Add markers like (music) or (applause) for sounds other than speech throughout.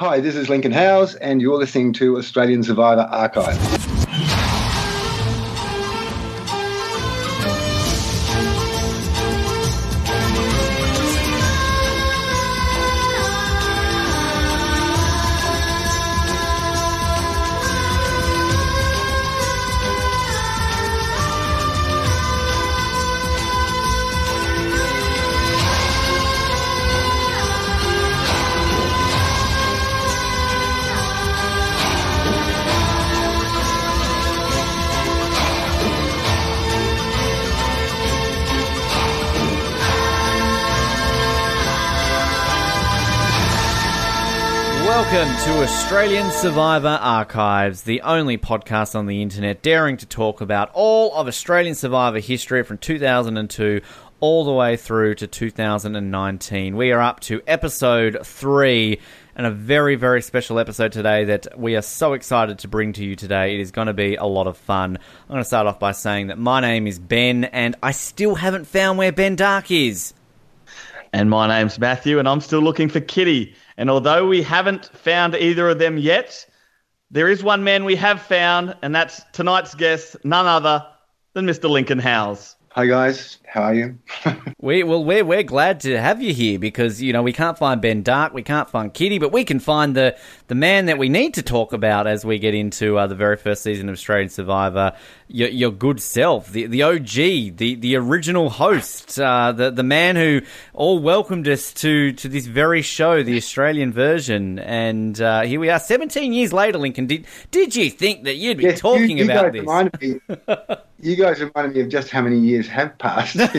Hi, this is Lincoln Howes, and you're listening to Australian Survivor Archive. Australian Survivor Archives, the only podcast on the internet daring to talk about all of Australian Survivor history from 2002 all the way through to 2019. We are up to episode three and a very, very special episode today that we are so excited to bring to you today. It is going to be a lot of fun. I'm going to start off by saying that my name is Ben and I still haven't found where Ben Dark is. And my name's Matthew, and I'm still looking for Kitty. And although we haven't found either of them yet, there is one man we have found, and that's tonight's guest, none other than Mr. Lincoln Howes. Hi, guys. How are you? (laughs) We well, we're we're glad to have you here because you know we can't find Ben Dark, we can't find Kitty, but we can find the the man that we need to talk about as we get into uh, the very first season of Australian Survivor. Your, your good self, the the OG, the the original host, uh, the the man who all welcomed us to to this very show, the Australian version, and uh, here we are, seventeen years later. Lincoln, did did you think that you'd be Yes, talking you, you about this? Me, (laughs) you guys reminded me of just how many years have passed (laughs)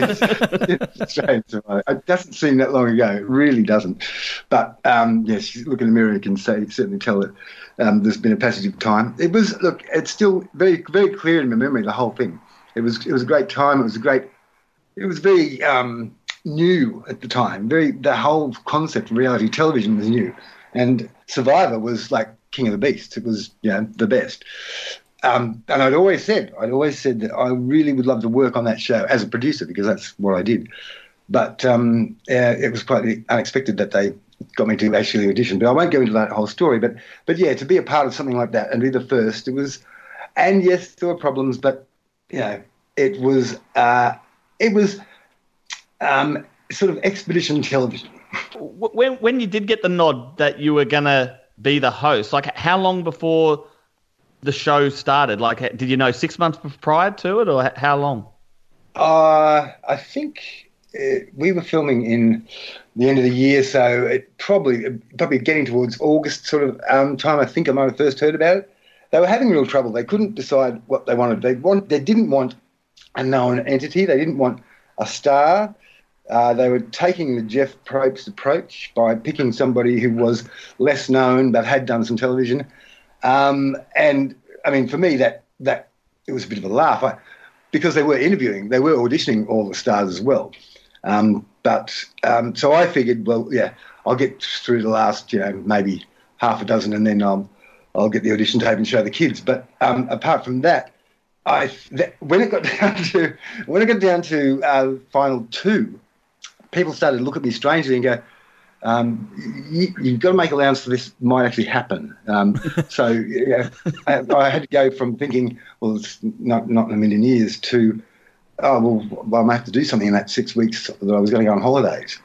It doesn't seem that long ago. It really doesn't. But um, yes, you look in the mirror and can say, certainly tell that um, there's been a passage of time. It was look, it's still very very clear in my memory the whole thing. It was it was a great time. It was a great. It was very um, new at the time. Very the whole concept of reality television was new, and Survivor was like king of the beasts. It was you know the best. Um, and I'd always said, I'd always said that I really would love to work on that show as a producer because that's what I did. But um, uh, it was quite unexpected that they got me to actually audition. But I won't go into that whole story. But but yeah, to be a part of something like that and be the first, it was. And yes, there were problems, but you know, it was uh, it was um, sort of expedition television. When when you did get the nod that you were gonna be the host, like how long before the show started? Like, did you know six months prior to it, or how long? Uh, I think uh, we were filming in the end of the year, so it probably probably getting towards August sort of um, time. I think I might have first heard about it. They were having real trouble. They couldn't decide what they wanted. They want they didn't want a known entity. They didn't want a star. Uh, they were taking the Jeff Probst approach by picking somebody who was less known but had done some television. Um, and I mean, for me, that that it was a bit of a laugh I, because they were interviewing, they were auditioning all the stars as well. Um, but um, so I figured, well, yeah, I'll get through the last, you know, maybe half a dozen, and then I'll I'll get the audition tape and show the kids. But um, apart from that, I th- when it got (laughs) down to when it got down to uh, final two, people started to look at me strangely and go, um, you, you've got to make allowance for this might actually happen. Um, (laughs) so yeah, I, I had to go from thinking, well, it's not, not in a million years, to, oh, well, well, I might have to do something in that six weeks that I was going to go on holidays.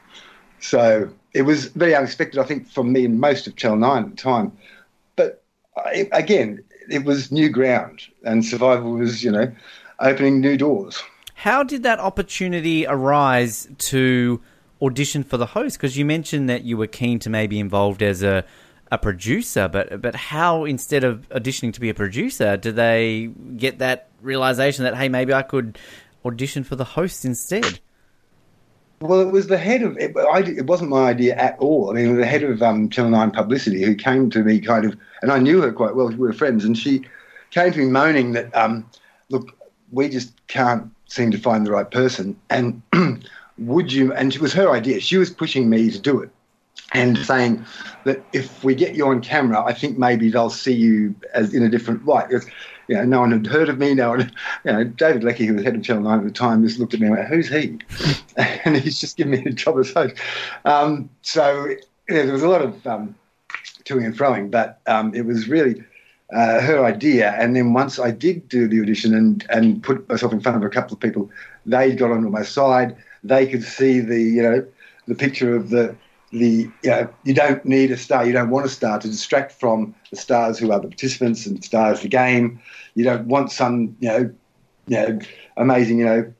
So it was very unexpected, I think, for me and most of Channel 9 at the time. But I, again, it was new ground, and survival was, you know, opening new doors. How did that opportunity arise to audition for the host? Because you mentioned that you were keen to maybe involved as a a producer, but but how instead of auditioning to be a producer, do they get that realization that hey, maybe I could audition for the host instead? Well, it was the head of it. I, it wasn't my idea at all. I mean, the head of um, Channel Nine Publicity who came to me, kind of, and I knew her quite well. We were friends, and she came to me moaning that, um, look, we just can't seem to find the right person, and (clears throat) would you? And it was her idea. She was pushing me to do it, and saying that if we get you on camera, I think maybe they'll see you as in a different light. Because, you know, no one had heard of me. No one, you know, David Leckie, who was head of Channel 9 at the time, just looked at me and went, who's he? (laughs) and he's just given me a job as host. Um, so there was a lot of um, to and froing, but um, it was really uh, her idea. And then once I did do the audition and, and put myself in front of a couple of people, they got onto my side. They could see the, you know, the picture of the, the, you know, you don't need a star, you don't want a star to distract from the stars who are the participants and stars the game. You don't want some, you know, you know, amazing, you know,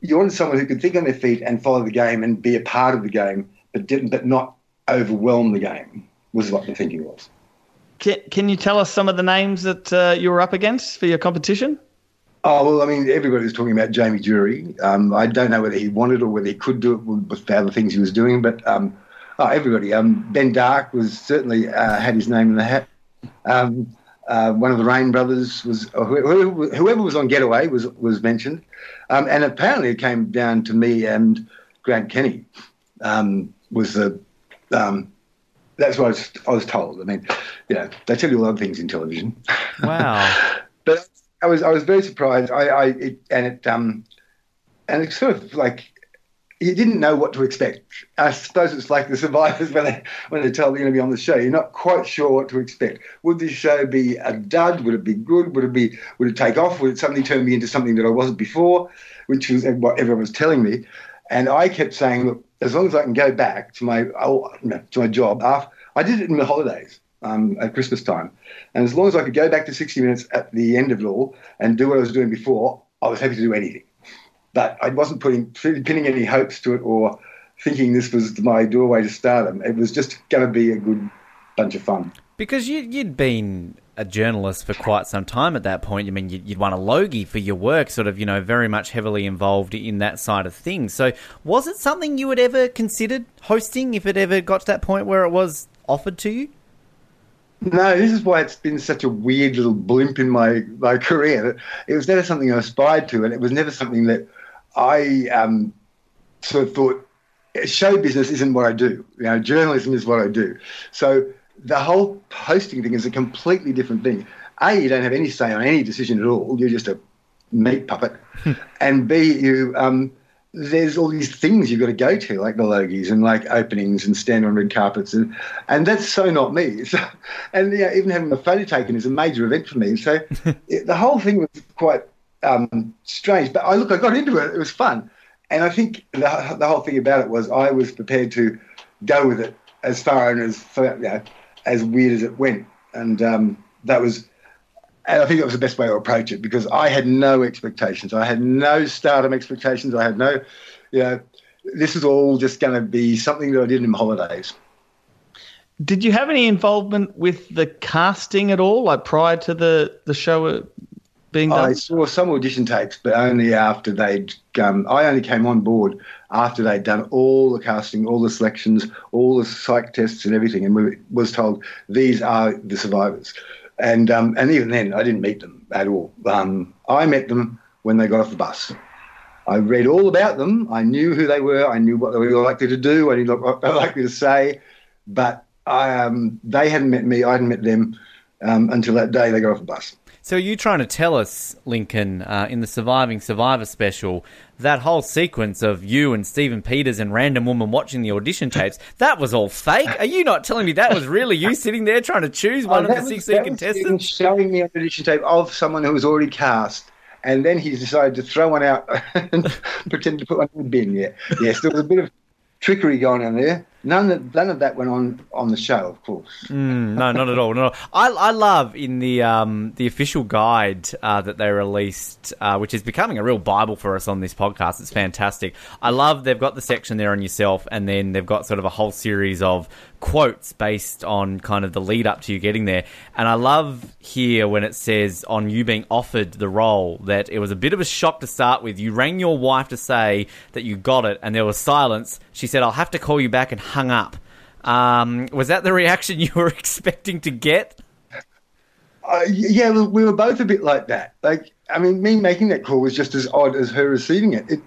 you wanted someone who could think on their feet and follow the game and be a part of the game, but didn't, but not overwhelm the game. Was what the thinking was. Can, can you tell us some of the names that uh, you were up against for your competition? Oh well, I mean, everybody was talking about Jamie Durie. Um, I don't know whether he wanted or whether he could do it with the other things he was doing, but um, oh, everybody. Um, ben Dark was certainly uh, had his name in the hat. Um, uh, one of the Reyne brothers was whoever, whoever, was on Getaway was was mentioned, um, and apparently it came down to me and Grant Kenny um, was the. Um, that's what I was, I was, told. I mean, you know, they tell you a lot of things in television. Wow. (laughs) but I was I was very surprised. I, I it, and it um and it's sort of like you didn't know what to expect. I suppose it's like the survivors (laughs) when they when they tell you to be on the show. You're not quite sure what to expect. Would this show be a dud? Would it be good? Would it be would it take off? Would it suddenly turn me into something that I wasn't before? Which was what everyone was telling me. And I kept saying, look, as long as I can go back to my to my job, after, I did it in the holidays um, at Christmas time, and as long as I could go back to 60 minutes at the end of it all and do what I was doing before, I was happy to do anything but I wasn't putting pinning any hopes to it or thinking this was my doorway to stardom. It was just going to be a good bunch of fun. Because you, you'd been a journalist for quite some time at that point. I mean, you'd, won a Logie for your work, sort of, you know, very much heavily involved in that side of things. So, was it something you had ever considered hosting if it ever got to that point where it was offered to you? No, this is why it's been such a weird little blimp in my, my career. It was never something I aspired to, and it was never something that I um, sort of thought show business isn't what I do. You know, journalism is what I do. So the whole posting thing is a completely different thing. A, you don't have any say on any decision at all. You're just a meat puppet. (laughs) And B, you um, there's all these things you've got to go to, like the Logies and like openings and stand on red carpets, and and that's so not me. (laughs) So, and yeah, even having a photo taken is a major event for me. So (laughs) it, the whole thing was quite um, strange. But I look, I got into it. It was fun, and I think the, the whole thing about it was I was prepared to go with it as far and as you know, as weird as it went, and um, that was. And I think that was the best way to approach it because I had no expectations. I had no stardom expectations. I had no, you know, this is all just going to be something that I did in holidays. Did you have any involvement with the casting at all, like prior to the the show being done? I saw some audition tapes, but only after they'd. Um, I only came on board after they'd done all the casting, all the selections, all the psych tests, and everything, and we was told these are the survivors. And um, and even then, I didn't meet them at all. Um, I met them when they got off the bus. I read all about them. I knew who they were. I knew what they were likely to do. I knew what they were likely to say. But I, um, they hadn't met me. I hadn't met them um, until that day they got off the bus. So, are you trying to tell us, Lincoln, uh, in the Surviving Survivor special, that whole sequence of you and Stephen Peters and Random Woman watching the audition (laughs) tapes, that was all fake? Are you not telling me that was really you sitting there trying to choose one oh, of the 16 contestants? showing me an audition tape of someone who was already cast. And then he decided to throw one out (laughs) and (laughs) pretend to put one in the bin. Yeah, yes, there was a bit of trickery going on there. None of, none of that went on on the show, of course. Mm, no, not at all. No, I, I love in the um, the official guide uh, that they released, uh, which is becoming a real bible for us on this podcast. It's fantastic. I love they've got the section there on yourself, and then they've got sort of a whole series of quotes based on kind of the lead up to you getting there. And I love here when it says on you being offered the role that it was a bit of a shock to start with. You rang your wife to say that you got it, and there was silence. She said, "I'll have to call you back and." hung up. Um, was that the reaction (laughs) you were expecting to get? Uh, yeah, we were both a bit like that. Like, I mean, me making that call was just as odd as her receiving it. it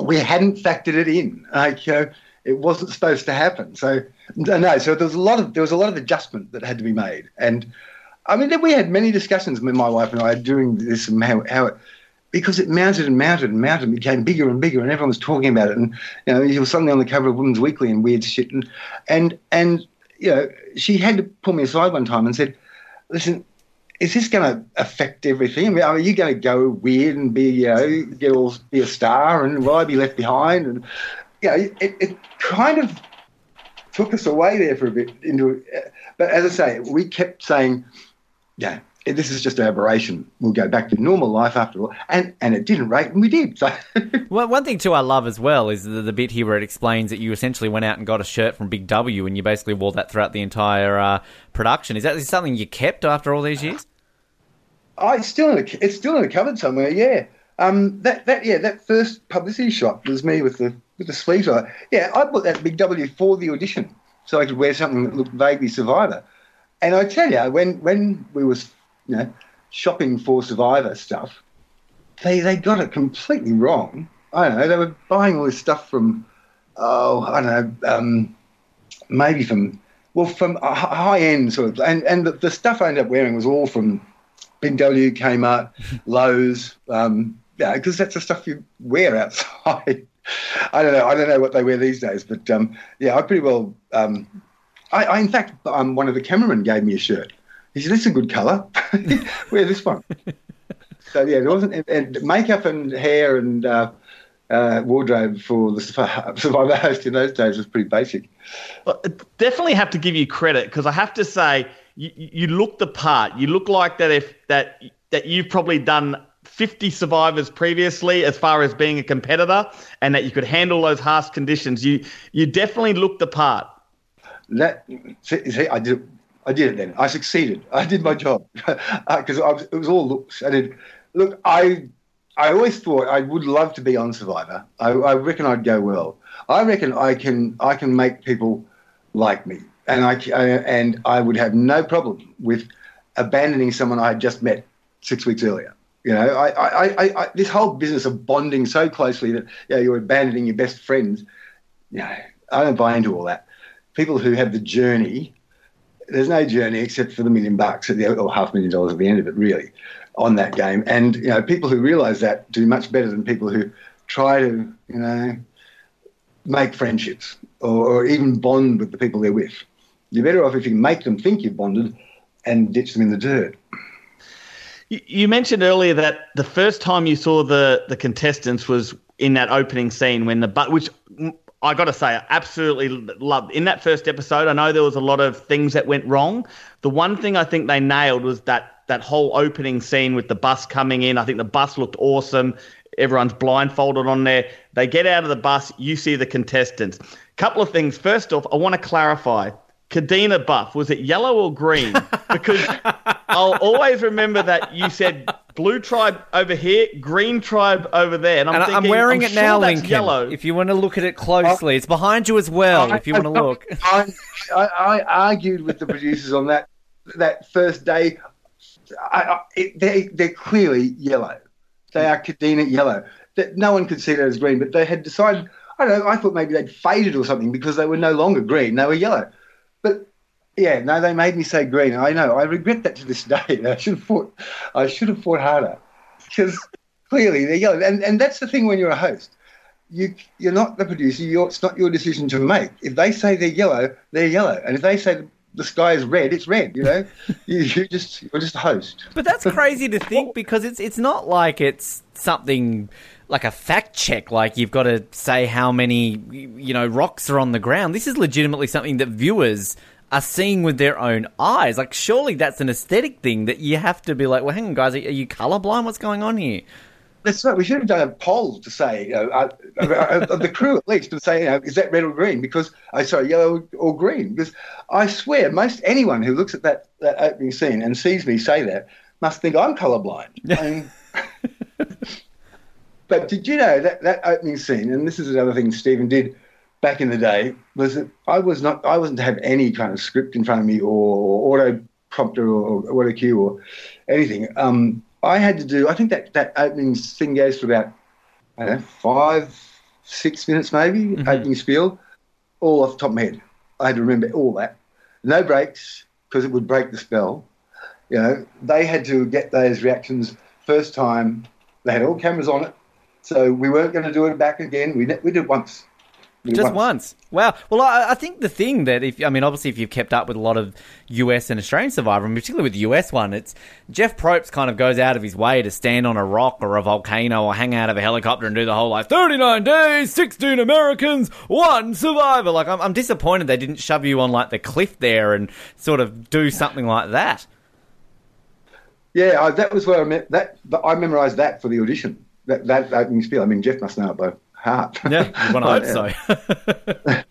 we hadn't factored it in. Like, uh, it wasn't supposed to happen. So, no. So there was a lot of there was a lot of adjustment that had to be made. And I mean, we had many discussions with my wife and I during this and how, how it because it mounted and mounted and mounted and became bigger and bigger and everyone was talking about it and you know you were suddenly on the cover of Women's Weekly and weird shit and and and you know, she had to pull me aside one time and said, "Listen, is this going to affect everything? I mean, are you going to go weird and be, you know, get all be a star, and will I be left behind?" And you know, it, it kind of took us away there for a bit into. But as I say, we kept saying, "Yeah, this is just an aberration. We'll go back to normal life after all. And and it didn't rate, and we did. So. (laughs) well, one thing too I love as well is the, the, bit here where it explains that you essentially went out and got a shirt from Big W, and you basically wore that throughout the entire uh, production. Is that is something you kept after all these years? I it's still in a, it's still in a cupboard somewhere. Yeah. Um, that that yeah that first publicity shot was me with the with the sleeves on. Yeah, I bought that Big W for the audition so I could wear something that looked vaguely Survivor. And I tell you, when when we was you know, shopping for Survivor stuff, they they got it completely wrong. I don't know. They were buying all this stuff from, oh, I don't know, um, maybe from, well, from high end sort of, and and the, the, stuff I ended up wearing was all from Big W, Kmart, (laughs) Lowe's, um, yeah, because that's the stuff you wear outside. (laughs) I don't know. I don't know what they wear these days, but um, yeah, I pretty well. Um, I, I, in fact, um, one of the cameramen gave me a shirt he said, "This is a good colour. (laughs) Wear this one." so yeah, there wasn't and makeup and hair and uh, uh, wardrobe for the (laughs) Survivor host in those days was pretty basic. Well, definitely have to give you credit because I have to say you, you look the part. You look like that if that that you've probably done 50 survivors previously as far as being a competitor and that you could handle those harsh conditions. You you definitely looked the part. That see, see I did I did it then. I succeeded. I did my job because (laughs) uh, it was all looks. I did. Look, I I always thought I would love to be on Survivor. I, I reckon I'd go well. I reckon I can I can make people like me, and I and I would have no problem with abandoning someone I had just met six weeks earlier. You know, I, I, I, I this whole business of bonding so closely that you know, you're abandoning your best friends. You know, I don't buy into all that. People who have the journey there's no journey except for the million bucks at the, or half million dollars at the end of it, really, on that game. And you know, people who realise that do much better than people who try to, you know, make friendships or, or even bond with the people they're with. You're better off if you make them think you've bonded and ditch them in the dirt. You mentioned earlier that the first time you saw the the contestants was in that opening scene when the but which I got to say, I absolutely loved in that first episode. I know there was a lot of things that went wrong. The one thing I think they nailed was that that whole opening scene with the bus coming in. I think the bus looked awesome. Everyone's blindfolded on there. They get out of the bus. You see the contestants. Couple of things. First off, I want to clarify. Kadena buff was it yellow or green? (laughs) Because I'll always remember that you said blue tribe over here, green tribe over there. And I'm, and thinking, I'm wearing I'm it now, sure Lincoln. Yellow. If you want to look at it closely, it's behind you as well. I, if you want to look, (laughs) I, I, argued with the producers on that that first day. It, they, they're clearly yellow. They are Kadena yellow. That no one could see that as green, but they had decided. I don't know. I thought maybe they'd faded or something because they were no longer green; they were yellow. But yeah, no, they made me say green. I know. I regret that to this day. (laughs) I should have fought. I should have fought harder because clearly they're yellow. And and that's the thing when you're a host. You you're not the producer. You're, it's not your decision to make. If they say they're yellow, they're yellow. And if they say the sky is red, it's red. You know, (laughs) you, you just you're just a host. But that's crazy to think because it's it's not like it's something like a fact check. Like you've got to say how many you know rocks are on the ground. This is legitimately something that viewers are seeing with their own eyes. Like, surely that's an aesthetic thing that you have to be like, well, hang on, guys, are, you colorblind? What's going on here? That's right. We should have done a poll to say, you know, uh, of the crew at least, to say, you know, is that red or green? Because, I uh, sorry, yellow or green? Because I swear, most anyone who looks at that, that opening scene and sees me say that must think I'm colorblind. (laughs) I mean, (laughs) but did you know that that opening scene? And this is another thing Stephen did back in the day was that I was not I wasn't to have any kind of script in front of me or, or auto prompter or, or auto cue or anything. Um, I had to do. I think that that opening thing goes for about I don't know five six minutes maybe mm-hmm. opening spiel, all off the top of my head. I had to remember all that. No breaks because it would break the spell. You know, they had to get those reactions first time. They had all cameras on it, so we weren't going to do it back again. We we did it once Just once. Wow. Well, I, I, think the thing that if I mean, obviously, if you've kept up with a lot of US and Australian Survivor, and particularly with the US one, it's Jeff Probst kind of goes out of his way to stand on a rock or a volcano or hang out of a helicopter and do the whole like 39 days, 16 Americans, one survivor. Like, I'm, I'm disappointed they didn't shove you on like the cliff there and sort of do something like that. Yeah, I, that was where I met that. I memorized that for the audition. That that opening spiel. I mean, Jeff must know it by heart. Yeah, you (laughs) want to hope so.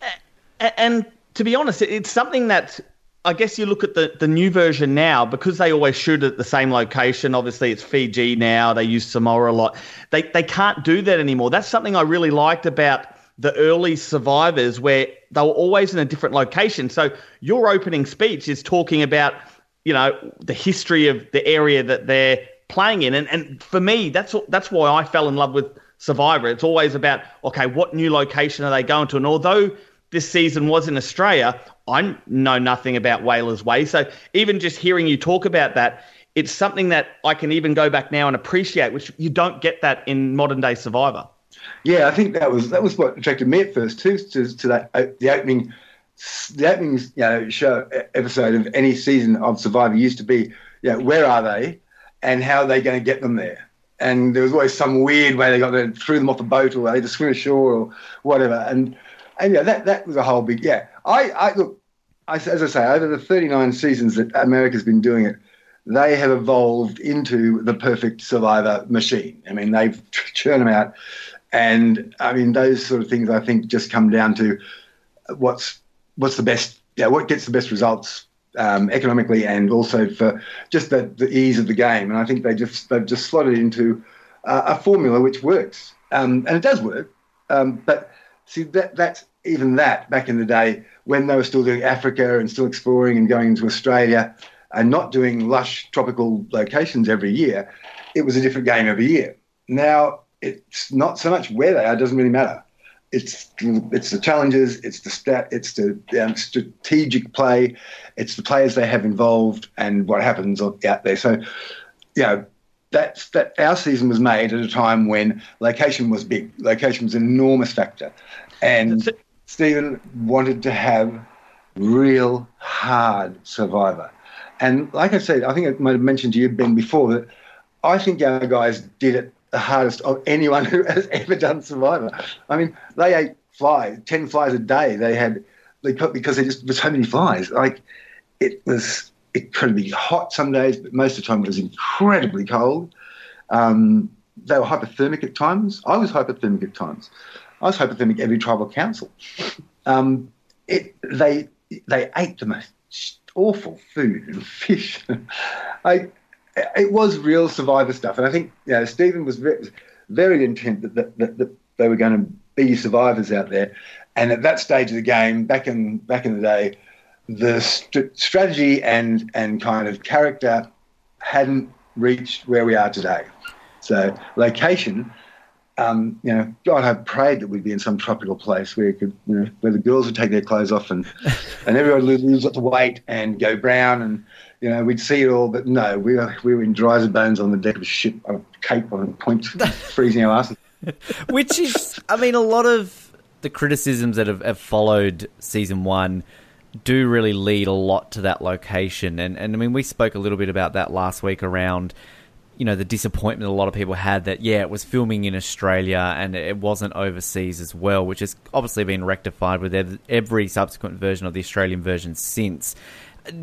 (laughs) and to be honest, it's something that I guess you look at the, the new version now because they always shoot at the same location. Obviously, it's Fiji now. They use Samoa a lot. They they can't do that anymore. That's something I really liked about the early survivors, where they were always in a different location. So your opening speech is talking about you know the history of the area that they're playing in, and and for me, that's that's why I fell in love with Survivor. It's always about, okay, what new location are they going to? And although this season was in Australia, I know nothing about Whalers Way. So even just hearing you talk about that, it's something that I can even go back now and appreciate, which you don't get that in modern day Survivor. Yeah, I think that was that was what attracted me at first too to, to that uh, the opening the opening you know, show episode of any season of Survivor used to be, you know, where are they, and how are they going to get them there? and there was always some weird way they got there, threw them off a boat or they to swim ashore or whatever. And and yeah, that that was a whole big yeah. I I look, I, as I say, over the 39 seasons that America's been doing it, they have evolved into the perfect survivor machine. I mean, they've (laughs) churned them out, and I mean those sort of things. I think just come down to what's what's the best. Yeah, what gets the best results um, economically and also for just the, the, ease of the game. And I think they just they've just slotted into uh, a formula which works, um, and it does work. Um, but see that that's even that back in the day when they were still doing Africa and still exploring and going into Australia and not doing lush tropical locations every year, it was a different game every year. Now it's not so much where they are; it doesn't really matter it's it's the challenges, it's the stat, it's the um, strategic play, it's the players they have involved, and what happens out there. So, you know, that's that our season was made at a time when location was big. Location was an enormous factor, and Stephen wanted to have real hard survivor. And like I said, I think I might have mentioned to you Ben before that I think our guys did it the hardest of anyone (laughs) who has ever done Survivor. I mean, they ate flies, ten flies a day. They had they put because there just were so many flies. Like it was incredibly hot some days, but most of the time it was incredibly cold. Um, they were hypothermic at times. I was hypothermic at times. I was hypothermic every tribal council. Um, it, they they ate the most awful food and fish. (laughs) I it was real survivor stuff, and I think you know, Stephen was very, very intent that, that, that, that they were going to be survivors out there. And at that stage of the game, back in back in the day, the st- strategy and and kind of character hadn't reached where we are today. So location, um, you know, God, I prayed that we'd be in some tropical place where could, you know, where the girls would take their clothes off and (laughs) and everyone would lose lots of weight and go brown and you know, we'd see it all, but no, we were, we were in dry as bones on the deck of a ship on a cape on a point, (laughs) freezing our asses. Which is, I mean, a lot of the criticisms that have, have, followed season one do really lead a lot to that location. And, and I mean, we spoke a little bit about that last week around, you know, the disappointment a lot of people had that, yeah, it was filming in Australia and it wasn't overseas as well, which has obviously been rectified with every subsequent version of the Australian version since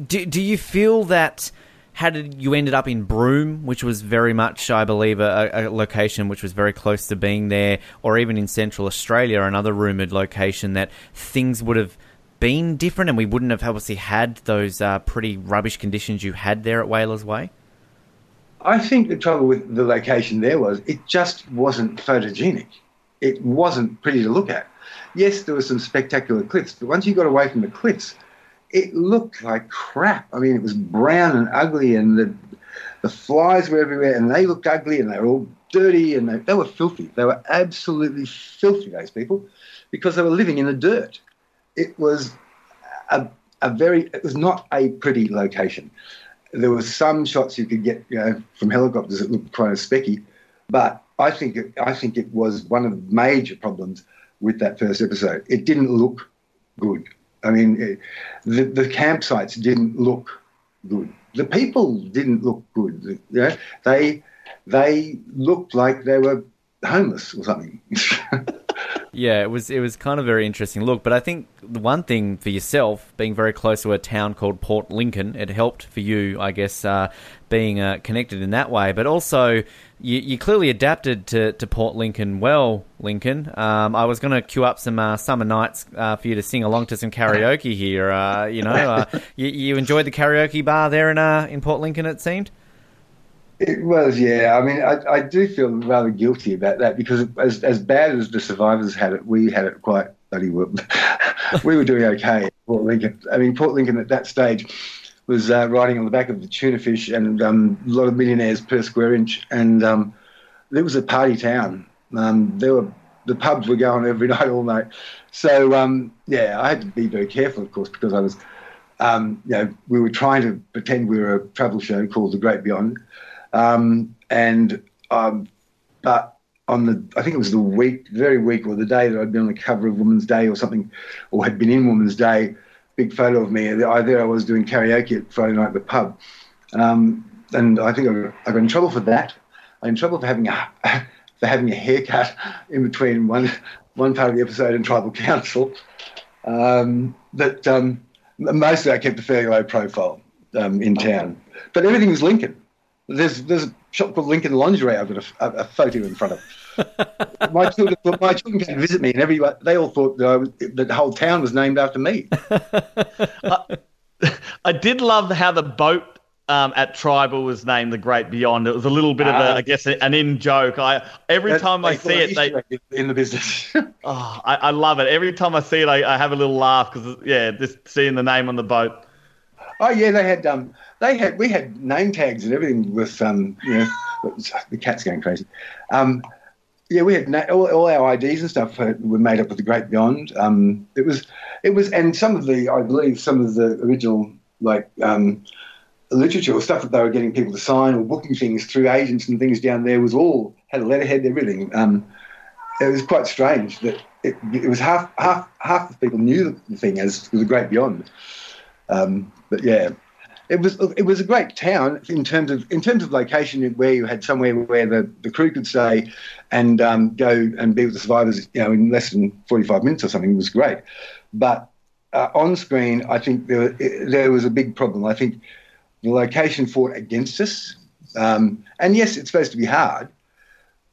do, do you feel that had you ended up in Broome, which was very much, I believe, a, a, location which was very close to being there, or even in Central Australia, another rumoured location, that things would have been different and we wouldn't have obviously had those uh, pretty rubbish conditions you had there at Whalers Way? I think the trouble with the location there was it just wasn't photogenic. It wasn't pretty to look at. Yes, there were some spectacular cliffs, but once you got away from the cliffs, it looked like crap. I mean, it was brown and ugly, and the the flies were everywhere, and they looked ugly, and they were all dirty, and they, they were filthy. They were absolutely filthy, those people, because they were living in the dirt. It was a, a very, it was not a pretty location. There were some shots you could get, you know, from helicopters that looked of specky, but I think it, I think it was one of the major problems with that first episode. It didn't look good. I mean, it, the, the campsites didn't look good. The people didn't look good. Know, they they looked like they were homeless or something. (laughs) Yeah, it was it was kind of a very interesting look. But I think the one thing for yourself, being very close to a town called Port Lincoln, it helped for you, I guess, uh, being uh, connected in that way. But also, you, you clearly adapted to, to Port Lincoln well, Lincoln. Um, I was going to queue up some uh, summer nights uh, for you to sing along to some karaoke here. Uh, you know, uh, (laughs) you, you enjoyed the karaoke bar there in in Port Lincoln. It seemed. It was, yeah. I mean, I, I do feel rather guilty about that because as as bad as the survivors had it, we had it quite bloody well. (laughs) we were doing okay Port Lincoln. I mean, Port Lincoln at that stage was uh, riding on the back of the tuna fish and um, a lot of millionaires per square inch, and um, it was a party town. Um, there were the pubs were going every (laughs) night, all night. So um, yeah, I had to be very careful, of course, because I was, um, you know, we were trying to pretend we were a travel show called The Great Beyond um, and um, but on the I think it was the week, very week or the day that I'd been on the cover of Women's Day or something, or had been in Women's Day. Big photo of me. I, there I was doing karaoke at Friday night at the pub, um, and I think I, got in trouble for that. I got in trouble for having a (laughs) for having a haircut in between one one part of the episode and tribal council. Um, that um, mostly I kept a fairly low profile um, in town, but everything was Lincoln. There's there's a shop called Lincoln Lingerie. I've got a, a, a photo in front of. (laughs) my children, my children came to visit me, and everyone they all thought that, was, that the whole town was named after me. (laughs) I, I did love how the boat um, at Tribal was named the Great Beyond. It was a little bit of a, I guess, an in joke. I every time I see it, they in the business. (laughs) oh, I, I, love it. Every time I see it, I, I have a little laugh because yeah, just seeing the name on the boat. Oh yeah, they had um, they had we had name tags and everything with um, you know, (laughs) the cat's going crazy. Um, yeah, we had na- all, all, our IDs and stuff were made up with the Great Beyond. Um, it was, it was, and some of the, I believe, some of the original like um, literature or stuff that they were getting people to sign or booking things through agents and things down there was all had a letterhead, everything. Um, it was quite strange that it, it was half half half the people knew the thing as the Great Beyond. Um, but yeah, it was it was a great town in terms of in terms of location where you had somewhere where the, the crew could stay and um, go and be with the survivors you know in less than 45 minutes or something. Was great. But uh, on screen I think there, there was a big problem. I think the location fought against us. Um, and yes it's supposed to be hard.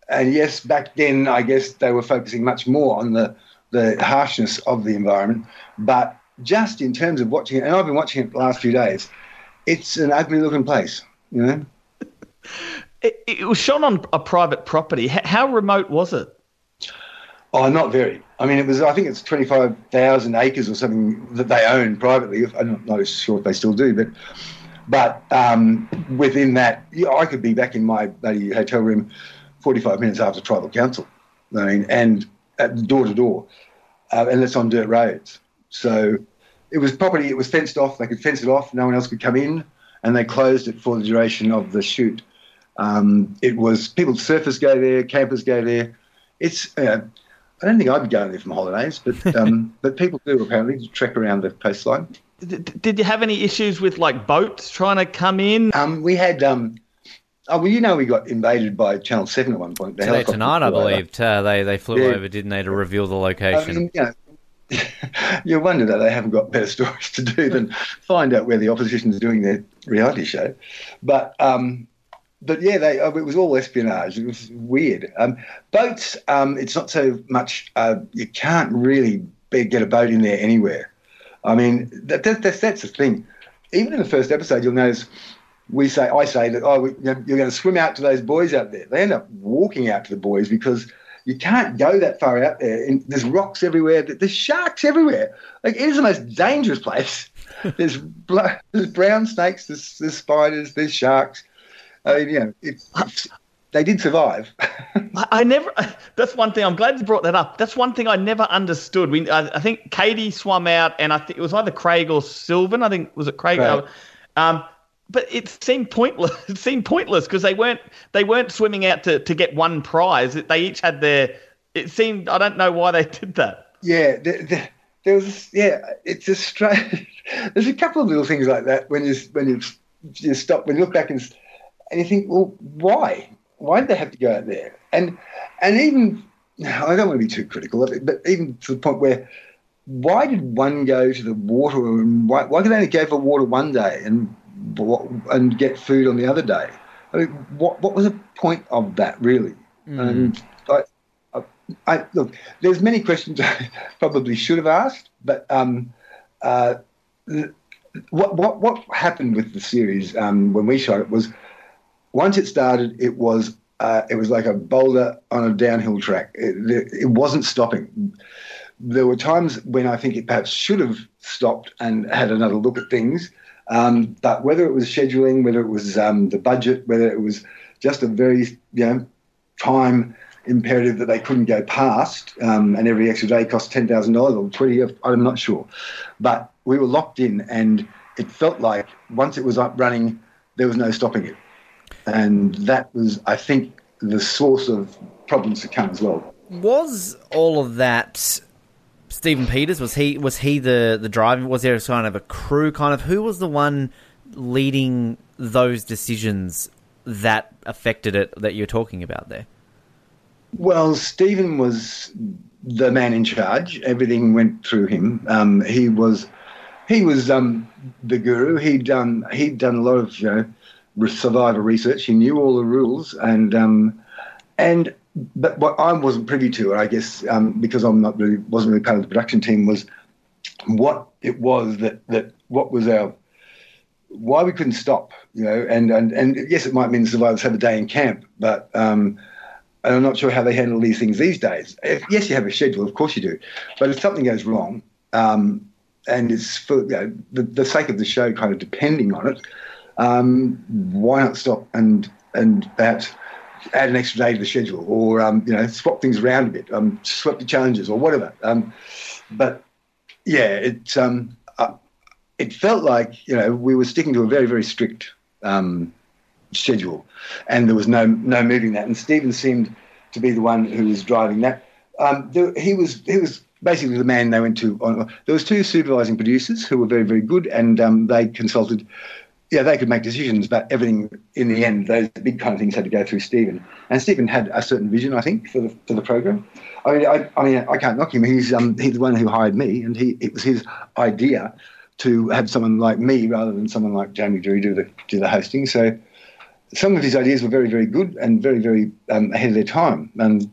And yes back then I guess they were focusing much more on the the harshness of the environment. But just in terms of watching it and I've been watching it the last few days it's an ugly looking place, you know. It, it, was shot on a private property. How remote was it? Oh, not very. I mean, it was. I think it's twenty five thousand acres or something that they own privately. I'm not sure if they still do, but but um, within that, I could be back in my bloody hotel room forty five minutes after tribal council. I mean, and at door to door, uh, and it's on dirt roads. So it was property. It was fenced off. They could fence it off. No one else could come in, and they closed it for the duration of the shoot. Um, it was people, surfers go there, campers go there. It's uh, I don't think I'd be going there from holidays, but um, (laughs) but people do apparently to trek around the coastline. Did, did you have any issues with like boats trying to come in? Um, we had. Um, oh well, you know, we got invaded by Channel Seven at one point. Today, tonight, I believe. Uh, they they flew yeah. over, didn't they, to reveal the location? I mean, you know, (laughs) you wonder that they haven't got better stories to do than find out where the opposition is doing their reality show. But um, but yeah, they, uh, it was all espionage. It was weird. Um, boats, um, it's not so much. Uh, you can't really be, get a boat in there anywhere. I mean, that, that, that's, that's the thing. Even in the first episode, you'll notice we say, I say that, oh, we, you're going to swim out to those buoys out there. They end up walking out to the buoys because you can't go that far out there. And there's rocks everywhere. There's sharks everywhere. Like it is the most dangerous place. (laughs) there's, there's brown snakes. There's, there's, spiders. There's sharks. I mean, you know, it, they did survive. (laughs) I never. (laughs) That's one thing. I'm glad you brought that up. That's one thing I never understood. We, I, I think Katie swam out, and I think it was either Craig or Sylvan. I think was it Craig. Right. Um, but it seemed pointless. (laughs) It seemed pointless because they weren't they weren't swimming out to, to get one prize. They each had their it seemed I don't know why they (laughs) did that. Yeah, the, the, there was yeah. It's a strange. (laughs) There's a couple of little things like that when you when you you stop when you look back and and you think, well, why? Why did they have to go out there? And and even I don't want to be too critical of it, but even to the point where why did one go to the water and why, why could they only go for water one day and and get food on the other day? I mean, what what was the point of that really? Mm. And I, I, I, look, there's many questions (laughs) I probably should have asked, but um, uh, what what what happened with the series um, when we shot it was once it started, it was uh, it was like a boulder on a downhill track. It, it, wasn't stopping. There were times when I think it perhaps should have stopped and had another look at things. Um, but whether it was scheduling, whether it was um, the budget, whether it was just a very you know time imperative that they couldn't go past, um, and every extra day cost ten thousand dollars or twenty, I'm not sure. But we were locked in, and it felt like once it was up running, there was no stopping it and that was, I think, the source of problems to come as well. Was all of that Stephen Peters? Was he was he the the driver? Was there a kind of a crew? Kind of who was the one leading those decisions that affected it that you're talking about there? Well, Stephen was the man in charge. Everything went through him. Um, he was he was um, the guru. He'd done he'd done a lot of you know survivor research. He knew all the rules, and um, and but what I wasn't privy to, I guess, um, because I'm not really wasn't really part of the production team, was what it was that that what was our why we couldn't stop, you know, and and and yes, it might mean the survivors have a day in camp, but. Um, and I'm not sure how they handle these things these days. If, yes, you have a schedule, of course you do, but if something goes wrong, um, and it's for you know, the, the sake of the show kind of depending on it, um, why not stop and and perhaps add an extra day to the schedule, or um, you know swap things around a bit, um, swap the challenges or whatever. Um, but yeah, it um, uh, it felt like you know we were sticking to a very very strict um, schedule, and there was no no moving that. And Stephen seemed to be the one who was driving that. Um, there, he was he was basically the man they went to. On, there was two supervising producers who were very very good, and um, they consulted yeah, they could make decisions, but everything in the end, those big kind of things had to go through Stephen. And Stephen had a certain vision, I think, for the for the program. I mean, I, I mean, I can't knock him. He's um, he's the one who hired me, and he it was his idea to have someone like me rather than someone like Jamie Durie do the do the hosting. So some of his ideas were very very good and very very um, ahead of their time. And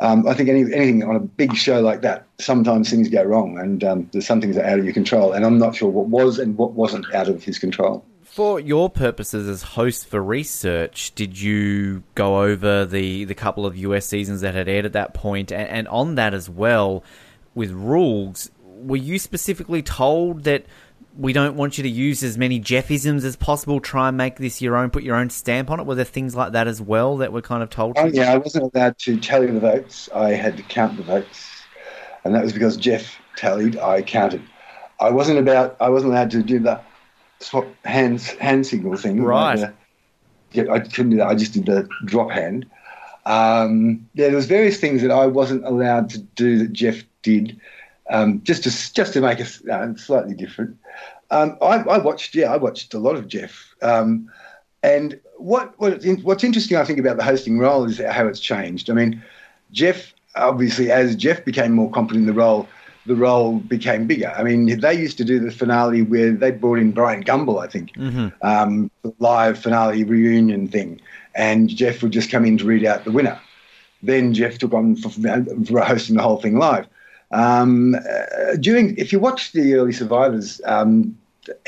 um, I think any, anything on a big show like that, sometimes things go wrong, and um, there's some things that are out of your control. And I'm not sure what was and what wasn't out of his control for your purposes as host for research, did you go over the, the couple of US seasons that had aired at that point? And, and on that as well, with rules, were you specifically told that we don't want you to use as many Jeffisms as possible. Try and make this your own. Put your own stamp on it. Were there things like that as well that were kind of told? Oh yeah, I wasn't allowed to tally the votes. I had to count the votes, and that was because Jeff tallied. I counted. I wasn't about. I wasn't allowed to do that hands hand signal thing. Right. Like yeah, I couldn't do that. I just did the drop hand. Um, yeah, there was various things that I wasn't allowed to do that Jeff did, um, just to just to make it uh, slightly different. Um, I, I, watched, yeah, I watched a lot of Jeff, um, and what, what what's interesting, I think, about the hosting role is how it's changed. I mean, Jeff obviously, as Jeff became more competent in the role, the role became bigger. I mean, they used to do the finale where they brought in Bryant Gumbel, I think, mm-hmm. um, live finale reunion thing, and Jeff would just come in to read out the winner. Then Jeff took on for, for hosting the whole thing live. Um, uh, during, if you watch the early survivors, um,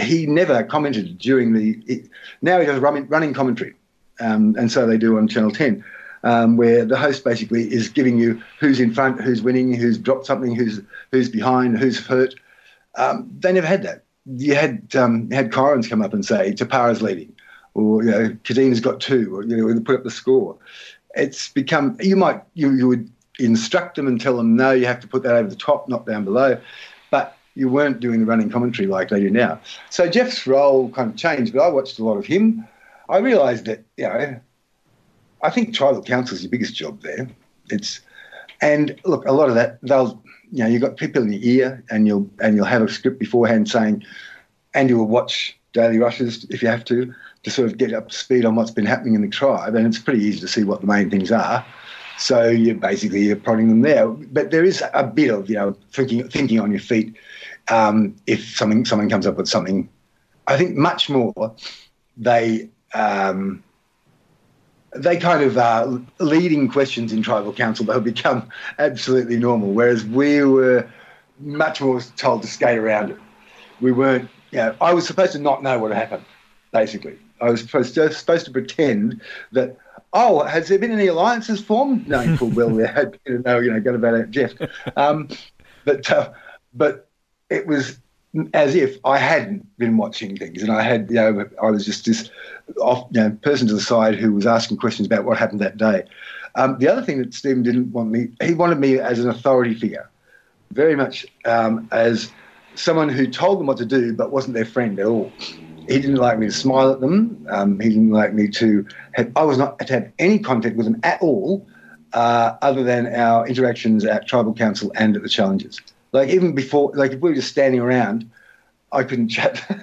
he never commented during the. Now he does running, running commentary, um, and so they do on Channel Ten um, where the host basically is giving you who's in front, who's winning, who's dropped something, who's who's behind, who's hurt. Um, they never had that. You had um, had Kyrens come up and say Tapara's leading, or you know Kadeen's got two, or you know put up the score. It's become you might you, you would instruct them and tell them no, you have to put that over the top, not down below, but you weren't doing the running commentary like they do now. So Jeff's role kind of changed, but I watched a lot of him. I realised that you know I think tribal council is your biggest job there. It's And look, a lot of that they'll you know you've got people in your ear, and you'll and you'll have a script beforehand saying, and you will watch daily rushes if you have to to sort of get up to speed on what's been happening in the tribe, and it's pretty easy to see what the main things are. So you're basically you're prodding them there, but there is a bit of you know thinking thinking on your feet um, if something someone comes up with something. I think much more they um, they kind of uh, leading questions in tribal council they'll become absolutely normal, whereas we were much more told to skate around it. We weren't. You know, I was supposed to not know what had happened, basically. I was supposed to, supposed to pretend that oh, has there been any alliances formed? No, (laughs) full well there had been. No, you know, got about it, Jeff. Um, but uh, but it was as if I hadn't been watching things, and I had, you know, I was just this off, you know, person to the side who was asking questions about what happened that day. Um, the other thing that Stephen didn't want me, he wanted me as an authority figure, very much um, as someone who told them what to do but wasn't their friend at all he didn't like me to smile at them. Um, he didn't like me to have, I was not to have any contact with them at all, uh, other than our interactions at tribal council and at the challenges. Like even before, like if we were just standing around, I couldn't chat. (laughs)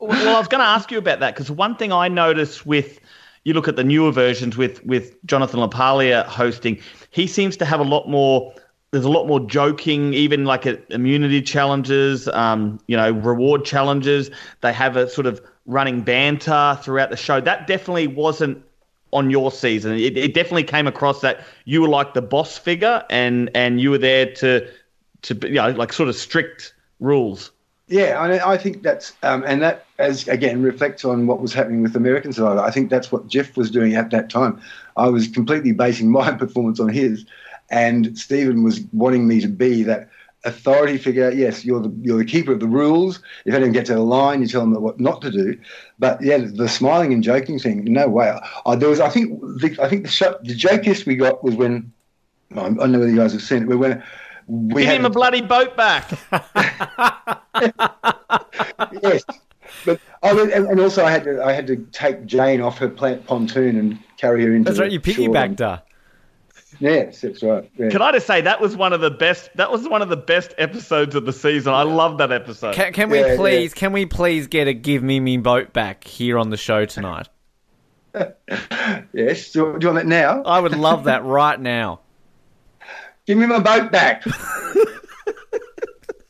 well, I was going to ask you about that because one thing I noticed with you look at the newer versions with with Jonathan LaPaglia hosting, he seems to have a lot more there's a lot more joking, even like at immunity challenges, um, you know, reward challenges. They have a sort of running banter throughout the show. That definitely wasn't on your season. It, it definitely came across that you were like the boss figure, and and you were there to to you know like sort of strict rules. Yeah, I, I think that's um, and that as again reflects on what was happening with American Survivor. I think that's what Jeff was doing at that time. I was completely basing my (laughs) performance on his and Stephen was wanting me to be that authority figure. Yes, you're the you're the keeper of the rules. If anyone gets out of line, you tell them what not to do. But yeah, the smiling and joking thing, no way. I, there was, I think, the, I think the, the jokiest we got was when I don't know whether you guys have seen it. We went. We Give him a bloody boat back. (laughs) yes, but oh, and, and also I had to I had to take Jane off her pontoon and carry her into. That's right. You piggybacked her. Yes, that's right. Yeah. Can I just say that was one of the best? That was one of the best episodes of the season. I love that episode. Can, can we yeah, please? Yeah. Can we please get a "Give Me Me Boat" back here on the show tonight? (laughs) yes. Do you, do you want that now? I would love that right now. Give me my boat back. (laughs)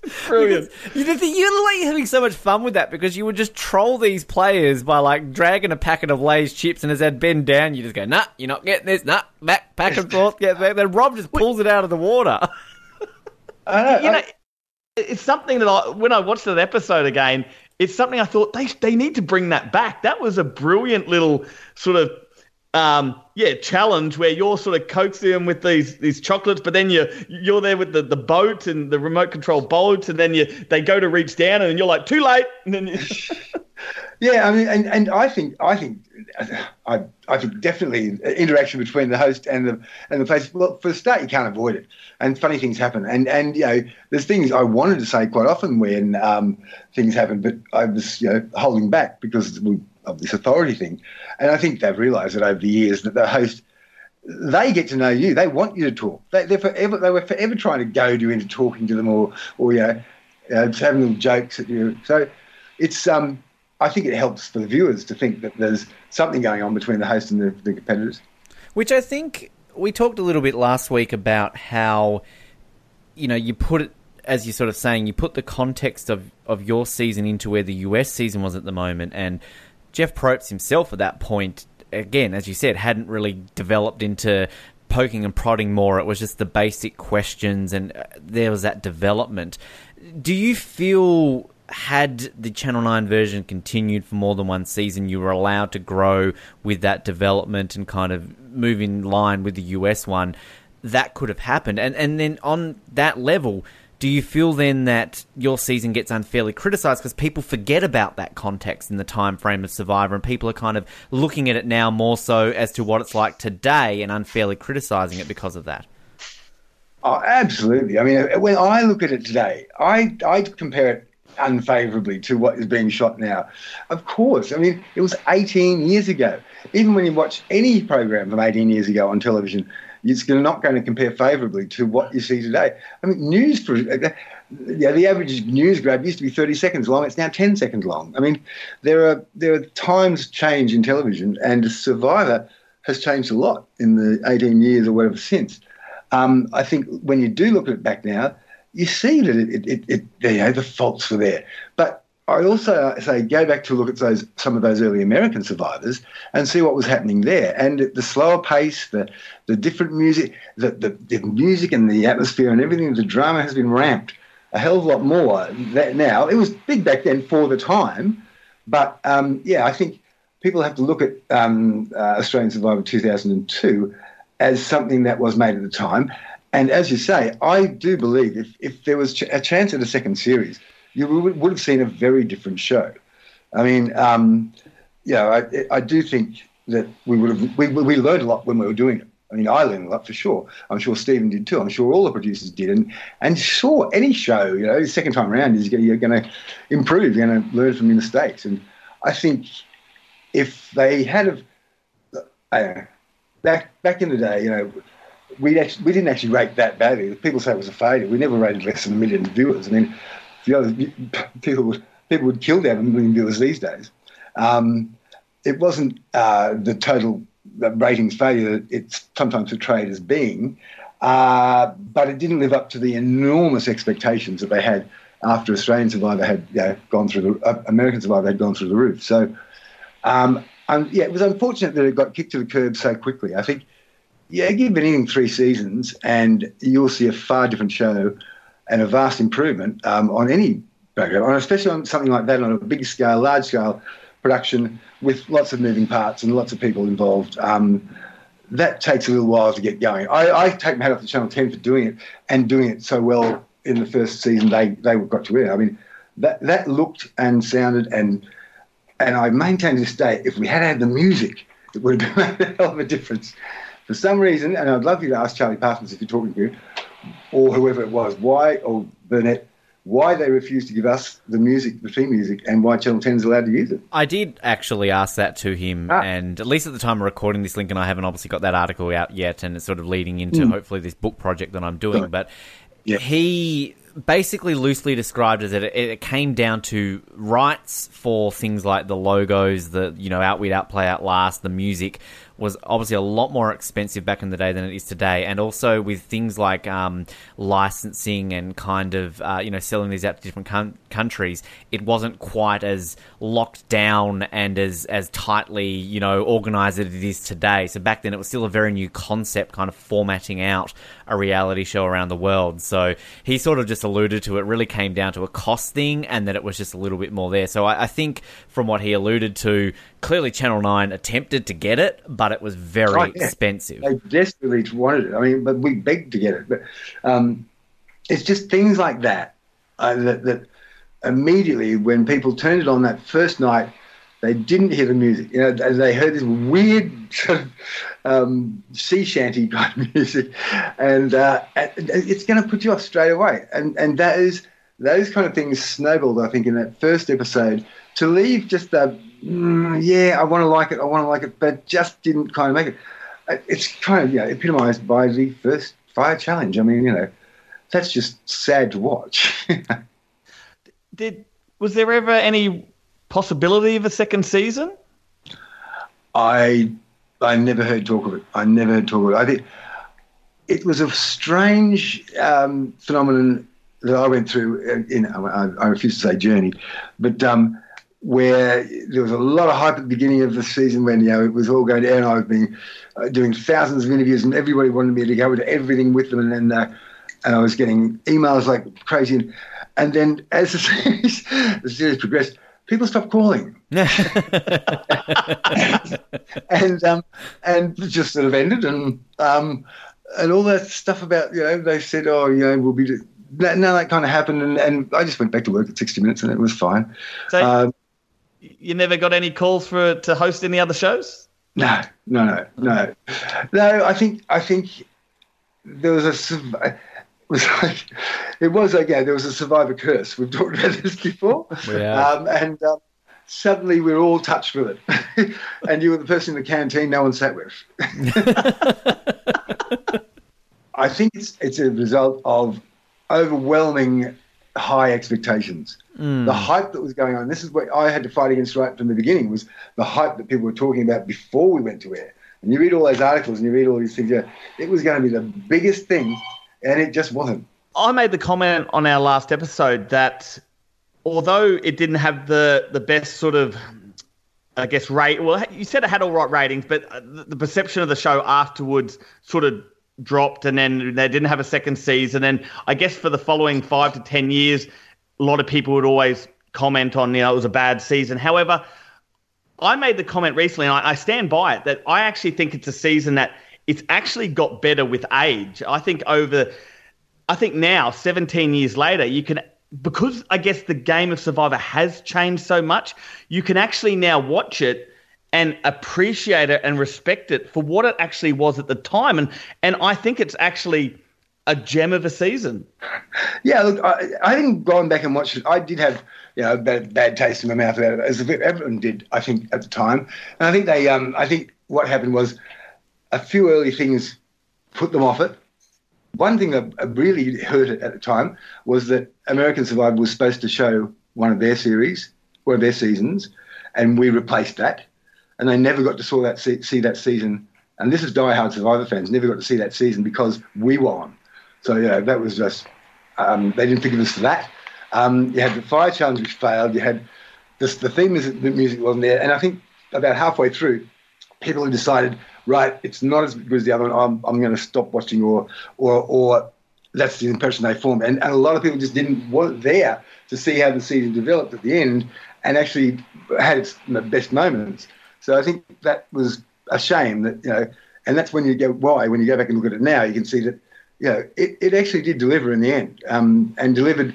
(laughs) Brilliant. You, you're like having so much fun with that because you would just troll these players by like dragging a packet of Lay's chips, and as they'd bend down, you just go, "Nah, you're not getting this. Nah, back, back and forth, get back." Then Rob just pulls it out of the water. (laughs) I know, you know, it's something that I, when I watched that episode again, it's something I thought they they need to bring that back. That was a brilliant little sort of um, yeah, challenge where you're sort of coaxing them with these these chocolates, but then you're you're there with the, the boat and the remote control boat, and then you they go to reach down, and you're like too late. You... (laughs) yeah, I mean, and, and I think I think I I think definitely interaction between the host and the and the place. Well, for the start, you can't avoid it, and funny things happen, and and you know, there's things I wanted to say quite often when um, things happen, but I was you know holding back because of this authority thing. And I think they've realised that over the years that the host they get to know you. They want you to talk. They, are forever. They were forever trying to goad you into talking to them, or, or you know, uh, having little jokes at you. So, it's. Um, I think it helps for the viewers to think that there's something going on between the host and the, the competitors. Which I think we talked a little bit last week about how, you know, you put it as you're sort of saying, you put the context of, of your season into where the US season was at the moment, and Jeff Probst himself at that point, again, as you said, hadn't really developed into poking and prodding more. It was just the basic questions, and uh, there was that development. Do you feel had the Channel 9 version continued for more than one season, you were allowed to grow with that development and kind of move in line with the US one, that could have happened. And and then on that level, do you feel then that your season gets unfairly criticized because people forget about that context in the time frame of Survivor and people are kind of looking at it now more so as to what it's like today and unfairly criticizing it because of that? Oh, absolutely. I mean, when I look at it today, I I compare it unfavourably to what is being shot now. Of course, I mean it was 18 years ago. Even when you watch any program from 18 years ago on television, it's not going to compare favourably to what you see today. I mean, news for yeah, the average news grab used to be 30 seconds long. It's now 10 seconds long. I mean, there are there are times change in television, and Survivor has changed a lot in the 18 years or whatever since. Um, I think when you do look at it back now, you see that it, it, it, you know, the faults were there. I also say go back to look at those some of those early American survivors and see what was happening there, and the slower pace, the the different music, the, the, the music and the atmosphere and everything, the drama has been ramped a hell of a lot more now. It was big back then for the time, but um, yeah, I think people have to look at um, uh, Australian Survivor 2002 as something that was made at the time. And as you say, I do believe if, if there was a chance at a second series, you would, have seen a very different show. I mean, um, yeah, I, I do think that we would have we, we learned a lot when we were doing it. I mean, I learned a lot for sure. I'm sure Stephen did too. I'm sure all the producers did. And and sure, any show, you know, the second time around is you're going to improve. You're going to learn from your mistakes. And I think if they had I know, back back in the day, you know, we we didn't actually rate that badly. People say it was a failure. We never rated less than a million viewers. I mean, the other people would people would kill to have a million viewers these days. Um, it wasn't uh, the total ratings failure that it's sometimes portrayed as being, uh, but it didn't live up to the enormous expectations that they had after Australian Survivor had you know, gone through the uh, American Survivor had gone through the roof. So, um, and, yeah, it was unfortunate that it got kicked to the curb so quickly. I think, yeah, give anything three seasons, and you'll see a far different show and a vast improvement um, on any program, and especially on something like that on a big scale, large scale production with lots of moving parts and lots of people involved. Um, that takes a little while to get going. I, I take my hat off to Channel 10 for doing it and doing it so well in the first season they, they got to air. I mean, that, that looked and sounded and and I maintain to this day, if we had had the music, it would have made a hell of a difference. For some reason, and I'd love you to ask Charlie Parsons if you're talking to him, or whoever it was, why, or Burnett, why they refuse to give us the music, the theme music, and why Channel 10 is allowed to use it. I did actually ask that to him, ah. and at least at the time of recording this, Lincoln, I haven't obviously got that article out yet, and it's sort of leading into mm. hopefully this book project that I'm doing. But yeah. he basically loosely described as it, it came down to rights for things like the logos, the you know Outwit, Outplay, Outlast, the music was obviously a lot more expensive back in the day than it is today, and also with things like um, licensing and kind of uh, you know selling these out to different com- countries, it wasn't quite as locked down and as as tightly you know organized as it is today. So back then it was still a very new concept, kind of formatting out a reality show around the world. So he sort of just alluded to it. Really came down to a cost thing, and that it was just a little bit more there. So I, I think from what he alluded to, clearly Channel Nine attempted to get it, but it was very oh, yeah. expensive. They desperately wanted it. I mean, but we begged to get it. But um, it's just things like that, uh, that that immediately when people turned it on that first night they didn't hear the music. You know, they heard this weird (laughs) um, sea shanty (laughs) type of music, and uh, it's going to put you off straight away. And and that is those kind of things snowballed. I think in that first episode to leave just the mm, yeah, I want to like it, I want to like it, but just didn't kind of make it. Uh, it's kind of yeah, epitomised by the first fire challenge. I mean, you know, that's just sad to watch. (laughs) Did was there ever any possibility of a second season? I I never heard talk of it. I never heard talk of it. I think it was a strange um, phenomenon that I went through. In, I, I refuse to say journey, but um, where there was a lot of hype at the beginning of the season when you know it was all going and I was being uh, doing thousands of interviews, and everybody wanted me to go to everything with them, and then uh, and I was getting emails like crazy, and, and then as the (laughs) series, the series progressed people stopped calling. (laughs) and um, and just sort of ended and um, and all that stuff about you know they said oh you know we'll be none of that kind of happened and, and I just went back to work at 60 minutes and it was fine. So um, you never got any calls for to host any other shows? No, no, no, no, no. I think I think there was a was (laughs) like, it was yeah, there was a survivor curse. We've talked about this before. Yeah. Um, and um, suddenly we are all touched with it. (laughs) and you were the person in the canteen no one sat with. (laughs) I think it's, it's a result of overwhelming high expectations. The hype that was going on, this is what I had to fight against right from the beginning, was the hype that people were talking about before we went to air. And you read all those articles and you read all these things, yeah, it was going to be the biggest thing, and it just wasn't. I made the comment on our last episode that although it didn't have the the best sort of I guess rate well you said it had all right ratings but the perception of the show afterwards sort of dropped and then they didn't have a second season and I guess for the following 5 to 10 years a lot of people would always comment on you know it was a bad season however I made the comment recently, and I, I stand by it, that I actually think it's a season that it's actually got better with age. I think over, I think now, 17 years later, you can, because I guess the game of Survivor has changed so much, you can actually now watch it and appreciate it and respect it for what it actually was at the time. And, and I think it's actually a gem of a season. Yeah, look, I, I haven't gone back and watched it. I did have, you know, bad, bad taste in my mouth about it, as everyone did, I think, at the time. And I think they, um, I think what happened was a few early things put them off it. One thing that really hurt it at the time was that American Survivor was supposed to show one of their series, one of their seasons, and we replaced that. And they never got to saw that see, see that season. And this is diehard Survivor fans never got to see that season because we were on. So yeah, that was just um, they didn't think of us for that. Um, you had the fire challenge which failed. You had this, the theme the music wasn't there, and I think about halfway through, people decided, right, it's not as good as the other one. I'm, I'm going to stop watching, or or or that's the impression they formed. And, and a lot of people just didn't want there to see how the season developed at the end, and actually had its best moments. So I think that was a shame that you know, and that's when you go why when you go back and look at it now, you can see that you know it, it actually did deliver in the end, um, and delivered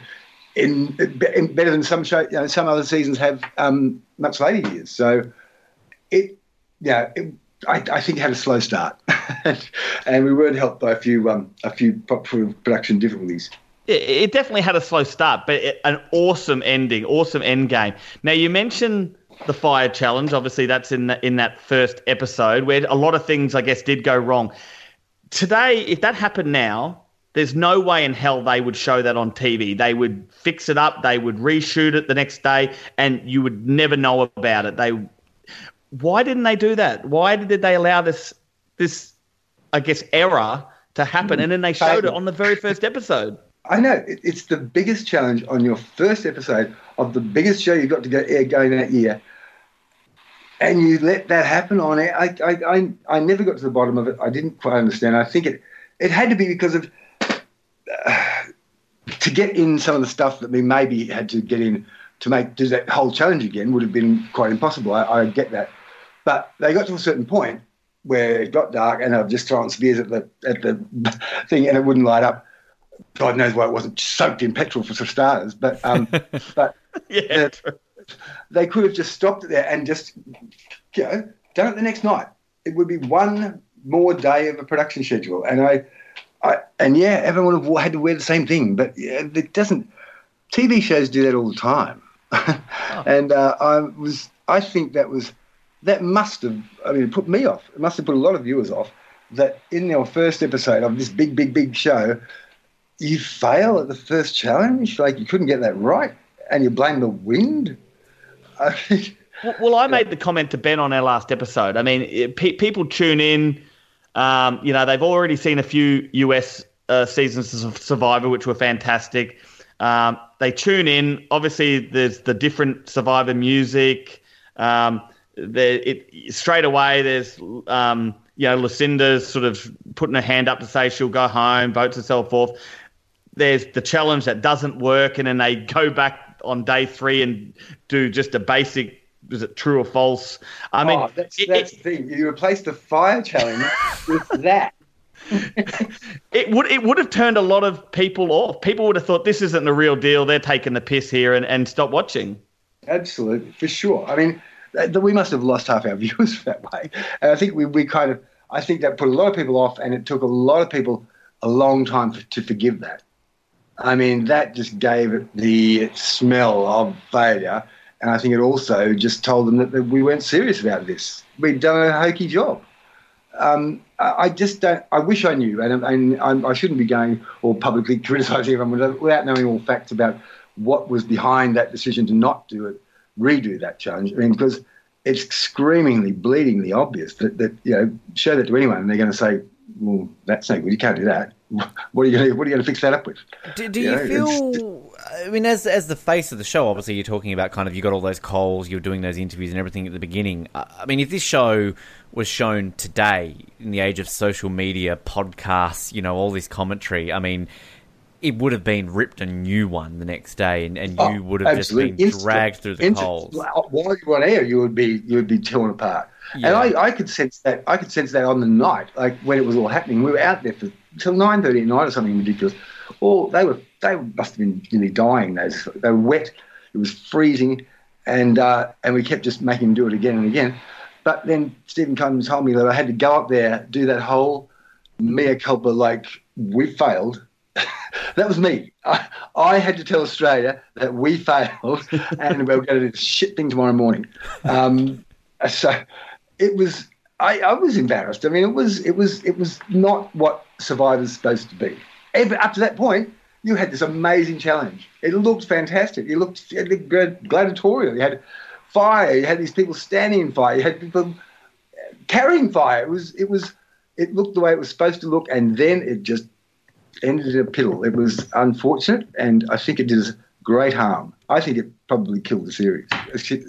in, in, better than some show, you know, some other seasons have um, much later years. So it, yeah, I, I, think it had a slow start, (laughs) and we weren't helped by a few um, a few production difficulties. It definitely had a slow start, but it, an awesome ending, awesome end game. Now you mentioned the fire challenge. Obviously, that's in the, in that first episode where a lot of things, I guess, did go wrong. Today, if that happened now, there's no way in hell they would show that on TV. They would fix it up, they would reshoot it the next day, and you would never know about it. They, why didn't they do that? Why did they allow this this, I guess, error to happen? Mm. And then they showed it um, on the very first episode. I know it's the biggest challenge on your first episode of the biggest show you've got to go air going that year, and you let that happen on air. I, I, I, I never got to the bottom of it. I didn't quite understand. I think it, it had to be because of uh, to get in some of the stuff that we maybe had to get in to make do that whole challenge again would have been quite impossible. I, I get that, but they got to a certain point where it got dark and were just throwing spears at the at the (laughs) thing and it wouldn't light up. God knows why it wasn't soaked in petrol for starters, but um, (laughs) but yeah, uh, they could have just stopped it there and just you know done it the next night. It would be one more day of a production schedule, and I I, and yeah, everyone would have had to wear the same thing, but it doesn't. TV shows do that all the time, (laughs) oh. and uh, I was. I think that was that must have. I mean, put me off. It must have put a lot of viewers off. That in your first episode of this big, big, big show, you fail at the first challenge. Like you couldn't get that right, and you blame the wind. (laughs) I think, well, I made the comment to Ben on our last episode. I mean, it, people tune in um, you know, they've already seen a few US uh, seasons of Survivor, which were fantastic. Um, they tune in. Obviously, there's the different Survivor music. Um, it, straight away, there's um, you know Lucinda's sort of putting her hand up to say she'll go home, votes herself forth. There's the challenge that doesn't work, and then they go back on day three and do just a basic is it true or false? I mean, oh, that's, that's it, the thing. You replace the fire challenge with that. (laughs) it would it would have turned a lot of people off. People would have thought this isn't the real deal. They're taking the piss here and, and stop watching. Absolutely, for sure. I mean, we must have lost half our (laughs) viewers that way. And I think we, we kind of I think that put a lot of people off, and it took a lot of people a long time for, to forgive that. I mean, that just gave it the smell of failure. And I think it also just told them that, that we weren't serious about this. We'd done a hokey job. Um, I just don't. I wish I knew, and, and I shouldn't be going or publicly (laughs) criticising everyone without knowing all facts about what was behind that decision to not do it, redo that challenge. I mean, because it's screamingly, bleedingly obvious that, that you know, show that to anyone, and they're going to say, "Well, that's no good. You can't do that. (laughs) What are you going to, what are you going to fix that up with?" Do, do you, you know, feel? I mean, as as the face of the show, obviously you're talking about kind of you got all those calls, you're doing those interviews and everything at the beginning. I mean, if this show was shown today in the age of social media, podcasts, you know, all this commentary, I mean, it would have been ripped a new one the next day, and, and you oh, would have absolutely. just been Instant. dragged through the Instant. coals. While you were on air, you would be you would be torn apart. Yeah. And I, I could sense that I could sense that on the night, like when it was all happening. We were out there for till nine thirty at night or something ridiculous. Or they were they must have been nearly dying. Those they were wet. It was freezing, and uh, and we kept just making them do it again and again. But then Stephen Cummins told me that I had to go up there, do that whole mea culpa, like we failed. (laughs) that was me. I, I, had to tell Australia that we failed (laughs) and we are going to do this shit thing tomorrow morning. Um, so it was. I, I, was embarrassed. I mean, it was it was it was not what Survivor's supposed to be. Ever, up to that point, you had this amazing challenge. It looked fantastic. It looked, it looked gladiatorial. You had fire. You had these people standing in fire. You had people carrying fire. It was it was it looked the way it was supposed to look, and then it just ended in a piddle. It was unfortunate, and I think it did us great harm. I think it probably killed the series.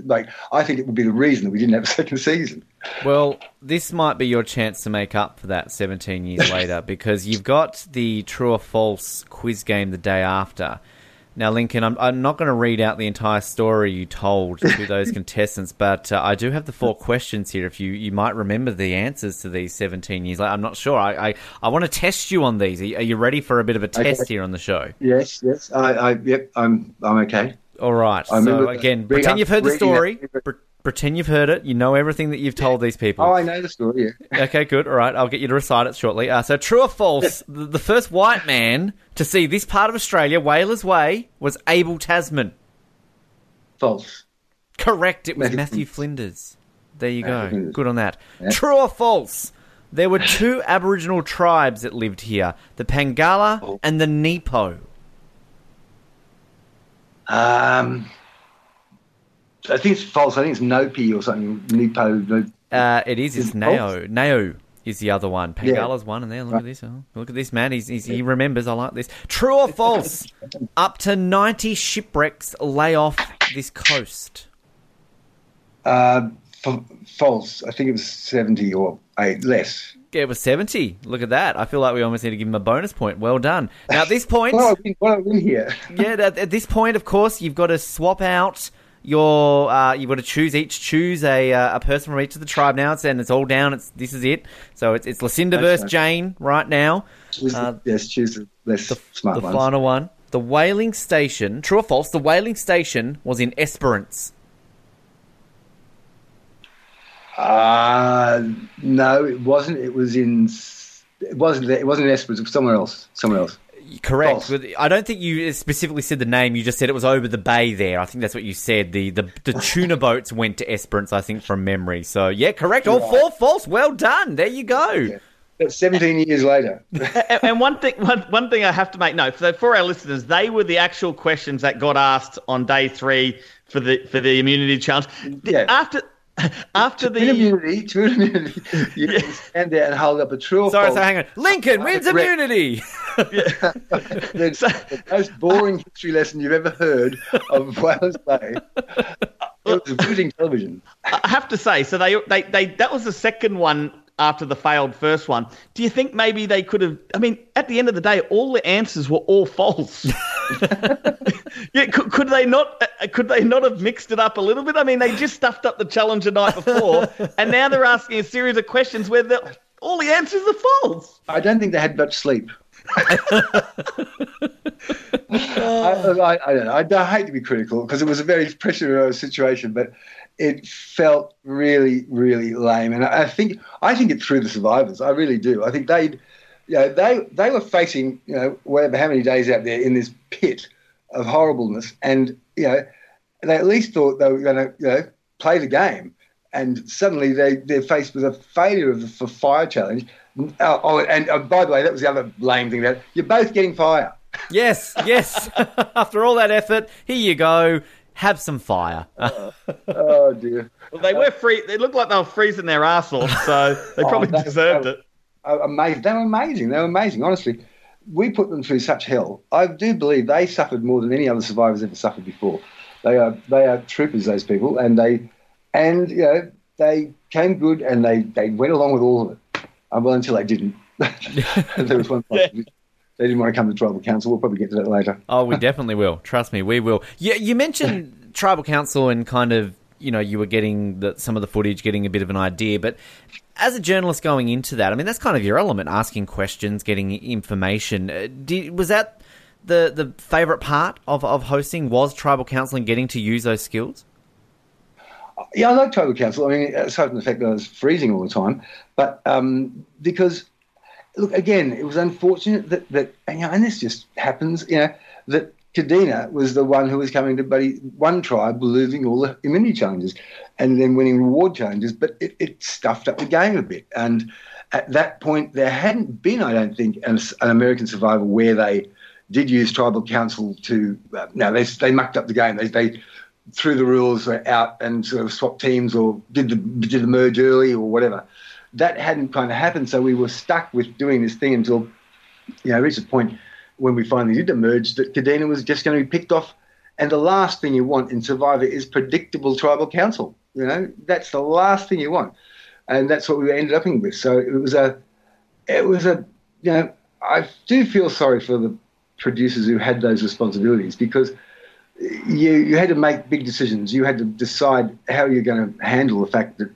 Like I think it would be the reason that we didn't have a second season. Well, this might be your chance to make up for that 17 years (laughs) later because you've got the true or false quiz game the day after. Now, Lincoln, I'm, I'm not going to read out the entire story you told to (laughs) those contestants, but uh, I do have the four questions here. If you, you might remember the answers to these 17 years later, I'm not sure. I, I, I want to test you on these. Are you ready for a bit of a test okay. here on the show? Yes, yes. I, I, yep, I'm, I'm okay. All right. I so again, pretend you've heard the story. Pretend you've heard it. You know everything that you've told these people. Oh, I know the story. Yeah. (laughs) okay, good. All right, I'll get you to recite it shortly. Uh, so, true or false? (laughs) the, the first white man to see this part of Australia, Whalers Way, was Abel Tasman. False. Correct. It was Matthew, Matthew Flinders. There you go. Good on that. Yeah. True or false? There were two (laughs) Aboriginal tribes that lived here: the Pangala oh. and the Nepo. Um, I think it's false. I think it's Nopi or something. Nepo. No, uh, it is. It's Nao. Nao is the other one. Pangala's yeah. one, and there. Look right. at this. Oh, look at this man. He's, he's, he remembers. I like this. True or false? (laughs) Up to ninety shipwrecks lay off this coast. Uh, f- false. I think it was seventy or eight less. Yeah, it was 70. Look at that. I feel like we almost need to give him a bonus point. Well done. Now, at this (laughs) point. what I win here. yeah, at, at, this point, of course, you've got to swap out your. Uh, you've got to choose each. Choose a uh, a person from each of the tribe now. It's, and it's all down. It's This is it. So it's, it's Lucinda okay. versus Jane right now. Choose uh, yes, choose the less the, smart The ones. final one. The whaling station. True or false? The whaling station was in Esperance. Uh, no, it wasn't. It was in. It wasn't. It wasn't in Esperance. It was somewhere else. Somewhere else. Correct. False. I don't think you specifically said the name. You just said it was over the bay there. I think that's what you said. The the, the (laughs) tuna boats went to Esperance, I think, from memory. So yeah, correct. All right. four false. Well done. There you go. Yeah. That's 17 years later. (laughs) and one thing, one, one thing I have to make note. So for our listeners, they were the actual questions that got asked on day three for the for the immunity challenge. Yeah. After (laughs) after the immunity, true immunity, (laughs) you yeah. can stand there and hold up a true. Sorry, so hang on. Lincoln wins immunity. (laughs) the, the, most boring history lesson you've ever heard of Whalers Way. It was riveting television. I have to say, so they, they, they, that was the second one after the failed first one. Do you think maybe they could have? I mean, at the end of the day, all the answers were all false. (laughs) (laughs) yeah, could, could, they not? Uh, could they not have mixed it up a little bit? I mean, they just stuffed up the challenge the night before, (laughs) and now they're asking a series of questions where the, all the answers are false. I don't think they had much sleep. I, I, I, don't know. I, I hate to be critical because it was a very pressure situation, but it felt really, really lame. And I think I think it threw the survivors. I really do. I think they'd you know, they they were facing you know whatever how many days out there in this pit of horribleness, and you know they at least thought they were going to you know play the game, and suddenly they they're faced with a failure of the fire challenge. Oh, oh and uh, by the way, that was the other lame thing that you're both getting fire. Yes, yes. (laughs) After all that effort, here you go. Have some fire. oh, (laughs) oh dear. Well, they were free. They looked like they were freezing their ass off, so they (laughs) probably oh, deserved it. Amazing. They were amazing. They were amazing. Honestly, we put them through such hell. I do believe they suffered more than any other survivors ever suffered before. They are they are troopers, those people, and they and you know they came good and they, they went along with all of it. Uh, well, until they didn't. (laughs) there was one. Yeah. They didn't want to come to tribal council. We'll probably get to that later. (laughs) oh, we definitely will. Trust me, we will. You, you mentioned (laughs) tribal council and kind of you know you were getting the, some of the footage, getting a bit of an idea, but as a journalist going into that, I mean, that's kind of your element, asking questions, getting information. Uh, did, was that the the favourite part of, of hosting was tribal council and getting to use those skills? Yeah, I like tribal council. I mean, aside from the fact that I was freezing all the time, but um, because look again, it was unfortunate that that and, you know, and this just happens, you know, that Kadina was the one who was coming to buddy one tribe losing all the immunity challenges and then winning reward challenges, but it, it, stuffed up the game a bit. And at that point, there hadn't been, I don't think, an, an American Survivor where they did use tribal council to. Uh, no, they they mucked up the game. They they threw the rules out and sort of swapped teams or did the did the merge early or whatever. That hadn't kind of happened, so we were stuck with doing this thing until you know reached a point when we finally did emerge that Kadina was just going to be picked off. And the last thing you want in Survivor is predictable tribal council. You know, that's the last thing you want, and that's what we ended up in with. So it was a, it was a, you know, I do feel sorry for the producers who had those responsibilities because you you had to make big decisions. You had to decide how you're going to handle the fact that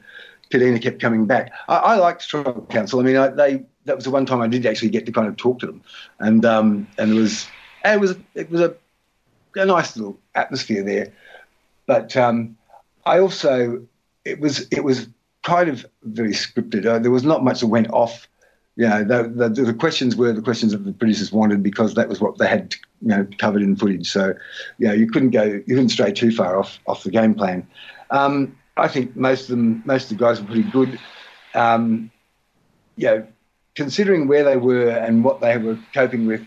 Kadina kept coming back. I, I liked tribal council. I mean, I, they that was the one time I did actually get to kind of talk to them, and um, and it was it was it was a, a nice little atmosphere there, but um, I also it was it was kind of very scripted. Uh, there was not much that went off. You know, the, the, the, questions were the questions that the producers wanted because that was what they had, you know, covered in footage. So, you know, you couldn't go, you couldn't stray too far off off the game plan. Um, I think most of them, most of the guys were pretty good. Um, you know, considering where they were and what they were coping with,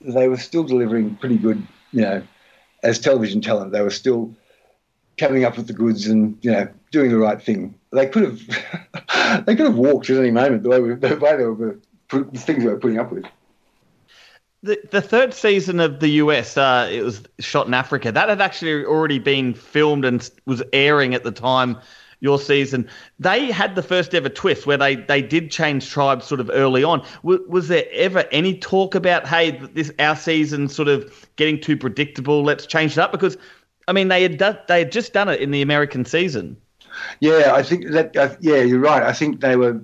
they were still delivering pretty good, you know, as television talent. They were still coming up with the goods and you know doing the right thing. They could have (laughs) they could have walked at any moment the way, we, the way they were the things they were putting up with. The, the third season of the US, uh, it was shot in Africa. That had actually already been filmed and was airing at the time your season. They had the first ever twist where they, they did change tribes sort of early on. Was, was there ever any talk about, hey, this our season sort of getting too predictable? Let's change it up because, I mean, they had done, they had just done it in the American season. Yeah, I think that. Uh, yeah, you're right. I think they were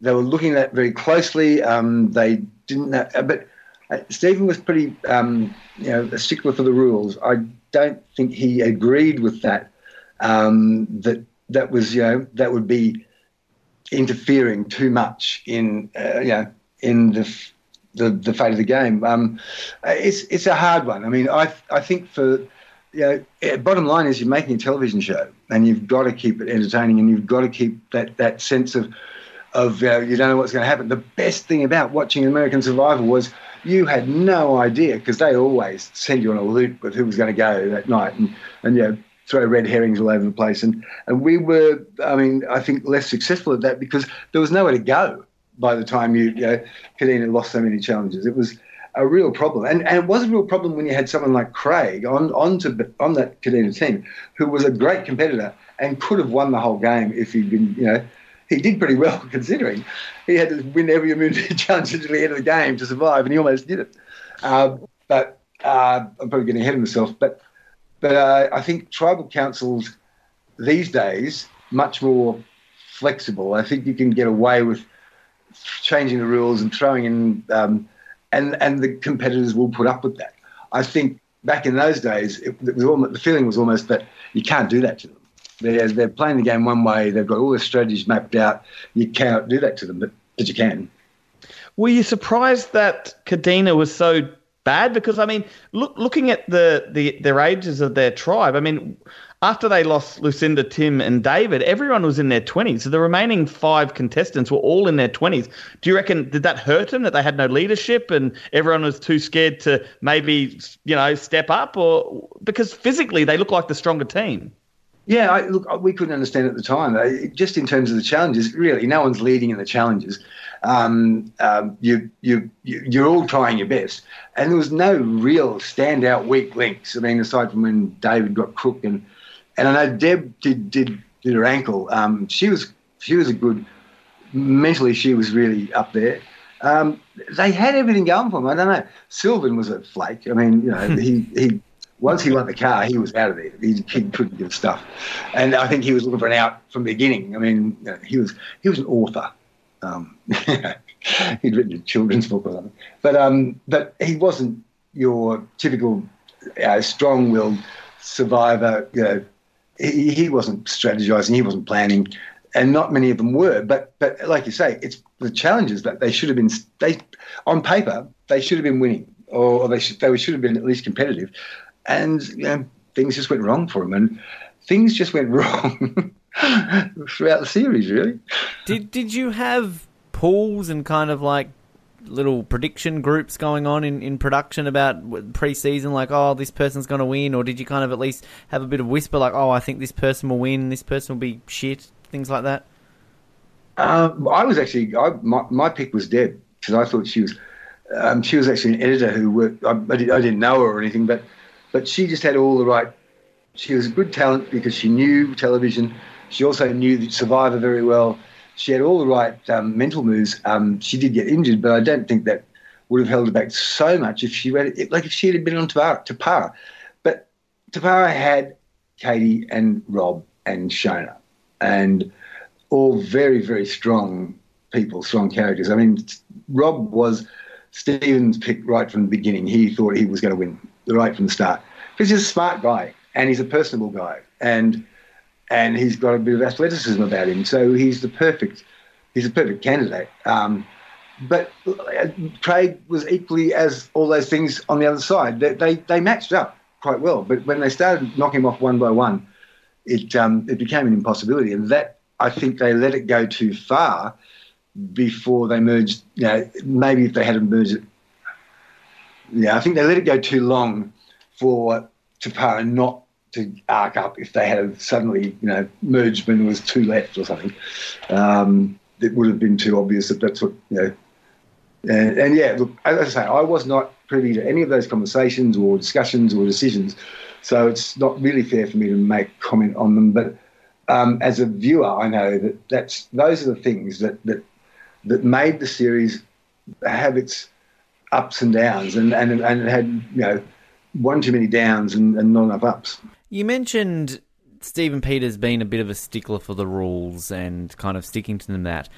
they were looking at that very closely. Um, they didn't, know, uh, but uh, Stephen was pretty, um, you know, a stickler for the rules. I don't think he agreed with that. Um, that that was you know that would be interfering too much in uh, you know in the, the the fate of the game. Um, it's it's a hard one. I mean, I I think for you know, eh, bottom line is you're making a television show, and you've got to keep it entertaining, and you've got to keep that that sense of of uh, you don't know what's going to happen. The best thing about watching American Survival was you had no idea because they always send you on a loop with who was going to go that night, and and you know, throw red herrings all over the place. And, and we were, I mean, I think less successful at that because there was nowhere to go by the time you, you know, Kadina lost so many challenges. It was a real problem. And, and it was a real problem when you had someone like Craig on, on, to, on that Kadina team who was a great competitor and could have won the whole game if he'd been, you know, he did pretty well (laughs) considering he had to win every immunity (laughs) challenge until the end of the game to survive, and he almost did it. Uh, but uh, I'm probably getting ahead of myself. But but uh, I think tribal councils these days much more flexible. I think you can get away with changing the rules and throwing in, um, and and the competitors will put up with that. I think back in those days, it, it was almost, the feeling was almost that you can't do that to them. They're, they're playing the game one way. They've got all the strategies mapped out. You cannot do that to them, but, but you can. were you surprised that Kadina was so bad? Because I mean, look, looking at the, the their ages of their tribe, I mean, after they lost Lucinda, Tim, and David, everyone was in their twenties. So the remaining five contestants were all in their twenties. Do you reckon did that hurt them that they had no leadership and everyone was too scared to maybe you know step up, or because physically they look like the stronger team? Yeah, I, look, we couldn't understand at the time. Just in terms of the challenges, really, no one's leading in the challenges. Um, um, you, you, you're all trying your best, and there was no real standout weak links. I mean, aside from when David got crooked, and and I know Deb did did, did her ankle. Um, she was she was a good mentally. She was really up there. Um, they had everything going for them. I don't know. Sylvan was a flake. I mean, you know, (laughs) he he once he won the car, he was out of there. He, he couldn't give stuff, and I think he was looking for an out from the beginning. I mean, you know, he was he was an author. Um, (laughs) he'd written a children's book or something, but um, but he wasn't your typical uh, strong-willed survivor. You know, he, he wasn't strategizing. He wasn't planning, and not many of them were. But but like you say, it's the challenges that they should have been. They on paper they should have been winning, or, or they should they should have been at least competitive and you know, things just went wrong for him, and things just went (laughs) wrong throughout the series. Really. Did Did you have pools and kind of like little prediction groups going on in, in production about pre-season like oh this person's going to win or did you kind of at least have a bit of whisper like oh i think this person will win this person will be shit things like that um, i was actually I, my, my pick was deb because i thought she was um, she was actually an editor who worked I, I, didn't know her or anything but but she just had all the right. She was a good talent because she knew television. She also knew Survivor very well. She had all the right um, mental moves. Um, she did get injured, but I don't think that would have held her back so much if she it, like if she had been on Tupara. But Tupara had Katie and Rob and Shona, and all very very strong people, strong characters. I mean, Rob was Stephen's pick right from the beginning. He thought he was going to win right from the start because he's a smart guy and he's a personable guy and and he's got a bit of athleticism about him. So he's the perfect he's a perfect candidate. Um, but Craig was equally as all those things on the other side. They, they, they matched up quite well. But when they started knocking him off one by one, it um, it became an impossibility. And that I think they let it go too far before they merged. You know, maybe if they hadn't merged it yeah, I think they let it go too long for Tupara not to arc up if they had suddenly, you know, merged when there was two left or something. Um, it would have been too obvious that that's what, you know. And, and, yeah, look, as I say, I was not privy to any of those conversations or discussions or decisions, so it's not really fair for me to make comment on them. But um, as a viewer, I know that that's those are the things that that that made the series have its ups and downs, and and and it had you know one too many downs and, and not enough ups. You mentioned Stephen Peters being a bit of a stickler for the rules and kind of sticking to them. That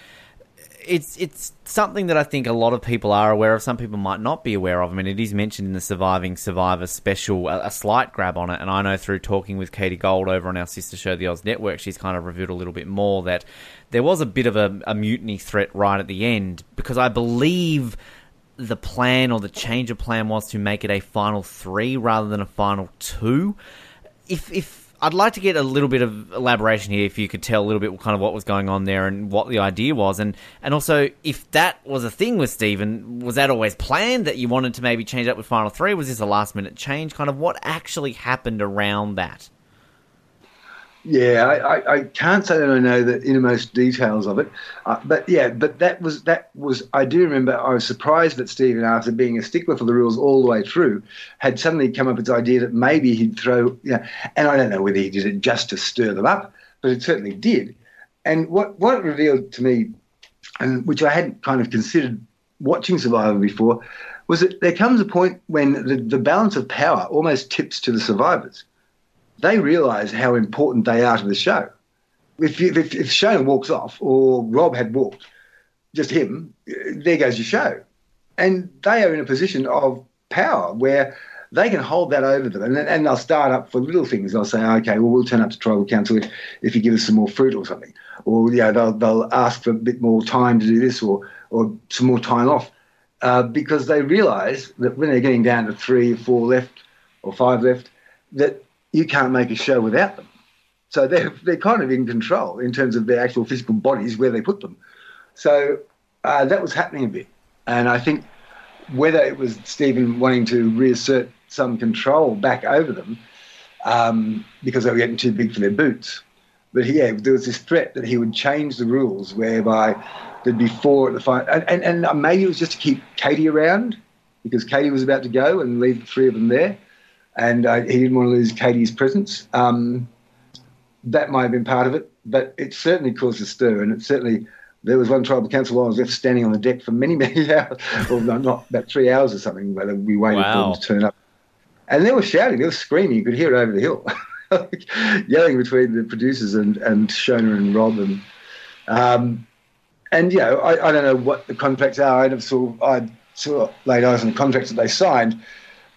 it's it's something that I think a lot of people are aware of. Some people might not be aware of. I mean, it is mentioned in the Surviving Survivor special, a, a, slight grab on it. And I know through talking with Katie Gold over on our sister show, The Oz Network, she's kind of revealed a little bit more that there was a bit of a, a mutiny threat right at the end because I believe the plan or the change of plan was to make it a final three rather than a final two. If if I'd like to get a little bit of elaboration here, if you could tell a little bit kind of what was going on there and what the idea was, and and also if that was a thing with Stephen, was that always planned that you wanted to maybe change up with final three? Was this a last minute change? Kind of what actually happened around that? Yeah, I, I, can't say that I know the innermost details of it, uh, but yeah, but that was that was. I do remember I was surprised that Stephen, after being a stickler for the rules all the way through, had suddenly come up with the idea that maybe he'd throw. You know, and I don't know whether he did it just to stir them up, but it certainly did. And what what it revealed to me, and which I hadn't kind of considered watching Survivor before, was that there comes a point when the, the balance of power almost tips to the survivors they realise how important they are to the show. If, you, if, if Shona walks off or Rob had walked, just him, there goes your show. And they are in a position of power where they can hold that over them and, and they'll start up for little things. They'll say, okay, well, we'll turn up to tribal council if, if you give us some more fruit or something. Or or yeah, they'll they'll ask for a bit more time to do this or or some more time off uh, because they realise that when they're getting down to three, four left or five left, that you can't make a show without them. So they're they're kind of in control in terms of their actual physical bodies where they put them. So uh, that was happening a bit, and I think whether it was Stephen wanting to reassert some control back over them um, because they were getting too big for their boots. But yeah, there was this threat that he would change the rules whereby there'd be four at the final. And, and, and maybe it was just to keep Katie around because Katie was about to go and leave the three of them there. And uh, he didn't want to lose Katie's presence. Um, that might have been part of it, but it certainly caused a stir. And it certainly, there was one tribal council I was left standing on the deck for many, (laughs) many hours, or no, not about three hours or something, where we waited wow. for them to turn up. And they were shouting, they were screaming, you could hear it over the hill. (laughs) yelling between the producers and, and Shona and Rob and um, and you know I, I don't know what the contracts are. I never saw I saw laid eyes on the contracts that they signed,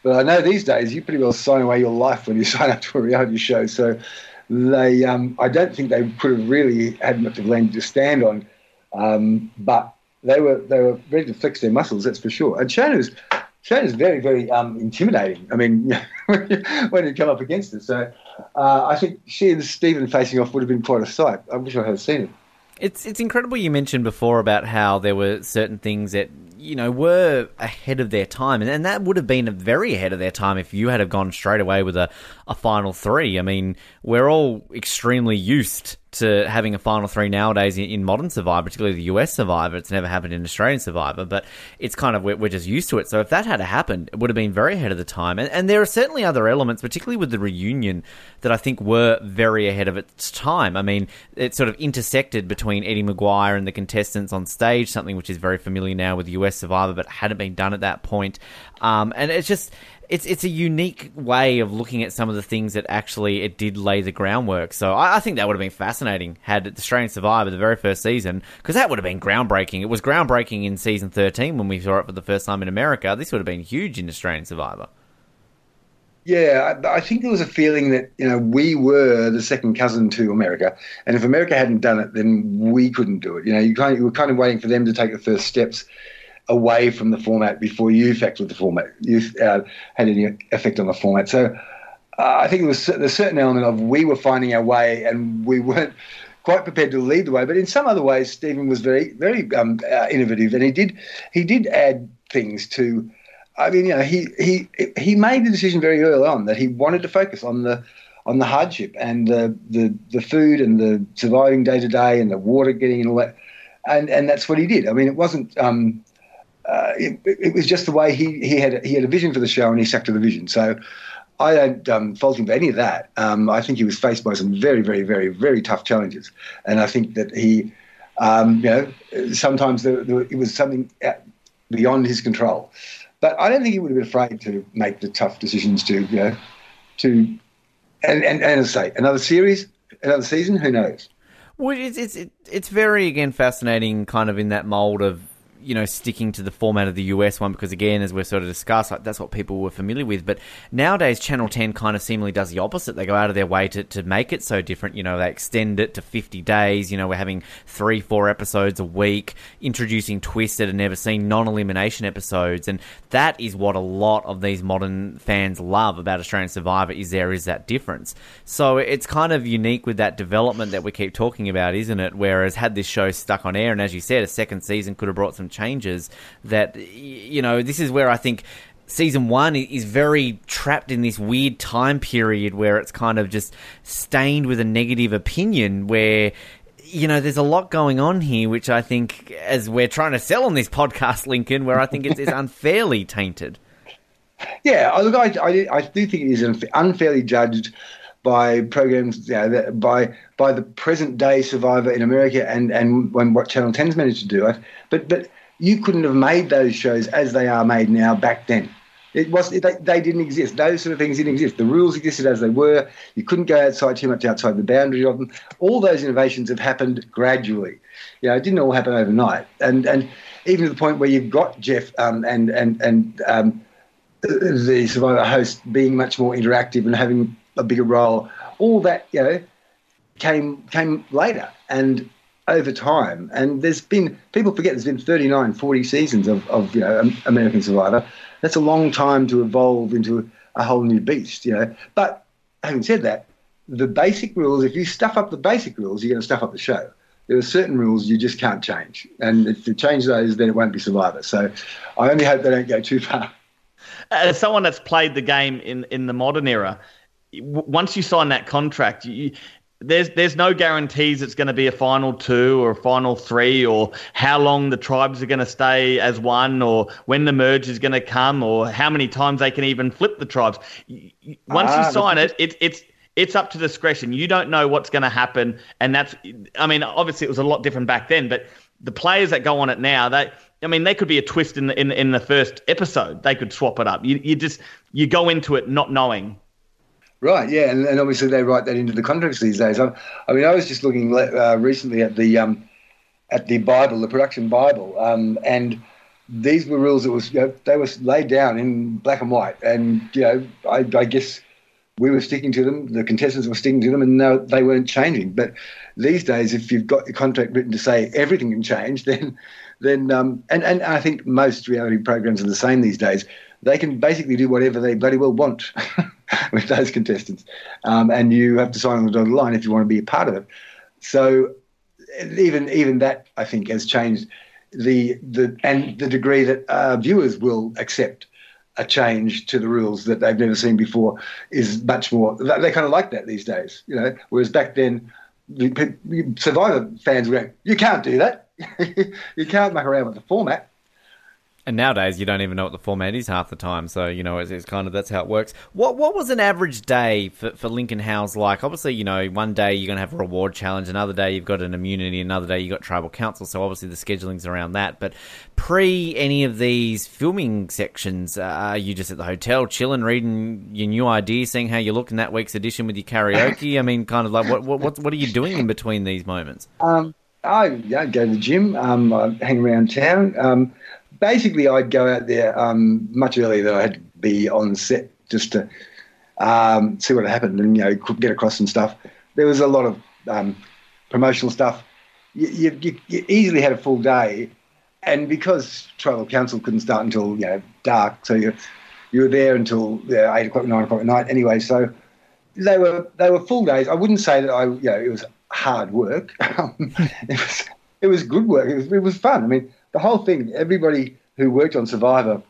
but I know these days you pretty well sign away your life when you (laughs) sign up to a reality show. So they um, I don't think they could have really had much of land to stand on, um, but they were they were ready to flex their muscles. That's for sure. And Shona's Shona's very very um, intimidating. I mean (laughs) when you come up against it, so uh, I think she and Stephen facing off would have been quite a sight. I wish I had seen it. It's it's incredible. You mentioned before about how there were certain things that you know were ahead of their time, and, that would have been very ahead of their time if you had have gone straight away with a, a final three. I mean, we're all extremely used to having a final three nowadays in, in, modern Survivor, particularly the US Survivor. It's never happened in Australian Survivor, but it's kind of we're, we're, just used to it. So if that had happened, it would have been very ahead of the time. And, and there are certainly other elements, particularly with the reunion, that I think were very ahead of its time. I mean, it sort of intersected between Eddie McGuire and the contestants on stage, something which is very familiar now with US Survivor, but hadn't been done at that point. Um, and it's just it's it's a unique way of looking at some of the things that actually it did lay the groundwork. So I, I think that would have been fascinating had Australian Survivor the very first season because that would have been groundbreaking. It was groundbreaking in season thirteen when we saw it for the first time in America. This would have been huge in Australian Survivor. Yeah, I, I think there was a feeling that you know we were the second cousin to America, and if America hadn't done it, then we couldn't do it. You know, you kind of, you were kind of waiting for them to take the first steps away from the format before you affected the format. You uh, had any effect on the format. So uh, I think there was a certain element of we were finding our way and we weren't quite prepared to lead the way. But in some other ways, Stephen was very, very um, uh, innovative, and he did he did add things to. I mean, you know, he he he made the decision very early on that he wanted to focus on the on the hardship and the the, the food and the surviving day to day and the water getting and all that, and and that's what he did. I mean, it wasn't. Um, uh, it, it, was just the way he, he had he had a vision for the show and he stuck to the vision. So I don't um, fault him for any of that. Um, I think he was faced by some very, very, very, very tough challenges, and I think that he, um, you know, sometimes it was something beyond his control. But I don't think he would have been afraid to make the tough decisions to, you know, to, and and, and say, another series, another season, who knows. Well, it's it's it's very again fascinating, kind of in that mold of you know, sticking to the format of the US one because, again, as we've sort of discussed, like, that's what people were familiar with. But nowadays, Channel 10 kind of seemingly does the opposite. They go out of their way to, to make it so different. You know, they extend it to 50 days. You know, we're having three, four episodes a week, introducing twists that are never seen, non elimination episodes. And that is what a lot of these modern fans love about Australian Survivor is there is that difference. So it's kind of unique with that development that we keep talking about, isn't it? Whereas had this show stuck on air, and as you said, a second season could have brought some changes that you know this is where I think season one is very trapped in this weird time period where it's kind of just stained with a negative opinion where you know there's a lot going on here which i think as we're trying to sell on this podcast lincoln where i think it's, it's (laughs) unfairly tainted. Yeah oh, look I, I, I, do think it is unfairly judged by programs you know, by by the present day survivor in america and and when what channel 10's managed to do. But but you couldn't have made those shows as they are made now back then. It was they, they didn't exist. Those sort of things didn't exist. The rules existed as they were. You couldn't go outside too much outside the boundary of them. All those innovations have happened gradually. You know, it didn't all happen overnight. And and even to the point where you've got Jeff um, and and and um, the Survivor host being much more interactive and having a bigger role. All that you know came came later, and over time. And there's been people forget there's been 39, 40 seasons of, of you know American Survivor. That's a long time to evolve into a whole new beast, you know. But having said that, the basic rules, if you stuff up the basic rules, you're going to stuff up the show. There are certain rules you just can't change. And if you change those, then it won't be Survivor. So I only hope they don't go too far. As someone that's played the game in, in the modern era, once you sign that contract, you, there's there's no guarantees it's going to be a final two or a final three or how long the tribes are going to stay as one or when the merge is going to come or how many times they can even flip the tribes. Once ah, you sign it, it, it's it's up to discretion. You don't know what's going to happen, and that's I mean obviously it was a lot different back then, but the players that go on it now, they I mean they could be a twist in the in, in the first episode. They could swap it up. You you just you go into it not knowing Right, yeah, and, and, obviously they write that into the contracts these days. I, I mean, I was just looking uh, recently at the um, at the Bible, the production Bible, um, and these were rules that was you know, they were laid down in black and white, and you know, I, I, guess we were sticking to them, the contestants were sticking to them, and no, they weren't changing. But these days, if you've got your contract written to say everything can change, (laughs) then then um, and and I think most reality programs are the same these days. They can basically do whatever they bloody well want. (laughs) (laughs) with those contestants, um, and you have to sign on the dotted line if you want to be a part of it. So even even that I think has changed the the and the degree that uh, viewers will accept a change to the rules that they've never seen before is much more. They kind of like that these days, you know. Whereas back then, Survivor fans were going, "You can't do that. (laughs) you can't muck around with the format." And nowadays, you don't even know what the format is half the time. So you know, it's, it's, kind of that's how it works. What what was an average day for, for Lincoln House like? Obviously, you know, one day you're going to have a reward challenge, another day you've got an immunity, another day you've got tribal council. So obviously the scheduling's around that. But pre any of these filming sections, uh, are you just at the hotel chilling, reading your new ideas, seeing how you look in that week's edition with your karaoke? I mean, kind of like what what what are you doing in between these moments? Um, I yeah, go to the gym, um, I hang around town. Um, basically, I'd go out there um, much earlier than I had to be on set just to um, see what happened and you know get across some stuff. There was a lot of um, promotional stuff. You, you, you, easily had a full day, and because Tribal Council couldn't start until you know dark, so you you were there until eight o'clock, nine o'clock at night. Anyway, so they were they were full days. I wouldn't say that I you know it was hard work. (laughs) it was it was good work. It was it was fun. I mean the whole thing, everybody who worked on Survivor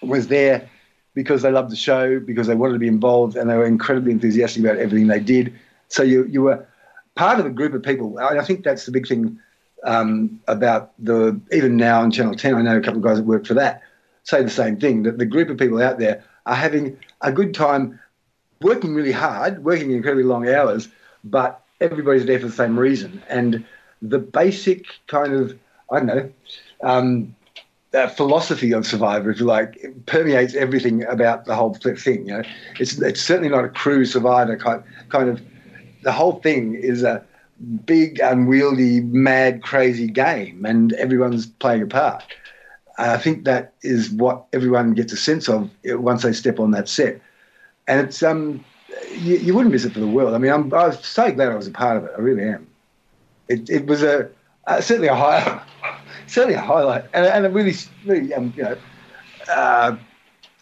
was there because they loved the show, because they wanted to be involved, and they were incredibly enthusiastic about everything they did. So you you were part of a group of people. I think that's the big thing um, about the even now on Channel Ten. I know a couple of guys that work for that say the same thing that the group of people out there are having a good time working really hard, working incredibly long hours, but everybody's there for the same reason. And the basic kind of I don't know um, philosophy of Survivor, if you like, permeates everything about the whole thing. You know, it's it's certainly not a crew Survivor kind kind of. The whole thing is a big, unwieldy, mad, crazy game, and everyone's playing a part. I think that is what everyone gets a sense of once they step on that set, and it's um, you, you wouldn't miss it for the world. I mean, I'm, I was so glad I was a part of it. I really am. It it was a uh, certainly a high (laughs) certainly a highlight and, and a really, really um, you know, uh,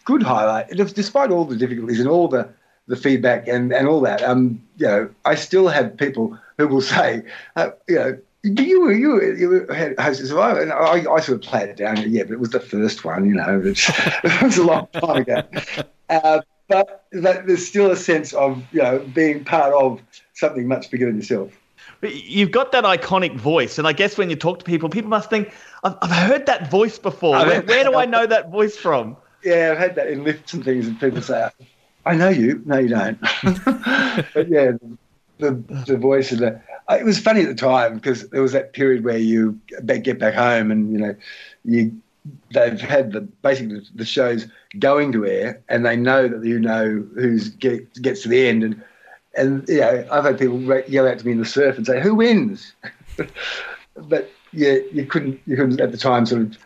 good highlight. Despite all the difficulties and all the, the feedback and, and all that, um, you know, I still have people who will (laughs) say, uh, you know, you were you were, you were host of Survivor, and I, I sort of played it down. Yeah, but it was the first one, you know. (laughs) it was a long time ago. (laughs) Uh, but that, there's still a sense of you know being part of something much bigger than yourself. You've got that iconic voice, and I guess when you talk to people, people must think, "I've, I've heard that voice before. Where, where, do I know that voice from?" Yeah, I've had that in lifts and things, and people say, "I know you." No, you don't. (laughs) but yeah, the the voice of the. Uh, it was funny at the time because there was that period where you get back home, and you know, you they've had the basically the shows going to air, and they know that you know who's get, gets to the end, and and you know, I've had people yell out to me in the surf and say, "Who wins?" (laughs) but yeah, you couldn't you couldn't at the time sort of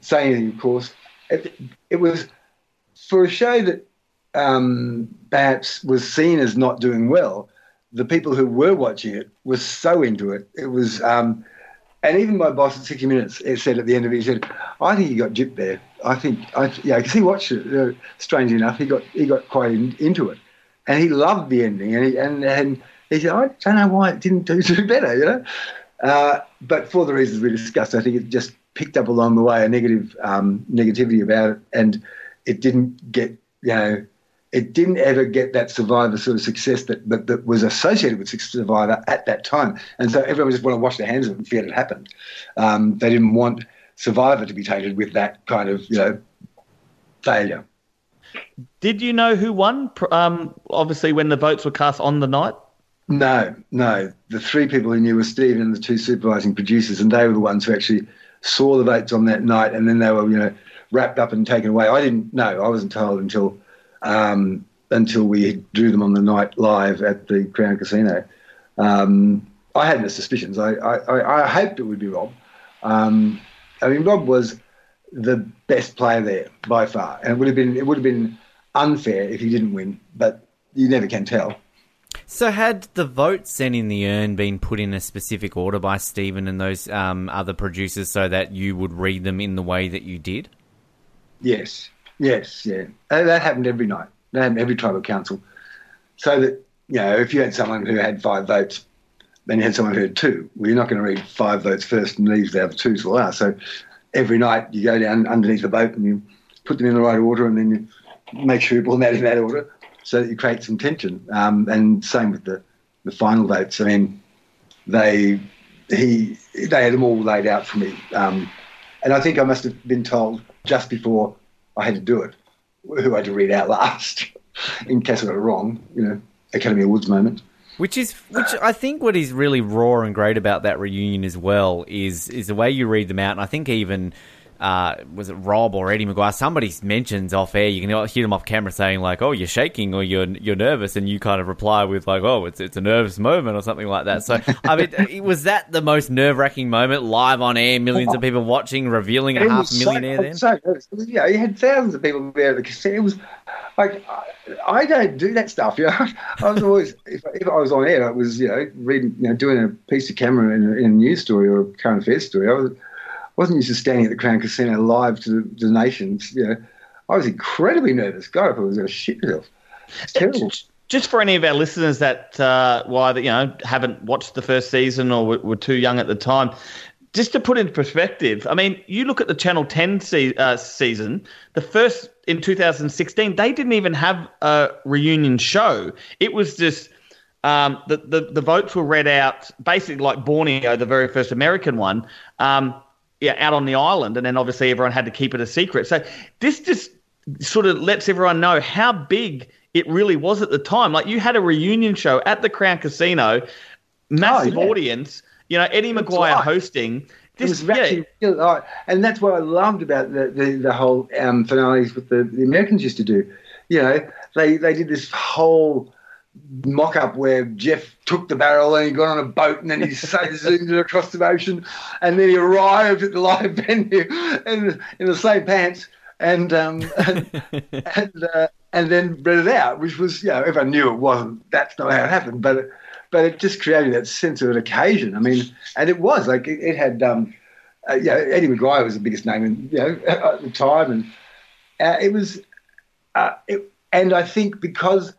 say anything. Of course, it, it was for a show that um, perhaps was seen as not doing well. The people who were watching it were so into it. It was um, and even my boss at 60 Minutes said at the end of it, he said, "I think he got gypped there. I think, I, yeah, because he watched it. Uh, strangely enough, he got he got quite in, into it, and he loved the ending. And he, and and he said, I don't know why it didn't do, better, you know. Uh, but for the reasons we discussed, I think it just picked up along the way a negative um, negativity about it, and it didn't get you know it didn't ever get that survivor sort of success that, that, that was associated with survivor at that time and so everyone just wanted to wash their hands of it and forget it happened um, they didn't want survivor to be tainted with that kind of you know failure did you know who won um, obviously when the votes were cast on the night no no the three people who knew were stephen and the two supervising producers and they were the ones who actually saw the votes on that night and then they were you know wrapped up and taken away. I didn't know. I wasn't told until um, until we drew them on the night live at the Crown Casino. Um, I had no suspicions. I, I, I, hoped it would be Rob. Um, I mean, Rob was the best player there by far, and it would have been it would have been unfair if he didn't win. But you never can tell. So, had the votes sent in the urn been put in a specific order by Stephen and those um, other producers so that you would read them in the way that you did? Yes, yes, yeah. that happened every night. That happened every tribal council. So that, you know, if you had someone who had five votes, then you had someone who had two. Well, you're not going to read five votes first and leave the other two to last. So every night you go down underneath the boat and you put them in the right order and then you make sure you pull them out in that order so that you create some tension. Um, and same with the, the final votes. I mean, they he they had them all laid out for me. Um, and I think I must have been told just before I had to do it, who I had to read out last, (laughs) in case I got it wrong. You know, Academy Awards moment. Which is, which I think, what is really raw and great about that reunion as well is is the way you read them out, and I think even uh, was it Rob or Eddie McGuire? Somebody mentions off air. You can hear them off camera saying like, "Oh, you're shaking or you're you're nervous," and you kind of reply with like, "Oh, it's it's a nervous moment" or something like that. So, I mean, (laughs) was that the most nerve wracking moment live on air? Millions of people watching, revealing a half millionaire. So, then, so yeah, you had thousands of people there at the cassette. It was like I, I don't do that stuff. You know, (laughs) I was always if, if, I was on air, I was you know reading, you know, doing a piece of camera in a, in a news story or a current affairs story. I was wasn't used to standing at the Crown Casino live to the, the nations. You know, I was incredibly nervous. God, I was going to shit myself. It's terrible. Just for any of our listeners that uh, either you know haven't watched the first season or were, were, too young at the time, just to put in perspective, I mean, you look at the Channel 10 se- uh, season, the first in 2016, they didn't even have a reunion show. It was just um, the, the the votes were read out basically like Borneo, the very first American one. Um, yeah, out on the island, and then obviously everyone had to keep it a secret. So this just sort of lets everyone know how big it really was at the time. Like you had a reunion show at the Crown Casino, massive oh, yeah. audience. You know, Eddie McGuire right. hosting. This, it was actually yeah. and that's what I loved about the the, the whole um, finales with the, the Americans used to do. You know, they they did this whole mock up where Jeff took the barrel and he got on a boat and then he (laughs) zoomed it across the ocean and then he arrived at the live (laughs) venue in, in the same pants and um, and (laughs) and, uh, and, then read it out, which was you know everyone knew it wasn't. That's not how it happened, but it, but it just created that sense of an occasion. I mean, and it was like it, it had um, uh, you know, Eddie McGuire was the biggest name in, you know at the time, and uh, it was uh, it, and I think because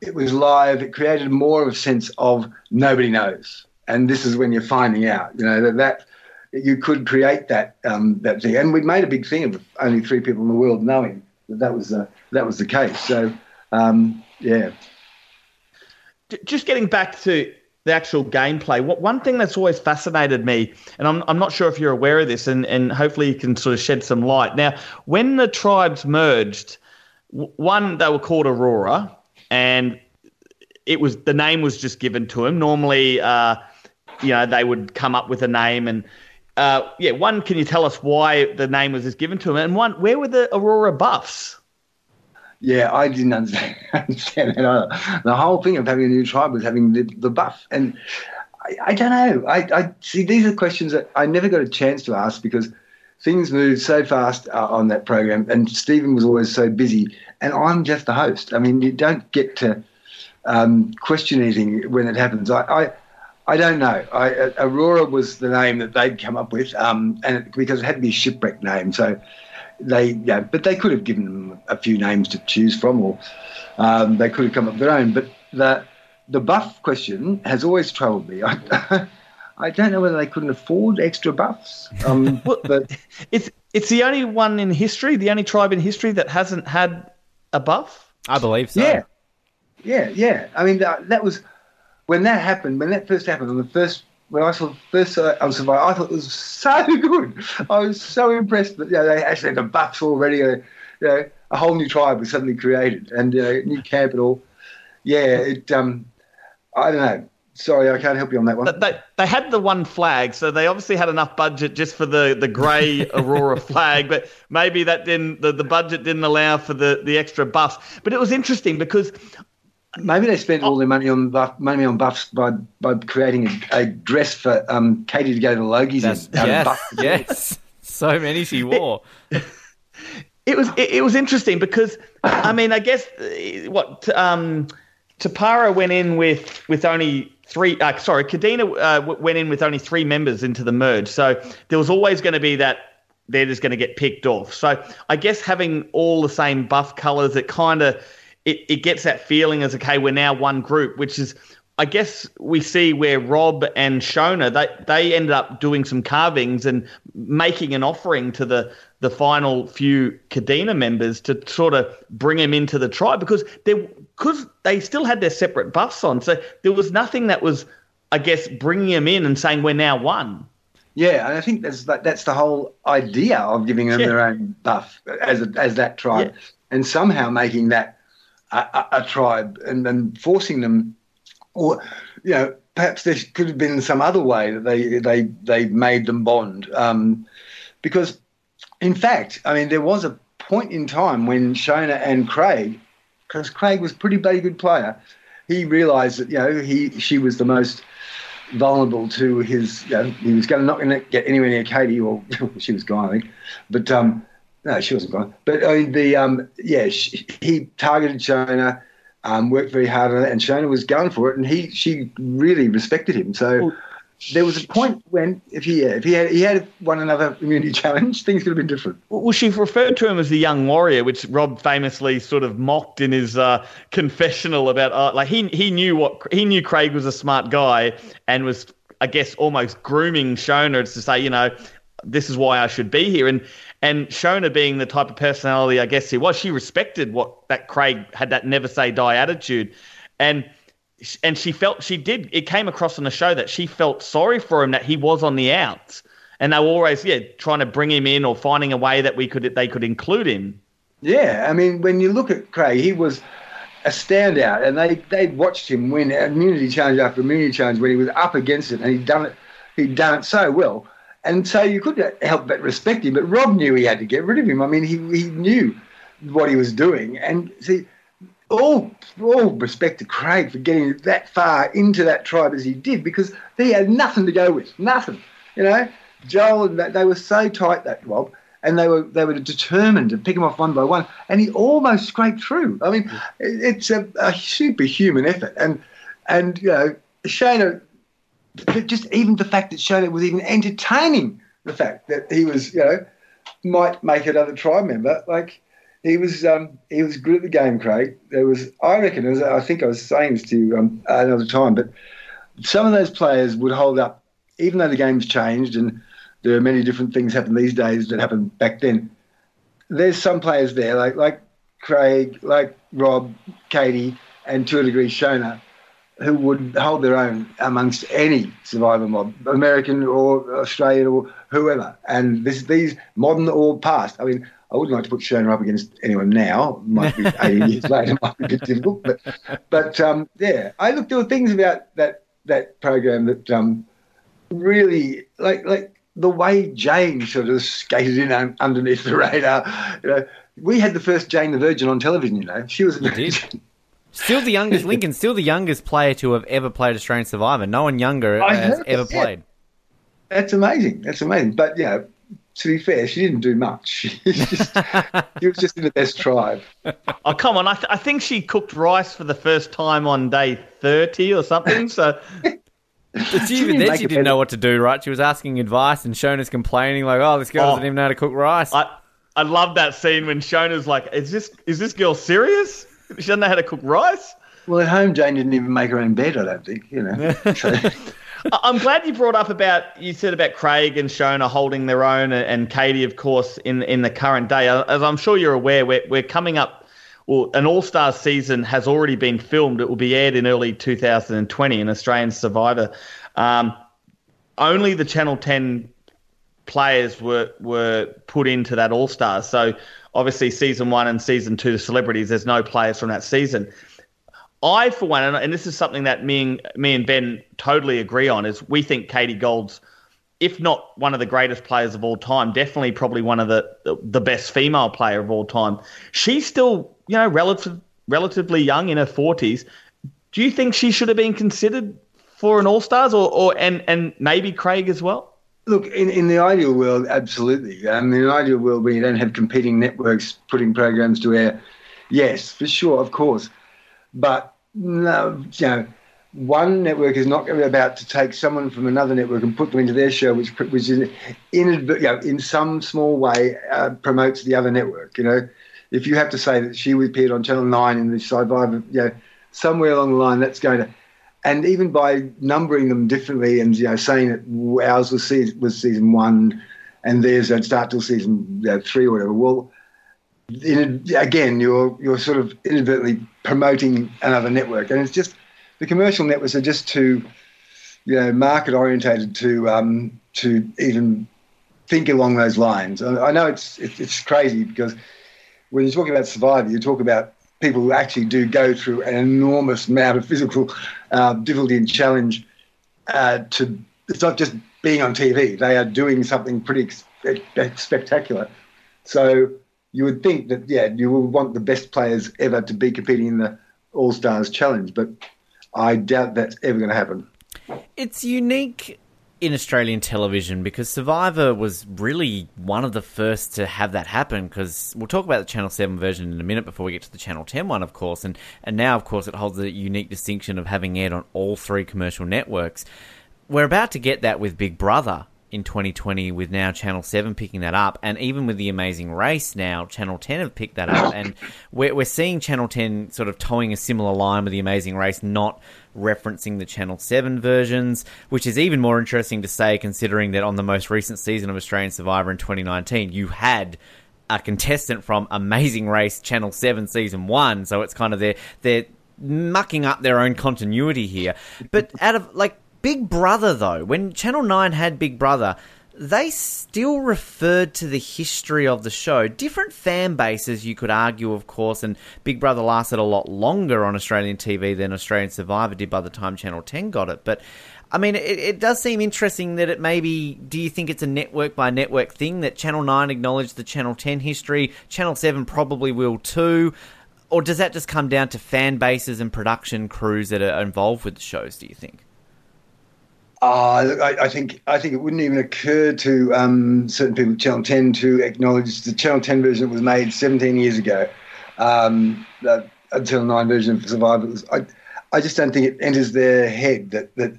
it was live, it created more of a sense of nobody knows. And this is when you're finding out, you know, that, that you could create that um, that thing. And we made a big thing of only three people in the world knowing that that was the, that was the case. So, um, yeah. Just getting back to the actual gameplay, what, one thing that's always fascinated me, and I'm, I'm not sure if you're aware of this, and, and hopefully you can sort of shed some light. Now, when the tribes merged, one, they were called Aurora, and it was the name was just given to him. Normally, uh, you know, they would come up with a name and. Uh, yeah, one, can you tell us why the name was just given to him? And one, where were the Aurora Buffs? Yeah, I didn't understand, (laughs) understand that. The whole thing of having a new tribe was having the, the buff. And I, I don't know. I, I, see these are questions that I never got a chance to ask because things moved so fast uh, on that program, and Stephen was always so busy and I'm just the host. I mean, you don't get to um, question anything when it happens. I, I, I don't know. I, Aurora was the name that they'd come up with, um, and it, because it had to be a shipwreck name, so they yeah. But they could have given them a few names to choose from, or um, they could have come up with their own. But the the buff question has always troubled me. (laughs) I, I don't know whether they couldn't afford extra buffs. Um, (laughs) but it's it's the only one in history, the only tribe in history that hasn't had a buff. I believe so. Yeah, yeah, yeah. I mean, that, that was when that happened. When that first happened, on the first when I saw first uh, on Survivor, I thought it was so (laughs) good. I was so impressed that you know, they actually had the buffs already. Uh, you know, a whole new tribe was suddenly created, and uh, new camp and all. Yeah, it. Um, I don't know. Sorry, I can't help you on that one. They, they had the one flag, so they obviously had enough budget just for the, the grey (laughs) Aurora flag, but maybe that didn't the, the budget didn't allow for the, the extra buffs. But it was interesting because maybe they spent all their money on buff, money on buffs by by creating a, a dress for um, Katie to go to the Logies in. Yes, yes, so many she wore. It, (laughs) it was it, it, was interesting because I mean I guess uh, what um, Tupara went in with with only three. Uh, sorry, Kadina uh, went in with only three members into the merge, so there was always going to be that they're just going to get picked off. So I guess having all the same buff colors, it kind of it, it gets that feeling as okay, we're now one group, which is I guess we see where Rob and Shona they they ended up doing some carvings and making an offering to the the final few Kadina members to sort of bring them into the tribe because they because they still had their separate buffs on, so there was nothing that was I guess bringing them in and saying we're now one. Yeah, and I think that's that's the whole idea of giving them yeah. their own buff as a, as that tribe, yeah. and somehow making that a, a, a tribe and then forcing them or you know perhaps there could have been some other way that they they they made them bond um, because in fact I mean there was a point in time when Shona and Craig because Craig was a pretty bloody good player. He realised that you know he she was the most vulnerable to his you know, he was going not going to get anywhere near Katie or (laughs) she was gone I think. But um, no she wasn't gone. But I mean the um, yeah she, he targeted Shona um, worked very hard on it, and Shona was going for it, and he she really respected him. So well, there was a point when if he if he had he had won another immunity (laughs) challenge, things could have been different. Well, she referred to him as the young warrior, which Rob famously sort of mocked in his uh, confessional about uh, like he he knew what he knew Craig was a smart guy and was I guess almost grooming Shona to say you know this is why I should be here and and Shona being the type of personality I guess he was, she respected what that Craig had that never say die attitude. And and she felt she did it came across on the show that she felt sorry for him that he was on the outs. And they were always, yeah, trying to bring him in or finding a way that we could they could include him. Yeah, I mean, when you look at Craig, he was a standout, and they they watched him win immunity challenge after immunity challenge when he was up against it, and he'd done it he'd done it so well. And so you couldn't help but respect him. But Rob knew he had to get rid of him. I mean, he, he knew what he was doing. And see, all, all respect to Craig for getting that far into that tribe as he did because he had nothing to go with. Nothing. You know, Joel and that, they were so tight, that Rob. And they were they were determined to pick him off one by one, and he almost scraped through. I mean, it's a, a superhuman effort, and and you know, Shona just even the fact that Shona was even entertaining the fact that he was, you know, might make another tribe member. Like he was, um, he was good at the game, Craig. There was, I reckon, was, I think I was saying this to you um, another time, but some of those players would hold up, even though the game's changed and there are many different things happen these days that happened back then. There's some players there, like like Craig, like Rob, Katie, and to a degree Shona, who would hold their own amongst any survivor mob, American or Australian or whoever. And this, these modern or past. I mean, I wouldn't like to put Shona up against anyone now. Might be (laughs) 80 years later, might be a bit difficult. But, but um, yeah, I look. There were things about that that program that um, really, like, like the way Jane sort of skated in un- underneath the radar. You know, we had the first Jane the Virgin on television. You know, she was a virgin. Still the youngest, Lincoln, still the youngest player to have ever played Australian Survivor. No one younger I has ever played. That's amazing. That's amazing. But, know, to be fair, she didn't do much. (laughs) she, just, she was just in the best tribe. Oh, come on. I, th- I think she cooked rice for the first time on day 30 or something. So. But she, even then, she didn't know what to do, right? She was asking advice, and Shona's complaining, like, "Oh, this girl oh, doesn't even know how to cook rice." I, I love that scene when Shona's like, "Is this is this girl serious? She doesn't know how to cook rice." Well, at home, Jane didn't even make her own bed. I don't think, you know. (laughs) So. I'm glad you brought up about you said about Craig and Shona holding their own, and Katie, of course, in in the current day. As I'm sure you're aware, we're we're coming up. Well, an All Star season has already been filmed. It will be aired in early 2020 in Australian Survivor. Um, only the Channel 10 players were were put into that All Stars. So obviously, season one and season two, the celebrities. There's no players from that season. I, for one, and this is something that me and me and Ben totally agree on, is we think Katie Gold's, if not one of the greatest players of all time, definitely probably one of the the best female player of all time. She's still, you know, relative, relatively young in her forties. Do you think she should have been considered for an All Stars, or, or and and maybe Craig as well? Look, in, in the ideal world, absolutely. Um, in an ideal world where you don't have competing networks putting programs to air, yes, for sure, of course. But no, you know, one network is not about to take someone from another network and put them into their show, which which in in, you know, in some small way uh, promotes the other network. You know, if you have to say that she appeared on Channel Nine in the Survivor, you know, somewhere along the line that's going to and even by numbering them differently and you know saying that ours was season, was season one and theirs don't start till season you know, three or whatever. Well, in, again, you're you're sort of inadvertently promoting another network, and it's just the commercial networks are just too you know market orientated to um, to even think along those lines. I know it's it's crazy because when you talk about Survivor, you talk about people who actually do go through an enormous amount of physical uh, difficulty and challenge uh, to it's not just being on TV. They are doing something pretty spectacular. So you would think that yeah, you would want the best players ever to be competing in the All Stars Challenge, but I doubt that's ever going to happen. It's unique in Australian television because Survivor was really one of the first to have that happen. Because we'll talk about the Channel Seven version in a minute before we get to the Channel Ten one, of course, and and now of course it holds the unique distinction of having aired on all three commercial networks. We're about to get that with Big Brother in 2020 with now Channel 7 picking that up. And even with the amazing race now Channel 10 have picked that up. And we're, we're seeing Channel 10 sort of towing a similar line with the amazing race not referencing the Channel 7 versions, which is even more interesting to say considering that on the most recent season of Australian Survivor in 2019, you had a contestant from Amazing Race Channel 7 season 1, so it's kind of they're they're mucking up their own continuity here. But out of like Big Brother though, when Channel 9 had Big Brother, they still referred to the history of the show. Different fan bases, you could argue, of course, and Big Brother lasted a lot longer on Australian TV than Australian Survivor did by the time Channel 10 got it. But I mean, it, it, does seem interesting that it maybe. Do you think it's a network by network thing that Channel 9 acknowledged the Channel 10 history? Channel 7 probably will too. Or does that just come down to fan bases and production crews that are involved with the shows, do you think? Uh, I, I, think I think it wouldn't even occur to um, certain people at Channel 10 to acknowledge the Channel 10 version that was made 17 years ago. Um, the Channel 9 version of Survivor. I, I just don't think it enters their head that, that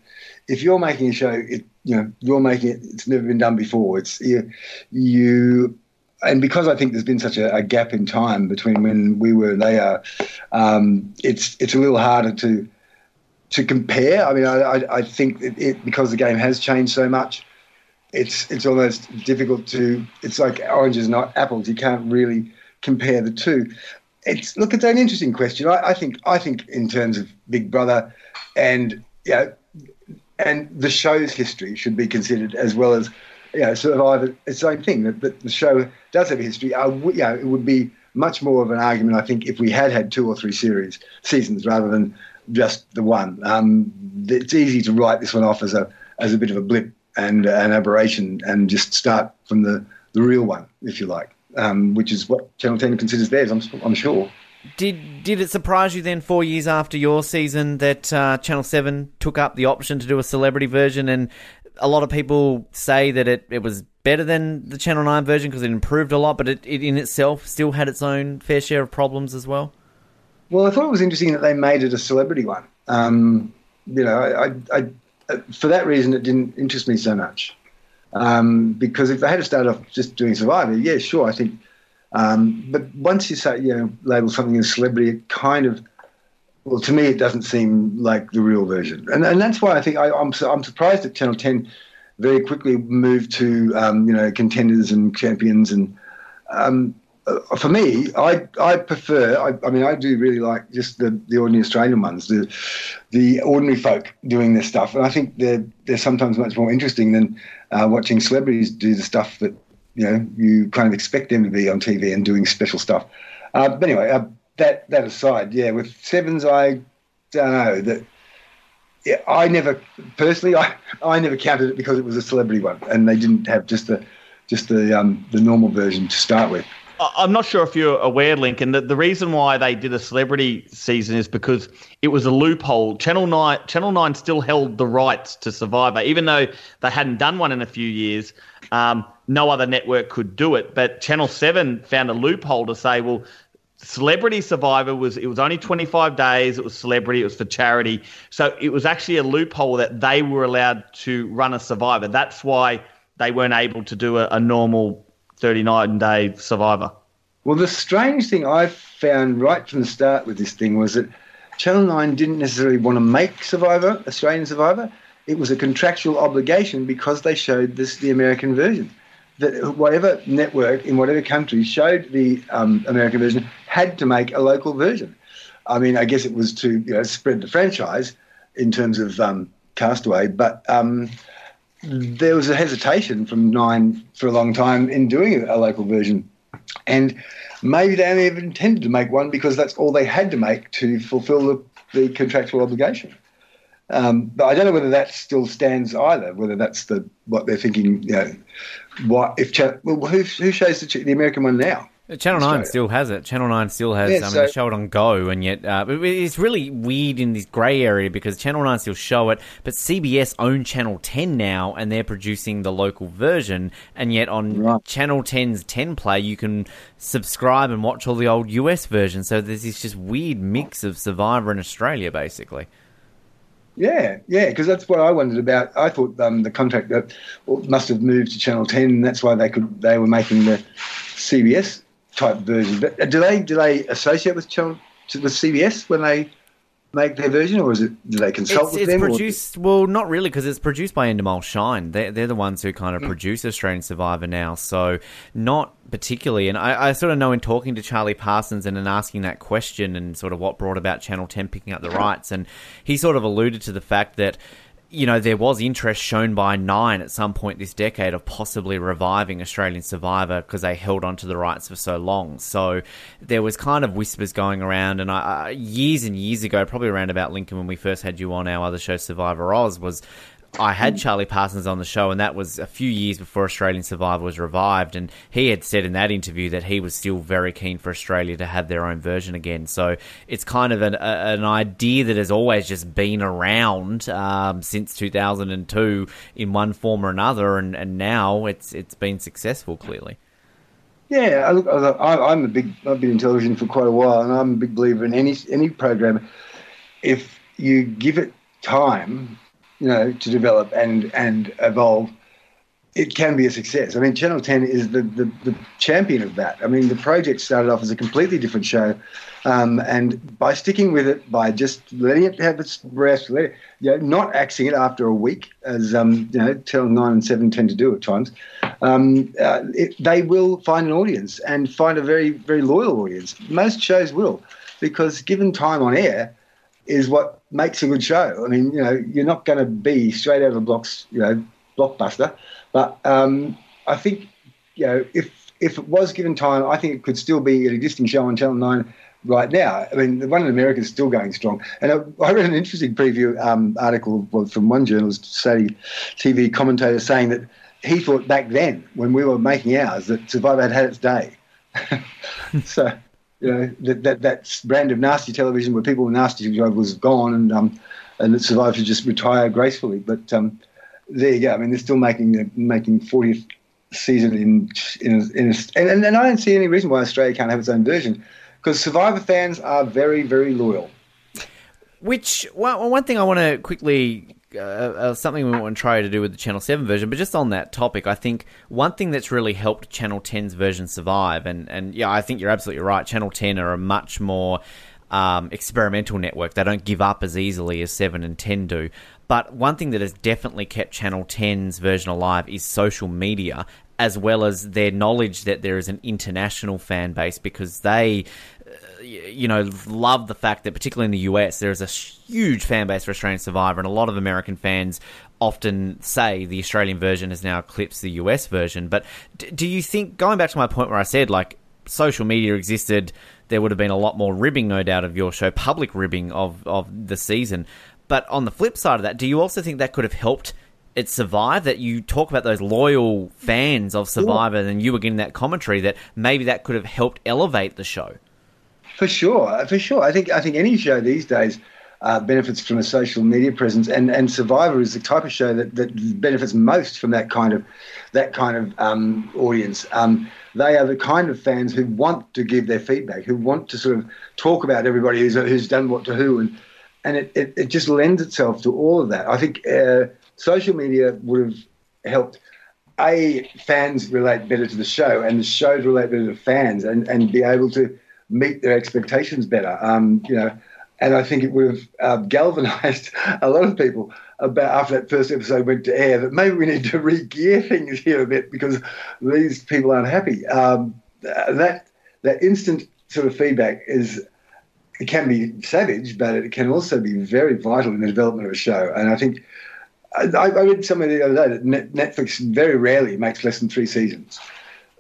if you're making a show, it, you know, you're making it, it's never been done before. It's you, you and because I think there's been such a, a, gap in time between when we were and they are, um, it's it's a little harder to to compare. I mean, I, I think it, it, because the game has changed so much, it's it's almost difficult to. It's like oranges not apples. You can't really compare the two. It's look, it's an interesting question. I, I think I think in terms of Big Brother, and you know, and the show's history should be considered as well as you know, either it's the same thing that, that the show does have a history. Uh, you know, it would be much more of an argument, I think, if we had had two or three series seasons rather than just the one. Um, it's easy to write this one off as a as a bit of a blip and an aberration, and just start from the, the real one, if you like, um, which is what Channel Ten considers theirs. I'm, I'm sure. Did did it surprise you then, four years after your season, that uh, Channel Seven took up the option to do a celebrity version? And a lot of people say that it, it was better than the Channel Nine version because it improved a lot, but it, it in itself still had its own fair share of problems as well. Well, I thought it was interesting that they made it a celebrity one. Um, you know, I, I, uh, for that reason, it didn't interest me so much. Um, because if they had to start off just doing Survivor, yeah, sure, I think. Um, but once you say, you know, label something as celebrity, it kind of, well, to me, it doesn't seem like the real version. And, and that's why I think I, I'm, I'm surprised that Channel 10 very quickly moved to, um, you know, contenders and champions. And um, for me, I I prefer. I, I, mean, I do really like just the, the ordinary Australian ones, the the ordinary folk doing this stuff, and I think they're they're sometimes much more interesting than uh, watching celebrities do the stuff that you know you kind of expect them to be on TV and doing special stuff. Uh, but anyway, uh, that that aside, yeah, with sevens, I don't know that. Yeah, I never personally, (laughs) I, I never counted it because it was a celebrity one, and they didn't have just the just the um, the normal version to start with. I'm not sure if you're aware, Lincoln, the, the reason why they did a celebrity season is because it was a loophole. Channel Nine, Channel Nine still held the rights to Survivor, even though they hadn't done one in a few years. Um, no other network could do it, but Channel Seven found a loophole to say, well, Celebrity Survivor was it was only 25 days. It was celebrity. It was for charity. So it was actually a loophole that they were allowed to run a Survivor. That's why they weren't able to do a, a normal 39 day survivor. Well, the strange thing I found right from the start with this thing was that Channel 9 didn't necessarily want to make Survivor, Australian Survivor. It was a contractual obligation because they showed this the American version. That whatever network in whatever country showed the um, American version had to make a local version. I mean, I guess it was to you know, spread the franchise in terms of um, Castaway, but um, there was a hesitation from Nine for a long time in doing a local version. And maybe they only ever intended to make one because that's all they had to make to fulfill the, the contractual obligation. Um, but I don't know whether that still stands either. Whether that's the what they're thinking. You know, what if well, who, who shows the, the American one now? Channel Nine still has it. Channel Nine still has. Yeah, I mean, so, they show it on Go, and yet uh, it's really weird in this grey area because Channel Nine still show it, but CBS own Channel Ten now, and they're producing the local version. And yet on right. Channel 10's Ten Play, you can subscribe and watch all the old US versions. So there's this just weird mix of Survivor in Australia, basically. Yeah, yeah, because that's what I wondered about. I thought um, the contract that must have moved to Channel Ten, and that's why they could they were making the CBS type version. But do they do they associate with channel, with CBS when they make their version, or is it do they consult it's, with it's them? Produced, or? well, not really, because it's produced by Endemol Shine. They're, they're the ones who kind of mm. produce Australian Survivor now, so not particularly. And I, I, sort of know in talking to Charlie Parsons and in asking that question and sort of what brought about Channel Ten picking up the rights, and he sort of alluded to the fact that you know, there was interest shown by Nine at some point this decade of possibly reviving Australian Survivor because they held onto the rights for so long. So there was kind of whispers going around, and I, years and years ago, probably around about Lincoln when we first had you on our other show, Survivor Oz, was I had Charlie Parsons on the show, and that was a few years before Australian Survivor was revived. And he had said in that interview that he was still very keen for Australia to have their own version again. So it's kind of an, a, an idea that has always just been around um, since 2002 in one form or another, and, and now it's it's been successful clearly. Yeah, I look, I, am a big. I've been in television for quite a while, and I'm a big believer in any any program. If you give it time you know, to develop and and evolve, it can be a success. I mean, Channel 10 is the, the, the champion of that. I mean, the project started off as a completely different show. Um, and by sticking with it, by just letting it have its let it, you know, not axing it after a week, as um, you know, Channel 9 and 7 tend to do at times, um, uh, it, they will find an audience and find a very, very loyal audience. Most shows will, because given time on air, is what makes a good show. I mean, you know, you're not going to be straight out of the blocks, you know, blockbuster. But um, I think, you know, if if it was given time, I think it could still be an existing show on Channel Nine right now. I mean, the one in America is still going strong. And I, read an interesting preview um, article from one journalist, say, TV commentator, saying that he thought back then, when we were making ours, that Survivor had had its day. (laughs) so you know that that that brand of nasty television where people were nasty was gone and um and to just retire gracefully. But um, there you go. I mean, they're still making uh, making 40th season in in, in a, and, and I don't see any reason why Australia can't have its own version because Survivor fans are very very loyal. Which well, one thing I want to quickly uh, uh, something we want to try to do with the Channel 7 version, but just on that topic, I think one thing that's really helped Channel 10's version survive, and, and yeah, I think you're absolutely right. Channel 10 are a much more um, experimental network. They don't give up as easily as 7 and 10 do. But one thing that has definitely kept Channel 10's version alive is social media, as well as their knowledge that there is an international fan base because they you know, love the fact that particularly in the US, there is a huge fan base for Australian Survivor, and a lot of American fans often say the Australian version has now eclipsed the US version. But do you think, going back to my point where I said, like, social media existed, there would have been a lot more ribbing, no doubt, of your show, public ribbing of, of the season. But on the flip side of that, do you also think that could have helped it survive? That you talk about those loyal fans of Survivor, yeah. and you were getting that commentary that maybe that could have helped elevate the show. For sure, for sure. I think I think any show these days uh, benefits from a social media presence, and, and Survivor is the type of show that, that benefits most from that kind of that kind of um, audience. Um, they are the kind of fans who want to give their feedback, who want to sort of talk about everybody who's, who's done what to who, and and it, it, it just lends itself to all of that. I think uh, social media would have helped a fans relate better to the show, and the shows relate better to fans, and, and be able to meet their expectations better. Um, you know, and I think it would have uh, galvanized (laughs) a lot of people about after that first episode went to air that maybe we need to re-gear things here a bit because these people aren't happy. Um, that that instant sort of feedback is it can be savage, but it can also be very vital in the development of a show. And I think I, I read somewhere the other day that Netflix very rarely makes less than three seasons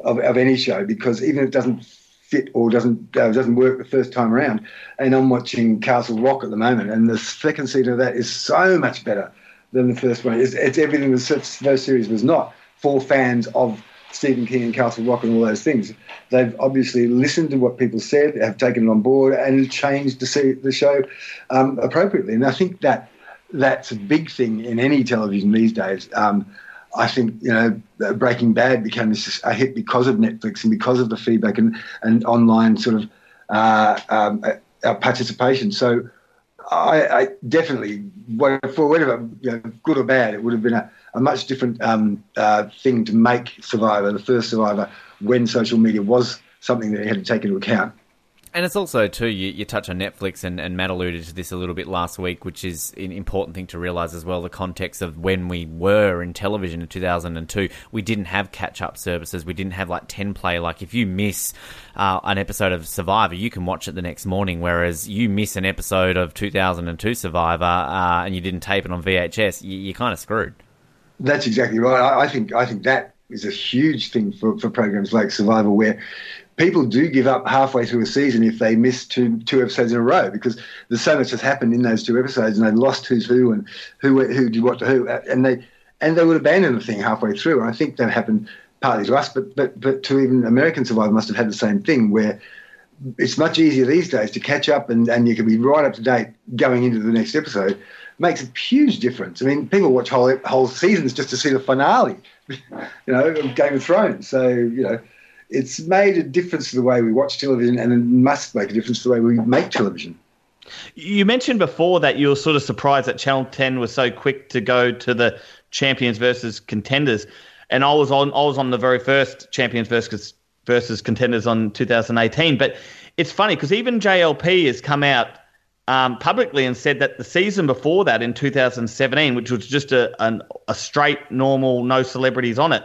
of, of any show because even if it doesn't fit or doesn't uh, doesn't work the first time around. And I'm watching Castle Rock at the moment, and the second season of that is so much better than the first one. It's, it's everything the first series was not for fans of Stephen King and Castle Rock and all those things. They've obviously listened to what people said, have taken it on board, and changed the, the show um, appropriately. And I think that that's a big thing in any television these days. Um, I think you know Breaking Bad became a hit because of Netflix and because of the feedback and, and online sort of uh, um, uh, participation. So I, I, definitely, for whatever you know, good or bad, it would have been a, a much different um, uh, thing to make Survivor, the first Survivor, when social media was something that you had to take into account. And it's also too you, you touch on Netflix and, and Matt alluded to this a little bit last week, which is an important thing to realise as well. The context of when we were in television in two thousand and two, we didn't have catch up services. We didn't have like ten play. Like if you miss uh, an episode of Survivor, you can watch it the next morning. Whereas you miss an episode of two thousand and two Survivor uh, and you didn't tape it on VHS, you, you're kind of screwed. That's exactly right. I, I think I think that is a huge thing for, for programs like Survivor, where people do give up halfway through a season if they miss two two episodes in a row because there's so much has happened in those two episodes and they've lost who's who and who who did what to who and they and they would abandon the thing halfway through. And I think that happened partly to us, but but but to even American Survivor must have had the same thing where it's much easier these days to catch up and, and you can be right up to date going into the next episode. Makes a huge difference. I mean, people watch whole whole seasons just to see the finale, (laughs) you know, of Game of Thrones. So you know, it's made a difference to the way we watch television, and it must make a difference to the way we make television. You mentioned before that you were sort of surprised that Channel 10 was so quick to go to the champions versus contenders, and I was on I was on the very first champions versus versus contenders on 2018. But it's funny because even JLP has come out um, publicly and said that the season before that in 2017, which was just a, an, a straight normal no celebrities on it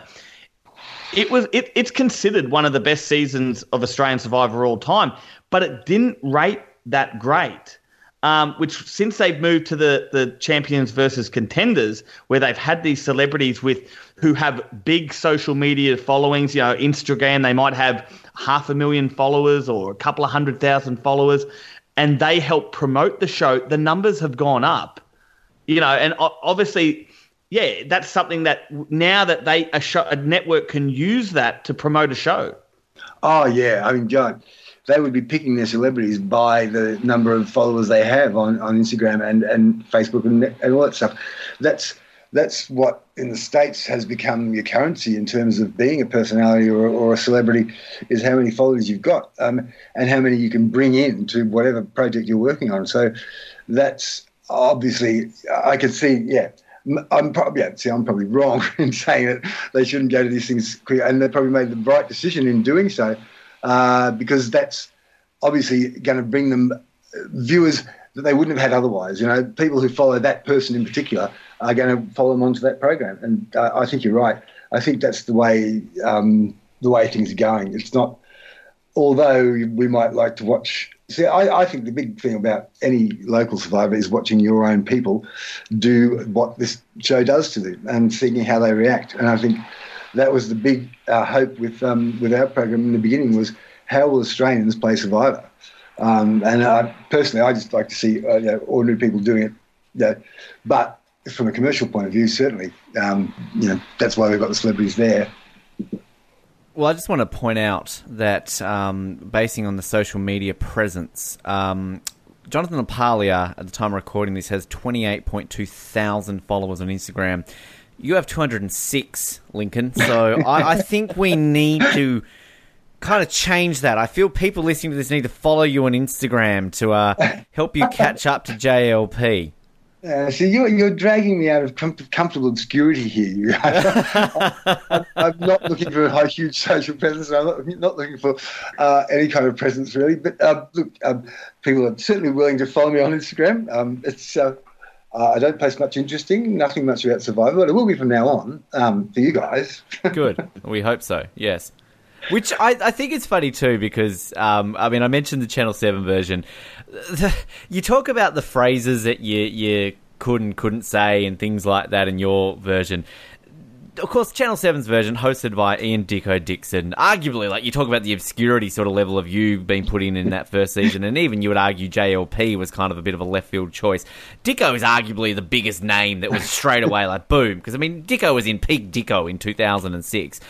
it was it, it's considered one of the best seasons of Australian Survivor all time, but it didn't rate that great. Um, which since they've moved to the the champions versus contenders, where they've had these celebrities with who have big social media followings, you know, Instagram, they might have half a million followers or a couple of hundred thousand followers, and they help promote the show. The numbers have gone up, you know, and obviously yeah, that's something that now that they a, show, a network can use that to promote a show. Oh yeah, I mean, John, they would be picking their celebrities by the number of followers they have on, on Instagram and, and Facebook and, and all that stuff. That's that's what in the states has become your currency in terms of being a personality or, or a celebrity is how many followers you've got um, and how many you can bring in to whatever project you're working on. So that's obviously, I could see, yeah. I'm probably yeah, see, I'm probably wrong (laughs) in saying that they shouldn't go to these things, and they probably made the right decision in doing so, uh, because that's obviously going to bring them viewers that they wouldn't have had otherwise. You know, people who follow that person in particular are going to follow them onto that program, and uh, I think you're right. I think that's the way um, the way things are going. It's not, although we might like to watch See, I, I, think the big thing about any local survivor is watching your own people do what this show does to them and seeing how they react. And I think that was the big uh, hope with um, with our program in the beginning was how will Australians play Survivor? Um, and uh, personally, I just like to see uh, you know, ordinary people doing it. You know, but from a commercial point of view, certainly, um, you know, that's why we've got the celebrities there. Well, I just want to point out that um, basing on the social media presence, um, Jonathan LaPaglia, at the time of recording this, has 28.2 thousand followers on Instagram. You have 206, Lincoln. So (laughs) I, I think we need to kind of change that. I feel people listening to this need to follow you on Instagram to uh, help you catch up to JLP. Uh, so you're, you're dragging me out of com- comfortable obscurity here. I'm, (laughs) (laughs) I'm not looking for a huge social presence. I'm not, not looking for uh, any kind of presence really. But uh, look, um, people are certainly willing to follow me on Instagram. Um, it's uh, uh, I don't post much interesting, nothing much about survival, but it will be from now on um, for you guys. (laughs) Good. We hope so. Yes. Which I, I think is funny too because um, I mean I mentioned the Channel Seven version. You talk about the phrases that you you could and couldn't say and things like that in your version. Of course, Channel 7's version, hosted by Ian Dicko Dickson, arguably, like, you talk about the obscurity sort of level of you being put in in that first season, and even you would argue JLP was kind of a bit of a left field choice. Dicko is arguably the biggest name that was straight away like, boom, because, I mean, Dicko was in peak Dicko in 2006.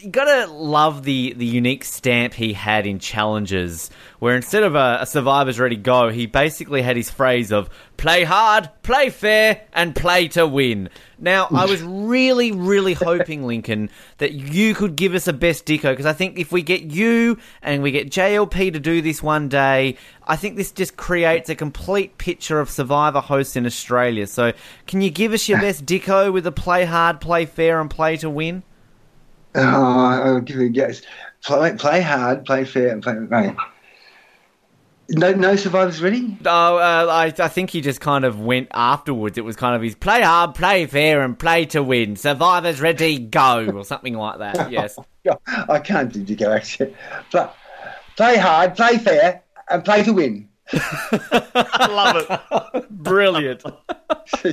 You gotta love the the unique stamp he had in challenges, where instead of a, a survivor's ready go, he basically had his phrase of play hard, play fair, and play to win. Now, I was (laughs) really, really hoping, Lincoln, that you could give us a best Dicko, because I think if we get you and we get JLP to do this one day, I think this just creates a complete picture of Survivor hosts in Australia. So, can you give us your (laughs) best Dicko with a play hard, play fair, and play to win? Oh, I'll give you a guess. Play, play hard, play fair, and play. Right. No, no survivors ready. Oh, uh, I, I think he just kind of went afterwards. It was kind of his play hard, play fair, and play to win. Survivors ready, go, or something like that. (laughs) Yes. I can't do Dicko actually, but play hard, play fair, and play to win. I (laughs) love it. Brilliant. (laughs) there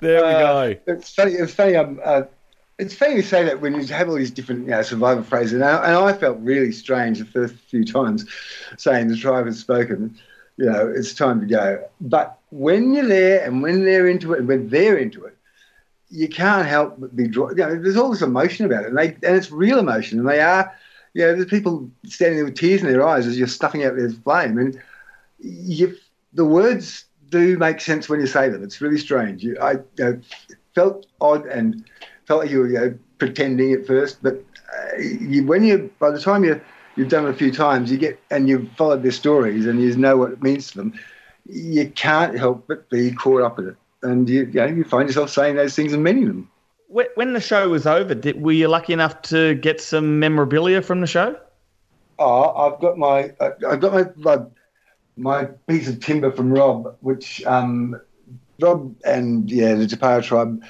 we go. Uh, it's funny. It's funny. Um, uh, it's funny to say that when you have all these different you know, survivor phrases, and I, and I felt really strange the first few times saying the tribe has spoken, you know, it's time to go. But when you're there and when they're into it and when they're into it, you can't help but be drawn. You know, there's all this emotion about it, and, they, and it's real emotion, and they are, you know, there's people standing there with tears in their eyes as you're stuffing out their flame, and you, the words do make sense when you say them. It's really strange. You, I know, felt odd and felt like you were you know, pretending at first, but uh, you, when you by the time you you've done it a few times, you get and you've followed their stories and you know what it means to them. You can't help but be caught up in it, and you, you, know, you find yourself saying those things and meaning them. When the show was over, did, were you lucky enough to get some memorabilia from the show? Oh, I've got my I've got my my, my piece of timber from Rob, which um, Rob and yeah the Tupara tribe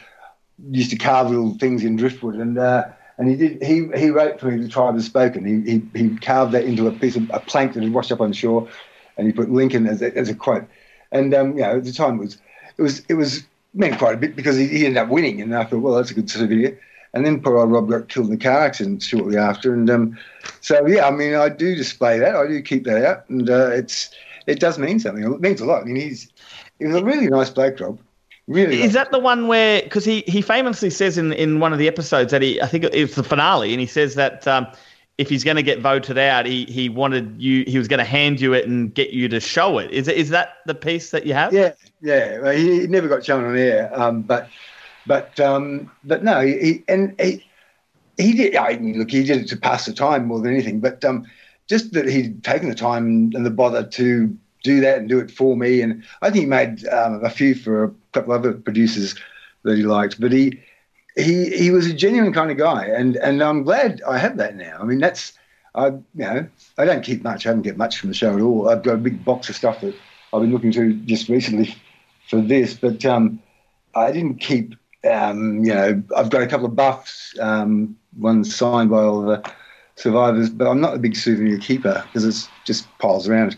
used to carve little things in driftwood, and uh, and he did he he wrote for me the tribe has spoken. He, he he carved that into a piece of a plank that had washed up on shore, and he put Lincoln as a, as a quote. And um, you know, at the time it was it was it was meant quite a bit because he, he ended up winning, and I thought, well, that's a good souvenir. And then poor old Rob got killed in the car accident shortly after, and um, so yeah, I mean, I do display that, I do keep that out, and uh, it's it does mean something. It means a lot. I mean, he's he was a really nice bloke, Rob. Really? Is that the one where because he he famously says in in one of the episodes that he I think it's the finale and he says that um, if he's going to get voted out he he wanted you he was going to hand you it and get you to show it. Is it is that the piece that you have? Yeah, yeah. Well, he never got shown on air, um, but but um, but no, he and he he did. I mean, look, he did it to pass the time more than anything, but um, just that he'd taken the time and the bother to do that and do it for me. And I think he made um, a few for a couple of other producers that he liked. But he he he was a genuine kind of guy, and and I'm glad I have that now. I mean, that's I you know I don't keep much. I haven't get much from the show at all. I've got a big box of stuff that I've been looking through just recently (laughs) for this, but um, I didn't keep. Um, you know, I've got a couple of buffs, um, one signed by all the survivors, but I'm not a big souvenir keeper because it just piles around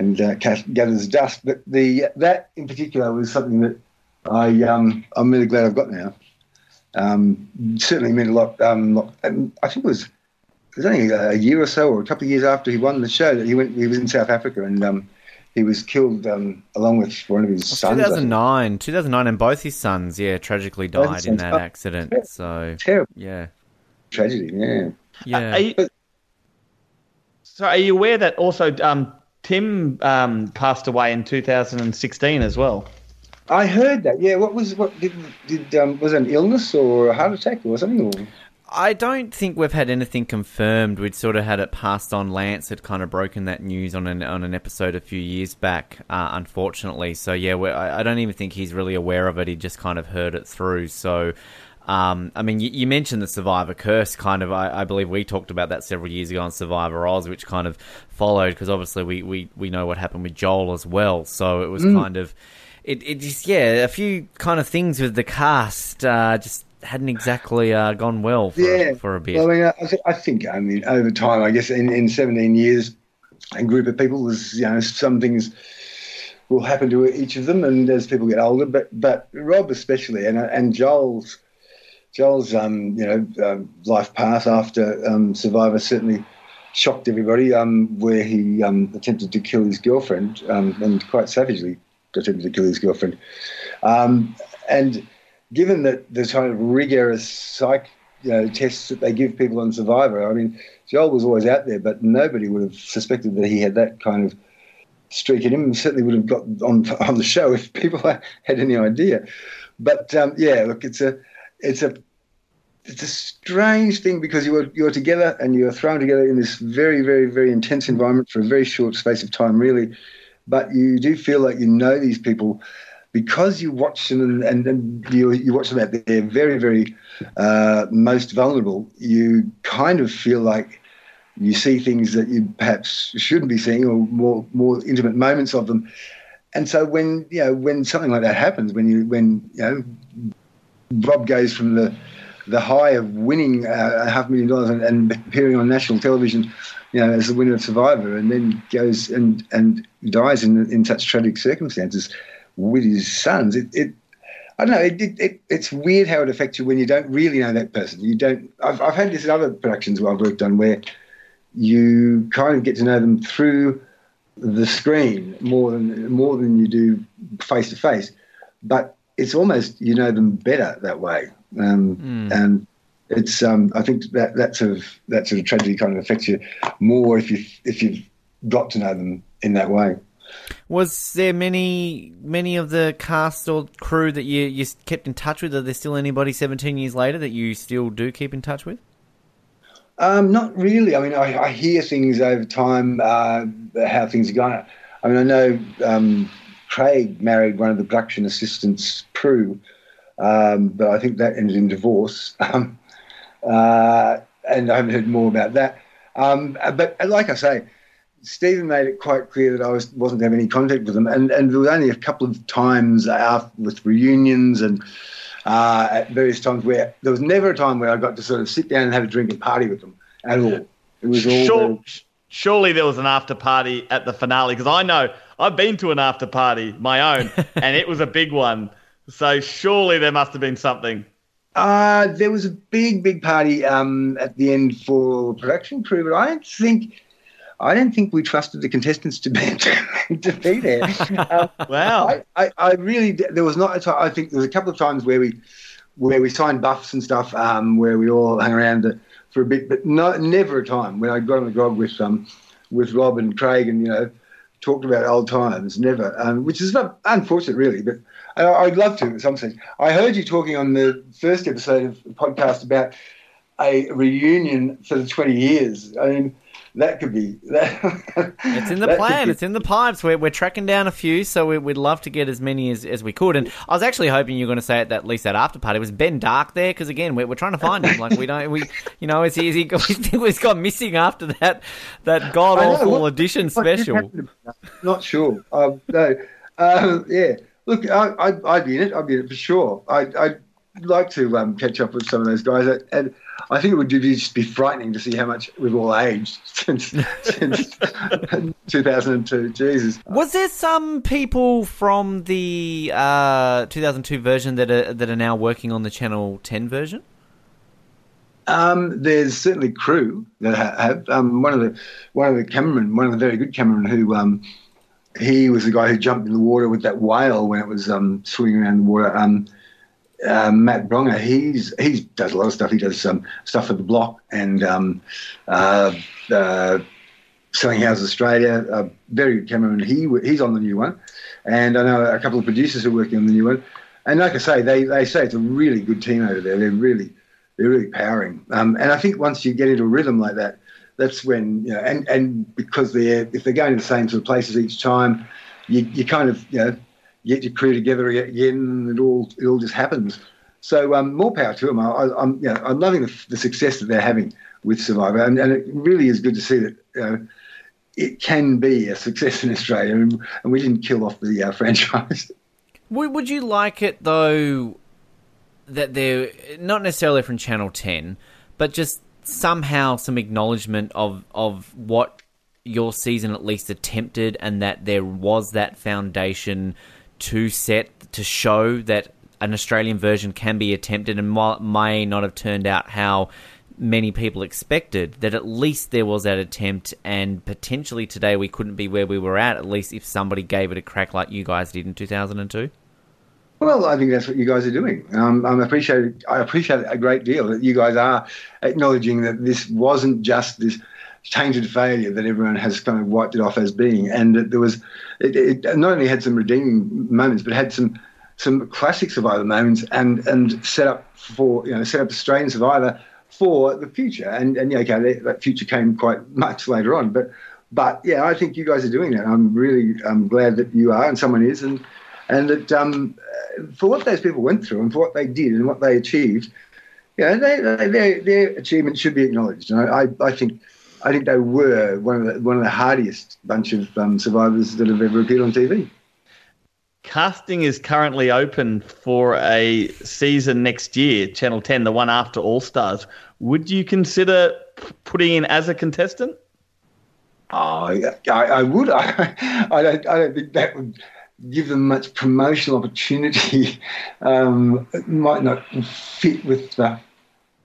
and uh, gathers dust. But the that in particular was something that I um, I'm really glad I've got now. Um, certainly meant a lot. Um, I think it was it was only a year or so, or a couple of years after he won the show that he went. He was in South Africa and um, he was killed um, along with one of his sons. 2009, 2009, and both his sons, yeah, tragically died in that accident. So terrible, yeah, tragedy, yeah, yeah. Are you, so, are you aware that also um, Tim um, passed away in 2016 as well? I heard that. Yeah, what was what did, did um, was it an illness or a heart attack or something? Or? I don't think we've had anything confirmed. We'd sort of had it passed on. Lance had kind of broken that news on an on an episode a few years back, uh, unfortunately. So yeah, I, I, don't even think he's really aware of it. He just kind of heard it through. So. Um, I mean, you, you, mentioned the Survivor curse, kind of. I, I, believe we talked about that several years ago on Survivor Oz, which kind of followed because obviously we, we, we know what happened with Joel as well. So it was mm. kind of, it, it just yeah, a few kind of things with the cast uh, just hadn't exactly uh, gone well for, yeah. for a bit. Well, I mean, I, th- I, think, I mean, over time, I guess in, in 17 years, a group of people, there's, you know, some things will happen to each of them, and as people get older, but but Rob especially, and and Joel's Joel's um, you know um, life path after um, Survivor certainly shocked everybody, um, where he um, attempted to kill his girlfriend um, and quite savagely attempted to kill his girlfriend, and given that the kind of rigorous psych you know, tests that they give people on Survivor, I mean, Joel was always out there, but nobody would have suspected that he had that kind of streak in him. Certainly would have got on (laughs) on the show if people (laughs) had any idea. But um, yeah, look, it's a it's a it's a strange thing because you're you're together and you're thrown together in this very very very intense environment for a very short space of time, really. But you do feel like you know these people because you watch them and, and, and you, you watch them at their very, very uh, most vulnerable, you kind of feel like you see things that you perhaps shouldn't be seeing or more, more intimate moments of them. And so when, you know, when something like that happens, when you, when, you know, Rob goes from the, the high of winning uh, a half million dollars and, and appearing on national television, you know, as the winner of Survivor, and then goes and and dies in in such tragic circumstances with his sons. It, it I don't know. It, it, it's weird how it affects you when you don't really know that person. You don't. I've, I've had this in other productions where I've worked on where you kind of get to know them through the screen more than more than you do face to face. But it's almost you know them better that way. Um, mm. And it's um, I think that that sort of that sort of tragedy kind of affects you more if you if you've got to know them in that way. Was there many many of the cast or crew that you, you kept in touch with? Are there still anybody 17 years later that you still do keep in touch with? Um, not really. I mean, I, I hear things over time, uh, how things are going. I mean, I know um, Craig married one of the production assistants, Prue, um, but I think that ended in divorce. (laughs) Um, uh, and I haven't heard more about that. Um, but like I say, Stephen made it quite clear that I was, wasn't having any contact with them, and, and there was only a couple of times after, with reunions and uh, at various times where there was never a time where I got to sort of sit down and have a drink and party with them at all. It was all. Sure. Surely there was an after party at the finale because I know I've been to an after party my own, (laughs) and it was a big one. So surely there must have been something. Uh, there was a big, big party um, at the end for production crew, but I don't think I don't think we trusted the contestants to be (laughs) to be there. Uh, (laughs) wow! I, I, I, really there was not. A time, I think there was a couple of times where we where we signed buffs and stuff, um, where we all hung around the, for a bit, but no, never a time when I got on the grog with um with Rob and Craig and you know talked about old times. Never, um, which is unfortunate, really, but. I'd love to at some stage. I heard you talking on the first episode of the podcast about a reunion for the 20 years. I mean, that could be. (laughs) That, it's in the plan. Be, it's in the pipes. We're, we're tracking down a few, so we, would love to get as many as, as we could. And I was actually hoping you were going to say at that at least that after party was Ben Dark there because again we're, we're trying to find him. Like we don't we you know is he is he (laughs) he's gone missing after that that god awful edition special. Not sure. Um, no. Um, yeah. Look, I, would be in it. I'd be in it for sure. I, I'd like to um, catch up with some of those guys, and I think it would just be frightening to see how much we've all aged (laughs) since since (laughs) 2002. Jesus. Was there some people from the uh, 2002 version that are that are now working on the Channel 10 version? Um, there's certainly crew that have. Um, one of the one of the cameramen, one of the very good cameramen who um, he was the guy who jumped in the water with that whale when it was um, swimming around the water. Uh, Matt Bronger, he's he does a lot of stuff. He does some stuff for the Block and um, uh, uh, Selling Houses Australia. Uh, very good cameraman. He he's on the new one, and I know a couple of producers are working on the new one. And like I say, they, they say it's a really good team over there. They're really they're really powering. Um, and I think once you get into a rhythm like that, that's when you know, and and because they're if they're going to the same sort of places each time, you, you kind of you know get your crew together again, and it all it all just happens. So um, more power to them. I, am you know, I'm loving the, the, success that they're having with Survivor, and, and, it really is good to see that you know, it can be a success in Australia, and, and we didn't kill off the uh, (laughs) franchise. Would, would you like it though that they're not necessarily from Channel Ten, but just somehow some acknowledgement of of what your season at least attempted, and that there was that foundation to set to show that an Australian version can be attempted, and while it may not have turned out how many people expected, that at least there was that attempt, and potentially today we couldn't be where we were at, at least if somebody gave it a crack like you guys did in 2002? Well, I think that's what you guys are doing. Um, I appreciate I appreciate it a great deal that you guys are acknowledging that this wasn't just this tainted failure that everyone has kind of wiped it off as being, and there was it, it not only had some redeeming moments, but had some some classic Survivor moments, and and set up for you know set up Australian Survivor for the future. And and yeah, okay, that future came quite much later on, but but yeah, I think you guys are doing that. I'm really I'm glad that you are, and someone is, and and that um, for what those people went through and for what they did and what they achieved, yeah, they, they, their, their achievement should be acknowledged. And I, I think I think they were one of the, one of the hardiest bunch of um, survivors that have ever appeared on TV. Casting is currently open for a season next year, Channel 10, the one after All Stars. Would you consider putting in as a contestant? Oh, I, I would. (laughs) I, I, don't. I don't think that would give them much promotional opportunity. (laughs) Um, it might not fit with the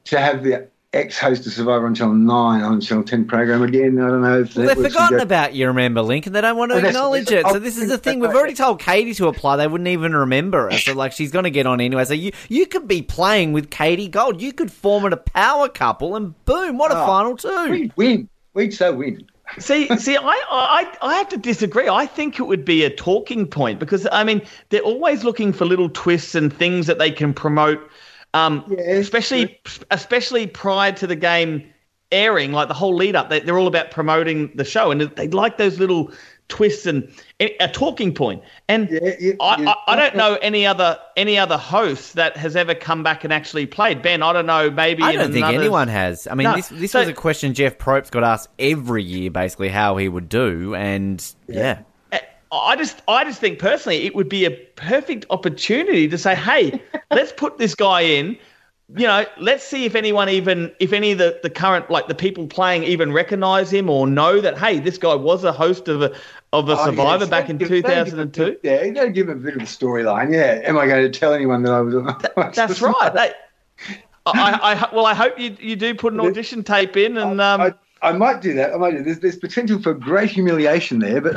to have the ex-host of Survivor on Channel 9 on Channel 10 program again. I don't know if well, they've forgotten about you, remember, Link, and they don't want to acknowledge it. So this is the thing. We've already told Katie to apply. They wouldn't even remember her. So, like, she's going to get on anyway. So you, you could be playing with Katie Gold. You could form a power couple, and boom, what a oh, final two. We'd win. We'd so win. see, see, I, I, I have to disagree. I think it would be a talking point because I mean they're always looking for little twists and things that they can promote um, especially especially prior to the game airing, like the whole lead up, they, are all about promoting the show, and they like those little twists and a talking point. And yeah, yeah, I, yeah. I, I, don't know any other any other host that has ever come back and actually played. Ben, I don't know. Maybe I don't think anyone has. I mean, no, this this so, was a question Jeff Probst got asked every year, basically how he would do, and yeah. I just, I just think personally, it would be a perfect opportunity to say, "Hey, (laughs) let's put this guy in." You know, let's see if anyone even, if any of the, the current, like the people playing, even recognize him or know that, hey, this guy was a host of a of a oh, Survivor yeah, back in two thousand and two. Yeah, you got to give him a bit of a storyline. Yeah, am I going to tell anyone that I was? (laughs) (laughs) That, that's right. They, I, I, well, I hope you you do put an audition tape in, and um, I, I might do that. I might do. There's, there's potential for great humiliation there, but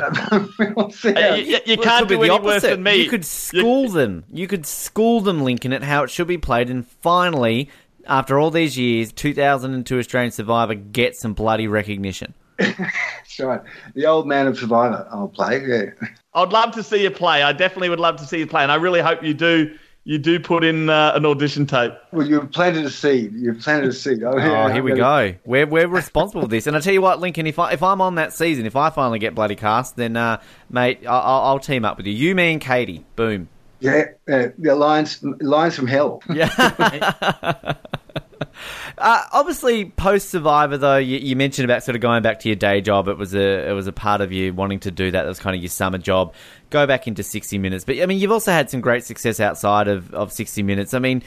(laughs) we'll see. Uh, you, you, can't do any worse than me. You could school you... them. You could school them, Lincoln, at how it should be played, and finally, after all these years, 2002 Australian Survivor gets some bloody recognition. (laughs) That's right. The old man of Survivor. I'll play. Yeah. I'd love to see you play. I definitely would love to see you play, and I really hope you do you do put in uh, an audition tape. Well, you've planted a seed. You've planted a seed. Oh, yeah, oh here we go. We're, we're responsible for this. And I tell you what, Lincoln, if I if I'm on that season, if I finally get bloody cast, then uh, mate, I'll, I'll team up with you. You, me, and Katie. Boom. Yeah, uh, the lines lines from hell. (laughs) Yeah. Uh, obviously, post Survivor, though, you, you, mentioned about sort of going back to your day job. It was a it was a part of you wanting to do that. That was kind of your summer job. Go back into sixty minutes, but I mean, you've also had some great success outside of, of sixty minutes. I mean,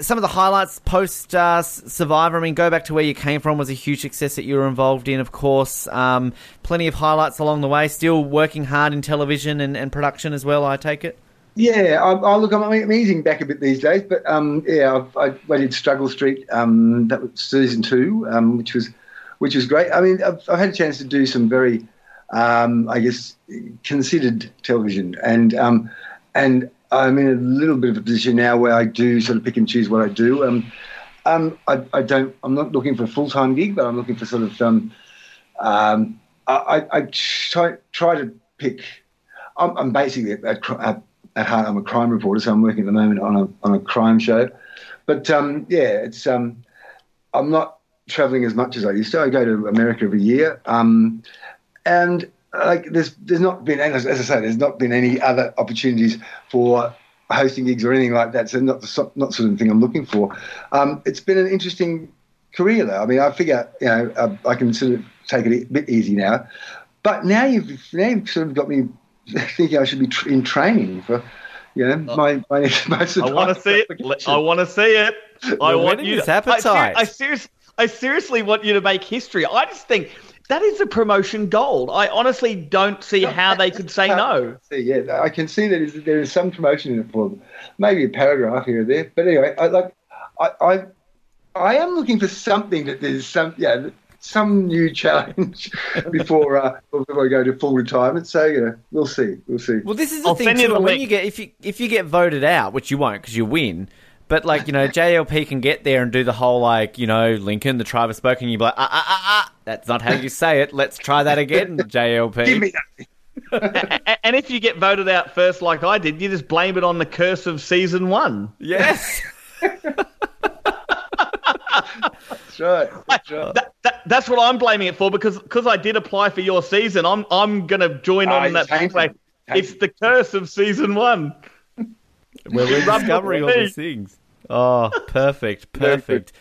some of the highlights post uh, Survivor. I mean, go back to where you came from was a huge success that you were involved in, of course. Um, plenty of highlights along the way. Still working hard in television and, and production as well. I take it. Yeah, I, I look, I'm easing back a bit these days, but um, yeah, I, I did Struggle Street. Um, that was season two, um, which was which was great. I mean, I've, I've had a chance to do some very, um, I guess, considered television, and um, and I'm in a little bit of a position now where I do sort of pick and choose what I do. Um, um, I, I don't. I'm not looking for a full time gig, but I'm looking for sort of. Um, um, I, I try try to pick. I'm, I'm basically a, a, at heart, I'm a crime reporter, so I'm working at the moment on a on a crime show. But um, yeah, it's um, I'm not traveling as much as I used to. I go to America every year, um, and like there's there's not been as, I say, there's not been any other opportunities for hosting gigs or anything like that. So not the not sort of thing I'm looking for. Um, it's been an interesting career though. I mean, I figure you know I, I can sort of take it a bit easy now. But now you've now you've sort of got me thinking I should be in training for, you know, uh, my my. (laughs) my I want to see it. I want to see it. I want you. To, appetite. I, I, seriously, I seriously want you to make history. I just think that is a promotion gold. I honestly don't see how they could say no. Yeah, I can see that there is some promotion in it for them. Maybe a paragraph here or there, but anyway, I like. I, I I am looking for something that there's some yeah some new challenge (laughs) before uh, before I go to full retirement. So you know, we'll see, we'll see. Well, this is the I'll thing too. When you get if you if you get voted out, which you won't because you win. But like you know, (laughs) JLP can get there and do the whole like you know Lincoln, the tribe of spoken. You'd be like, ah ah ah ah. That's not how you say it. Let's try that again, (laughs) JLP. Give me that. and if you get voted out first, like I did, you just blame it on the curse of season one. Yes. That's right. That's, right. That, that, that's what I'm blaming it for because because I did apply for your season. I'm I'm going to join on that. Play. It's the curse of season one. Where we're (laughs) discovering all these things. Oh, perfect, perfect.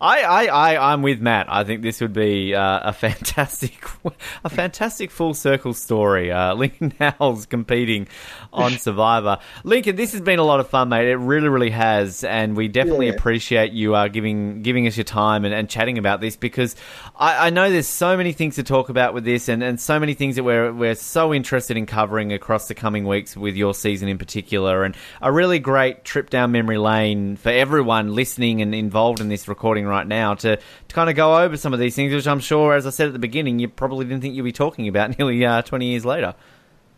I, I, I, I'm with Matt. I think this would be uh, a fantastic, (laughs) a fantastic full circle story. Uh, (laughs) Lincoln Howes competing on (laughs) Survivor. Lincoln, this has been a lot of fun, mate. It really, really has, and we definitely yeah. appreciate you uh, giving giving us your time and, and chatting about this because I, I, know there's so many things to talk about with this, and, and so many things that we're we're so interested in covering across the coming weeks with your season in particular, and a really great trip down memory lane for everyone listening and involved in this recording right now to, to kind of go over some of these things, which I'm sure, as I said at the beginning, you probably didn't think you'd be talking about (laughs) nearly uh, 20 years later.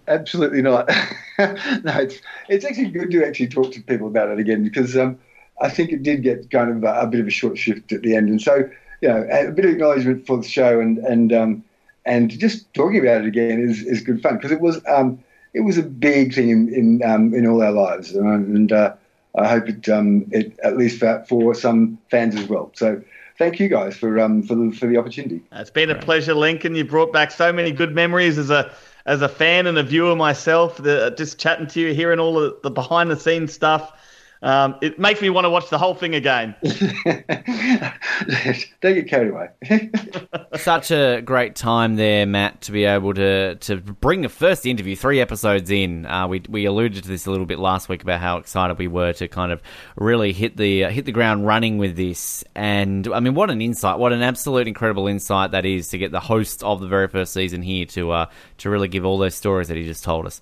Absolutely not. (laughs) no, it's it's actually good to actually talk to people about it again because um, I think it did get kind of a, a, bit of a short shift at the end, and so you know a bit of acknowledgement for the show and and um, and just talking about it again is, is good fun because it was um, it was a big thing in in, um, in all our lives, and uh, I hope it, um, it at least for, for some fans as well. So thank you guys for um, for the for the opportunity. It's been a pleasure, Lincoln. You brought back so many good memories as a as a fan and a viewer myself. The, just chatting to you, hearing all the, the behind the scenes stuff. Um, it makes me want to watch the whole thing again. (laughs) Don't get carried away. (laughs) Such a great time there, Matt, to be able to to bring the first interview three episodes in. Uh, we we alluded to this a little bit last week about how excited we were to kind of really hit the uh, hit the ground running with this. And I mean, what an insight! What an absolute incredible insight that is to get the host of the very first season here to uh, to really give all those stories that he just told us.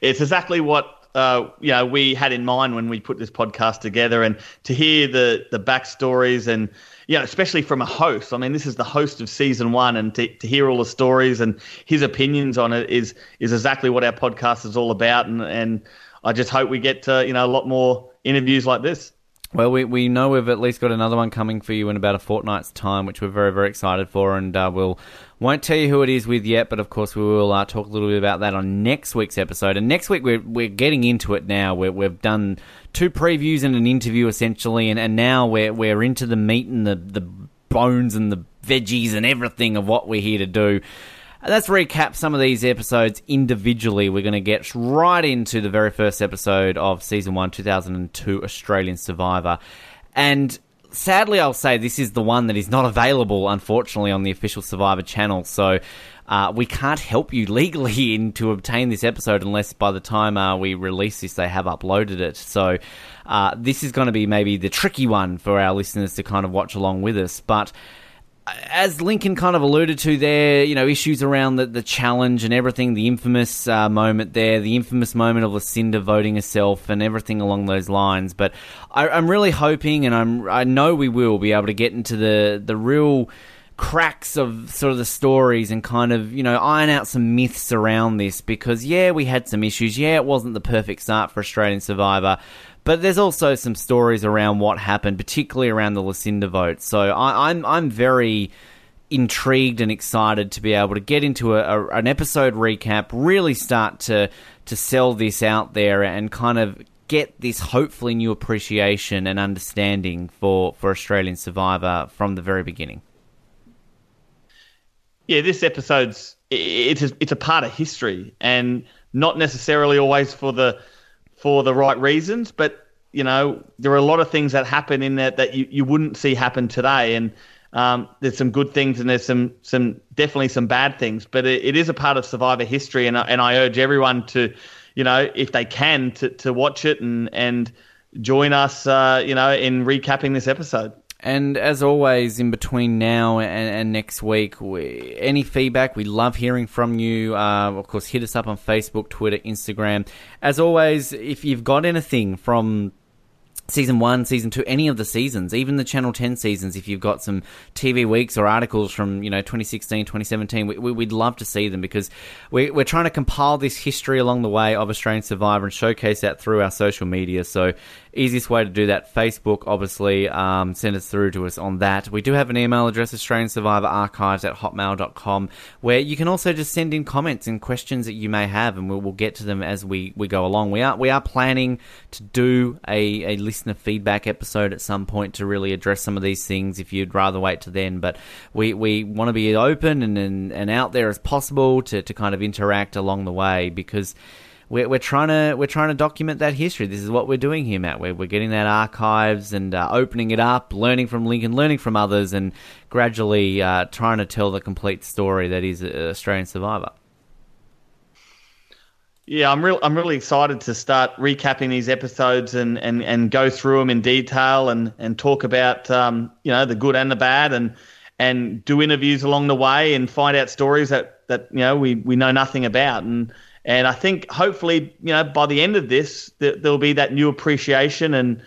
It's exactly what uh, you know, we had in mind when we put this podcast together, and to hear the the backstories and you know, especially from a host. I mean, this is the host of season one, and to, to hear all the stories and his opinions on it is is exactly what our podcast is all about. And and I just hope we get to, you know a lot more interviews like this. Well, we, we know we've at least got another one coming for you in about a fortnight's time, which we're very, very excited for, and uh, we'll won't tell you who it is with yet, but of course we will uh, talk a little bit about that on next week's episode. And next week we're we're getting into it now. we we've done two previews and an interview essentially, and, and now we're we're into the meat and the the bones and the veggies and everything of what we're here to do. Let's recap some of these episodes individually. We're going to get right into the very first episode of season one, 2002 Australian Survivor. And sadly, I'll say this is the one that is not available, unfortunately, on the official Survivor channel. So uh, we can't help you legally (laughs) in to obtain this episode unless by the time uh, we release this, they have uploaded it. So uh, this is going to be maybe the tricky one for our listeners to kind of watch along with us. But as Lincoln kind of alluded to there, you know, issues around the, the challenge and everything, the infamous uh, moment there, the infamous moment of Lucinda voting herself and everything along those lines. But I, am really hoping, and I'm, I know we will be able to get into the, the real cracks of sort of the stories and kind of, you know, iron out some myths around this because, yeah, we had some issues. Yeah, it wasn't the perfect start for Australian Survivor, but there's also some stories around what happened, particularly around the Lucinda vote. So I, am I'm, I'm very intrigued and excited to be able to get into a, a, an episode recap, really start to to sell this out there, and kind of get this hopefully new appreciation and understanding for for Australian Survivor from the very beginning. Yeah, this episode's it's a, it's a part of history, and not necessarily always for the for the right reasons, but you know there are a lot of things that happen in that that you, you wouldn't see happen today, and um, there's some good things and there's some some definitely some bad things, but it, it is a part of Survivor history, and and I urge everyone to, you know, if they can, to to watch it and and join us, uh, you know, in recapping this episode. And as always, in between now and, and next week, we, any feedback, we love hearing from you. Uh, of course, hit us up on Facebook, Twitter, Instagram. As always, if you've got anything from season one, season two, any of the seasons, even the Channel 10 seasons, if you've got some TV weeks or articles from, you know, 2016, 2017, we, would love to see them because we, we're trying to compile this history along the way of Australian Survivor and showcase that through our social media. So Easiest way to do that, Facebook, obviously. Um, send us through to us on that. We do have an email address, Australian Survivor Archives at hotmail.com, where you can also just send in comments and questions that you may have, and we'll, we'll get to them as we, we go along. We are we are planning to do a, a listener feedback episode at some point to really address some of these things if you'd rather wait to then. But we, we want to be open and, and, and out there as possible to, to kind of interact along the way because we're, we're trying to we're trying to document that history. This is what we're doing here, Matt. We're, we're getting that archives and uh, opening it up, learning from Lincoln, learning from others, and gradually uh, trying to tell the complete story that is Australian Survivor. Yeah, I'm real. I'm really excited to start recapping these episodes and, and, and go through them in detail and, and talk about um, you know the good and the bad and and do interviews along the way and find out stories that, that you know we, we know nothing about and and I think hopefully, you know, by the end of this, th- there'll be that new appreciation and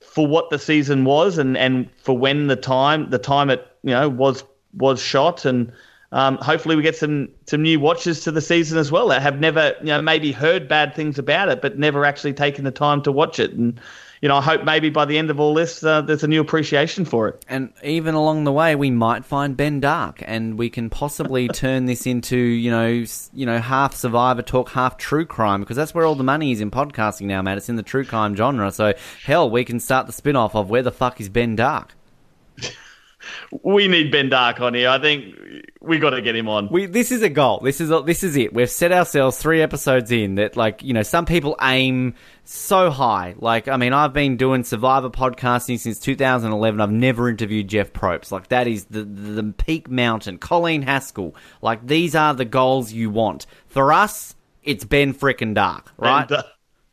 for what the season was and, and for when the time the time it you know was was shot. And um, hopefully we get some some new watchers to the season as well that have never you know maybe heard bad things about it but never actually taken the time to watch it. And you know, I hope maybe by the end of all this, uh, there's a new appreciation for it. And even along the way, we might find Ben Dark, and we can possibly (laughs) turn this into, you know, you know, half Survivor talk, half true crime, because that's where all the money is in podcasting now, Matt. It's in the true crime genre. So hell, we can start the spin off of where the fuck is Ben Dark (laughs) we need Ben Dark on here. I think we got to get him on. We this is a goal. This is a, this is it. We've set ourselves three episodes in that like you know some people aim so high. Like I mean, I've been doing Survivor podcasting since 2011. I've never interviewed Jeff Probst. Like that is the the, peak mountain. Colleen Haskell. Like these are the goals you want for us. It's Ben frickin' Dark, right? Ben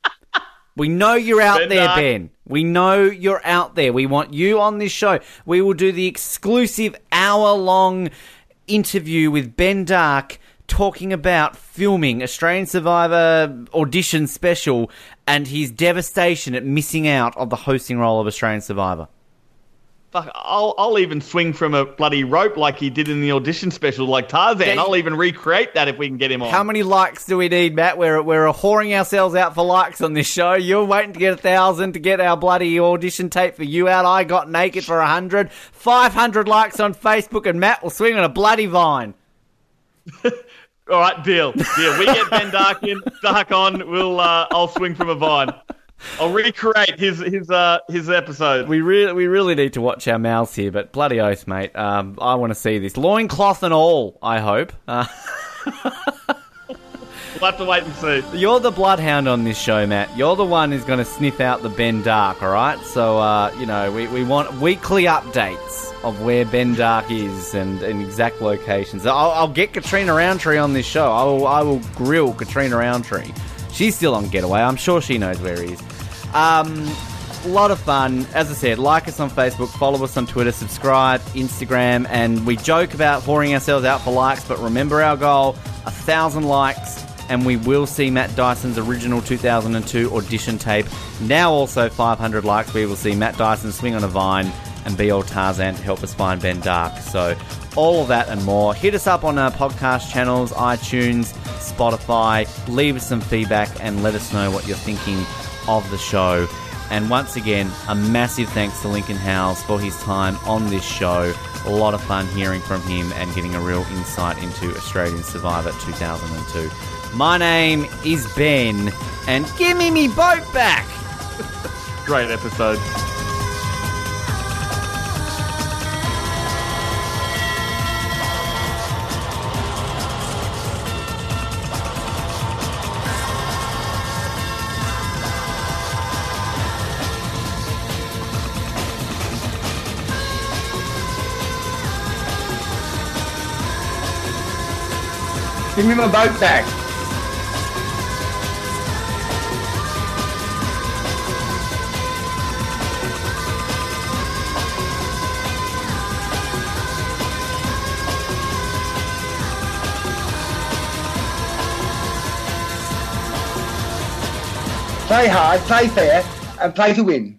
(laughs) we know you're out ben there, Dark. Ben. We know you're out there. We want you on this show. We will do the exclusive hour long interview with Ben Dark talking about filming Australian Survivor audition special and his devastation at missing out of the hosting role of Australian Survivor. Fuck, I'll, I'll even swing from a bloody rope like he did in the audition special, like Tarzan. Yeah. I'll even recreate that if we can get him on. How many likes do we need, Matt? We're we're whoring ourselves out for likes on this show. You're waiting to get a thousand to get our bloody audition tape for you out. I got naked for a hundred. Five hundred likes on Facebook, and Matt will swing on a bloody vine. (laughs) All right, deal, deal. We get Ben Dark in, Dark on. We'll uh, I'll swing from a vine. I'll recreate his his uh his episode. We really we really need to watch our mouths here, but bloody oath, mate. Um, I want to see this loincloth and all. I hope. Uh, (laughs) We'll have to wait and see. You're the bloodhound on this show, Matt. You're the one who's going to sniff out the Ben Dark, all right? So, uh, you know, we, we want weekly updates of where Ben Dark is and, and exact locations. I'll, I'll get Catriona Rowntree on this show. I will, I will grill Catriona Rowntree. She's still on Getaway. I'm sure she knows where he is. Um, a lot of fun. As I said, like us on Facebook, follow us on Twitter, subscribe, Instagram, and we joke about whoring ourselves out for likes, but remember our goal a thousand likes, and we will see Matt Dyson's original 2002 audition tape. Now, also 500 likes, we will see Matt Dyson swing on a vine and be old Tarzan to help us find Ben Dark. So, all of that and more. Hit us up on our podcast channels, iTunes, Spotify. Leave us some feedback and let us know what you're thinking of the show. And once again, a massive thanks to Lincoln Howes for his time on this show. A lot of fun hearing from him and getting a real insight into Australian Survivor 2002. My name is Ben, and give me me boat back! Great episode. Me my boat back. Play hard, play fair, and play to win.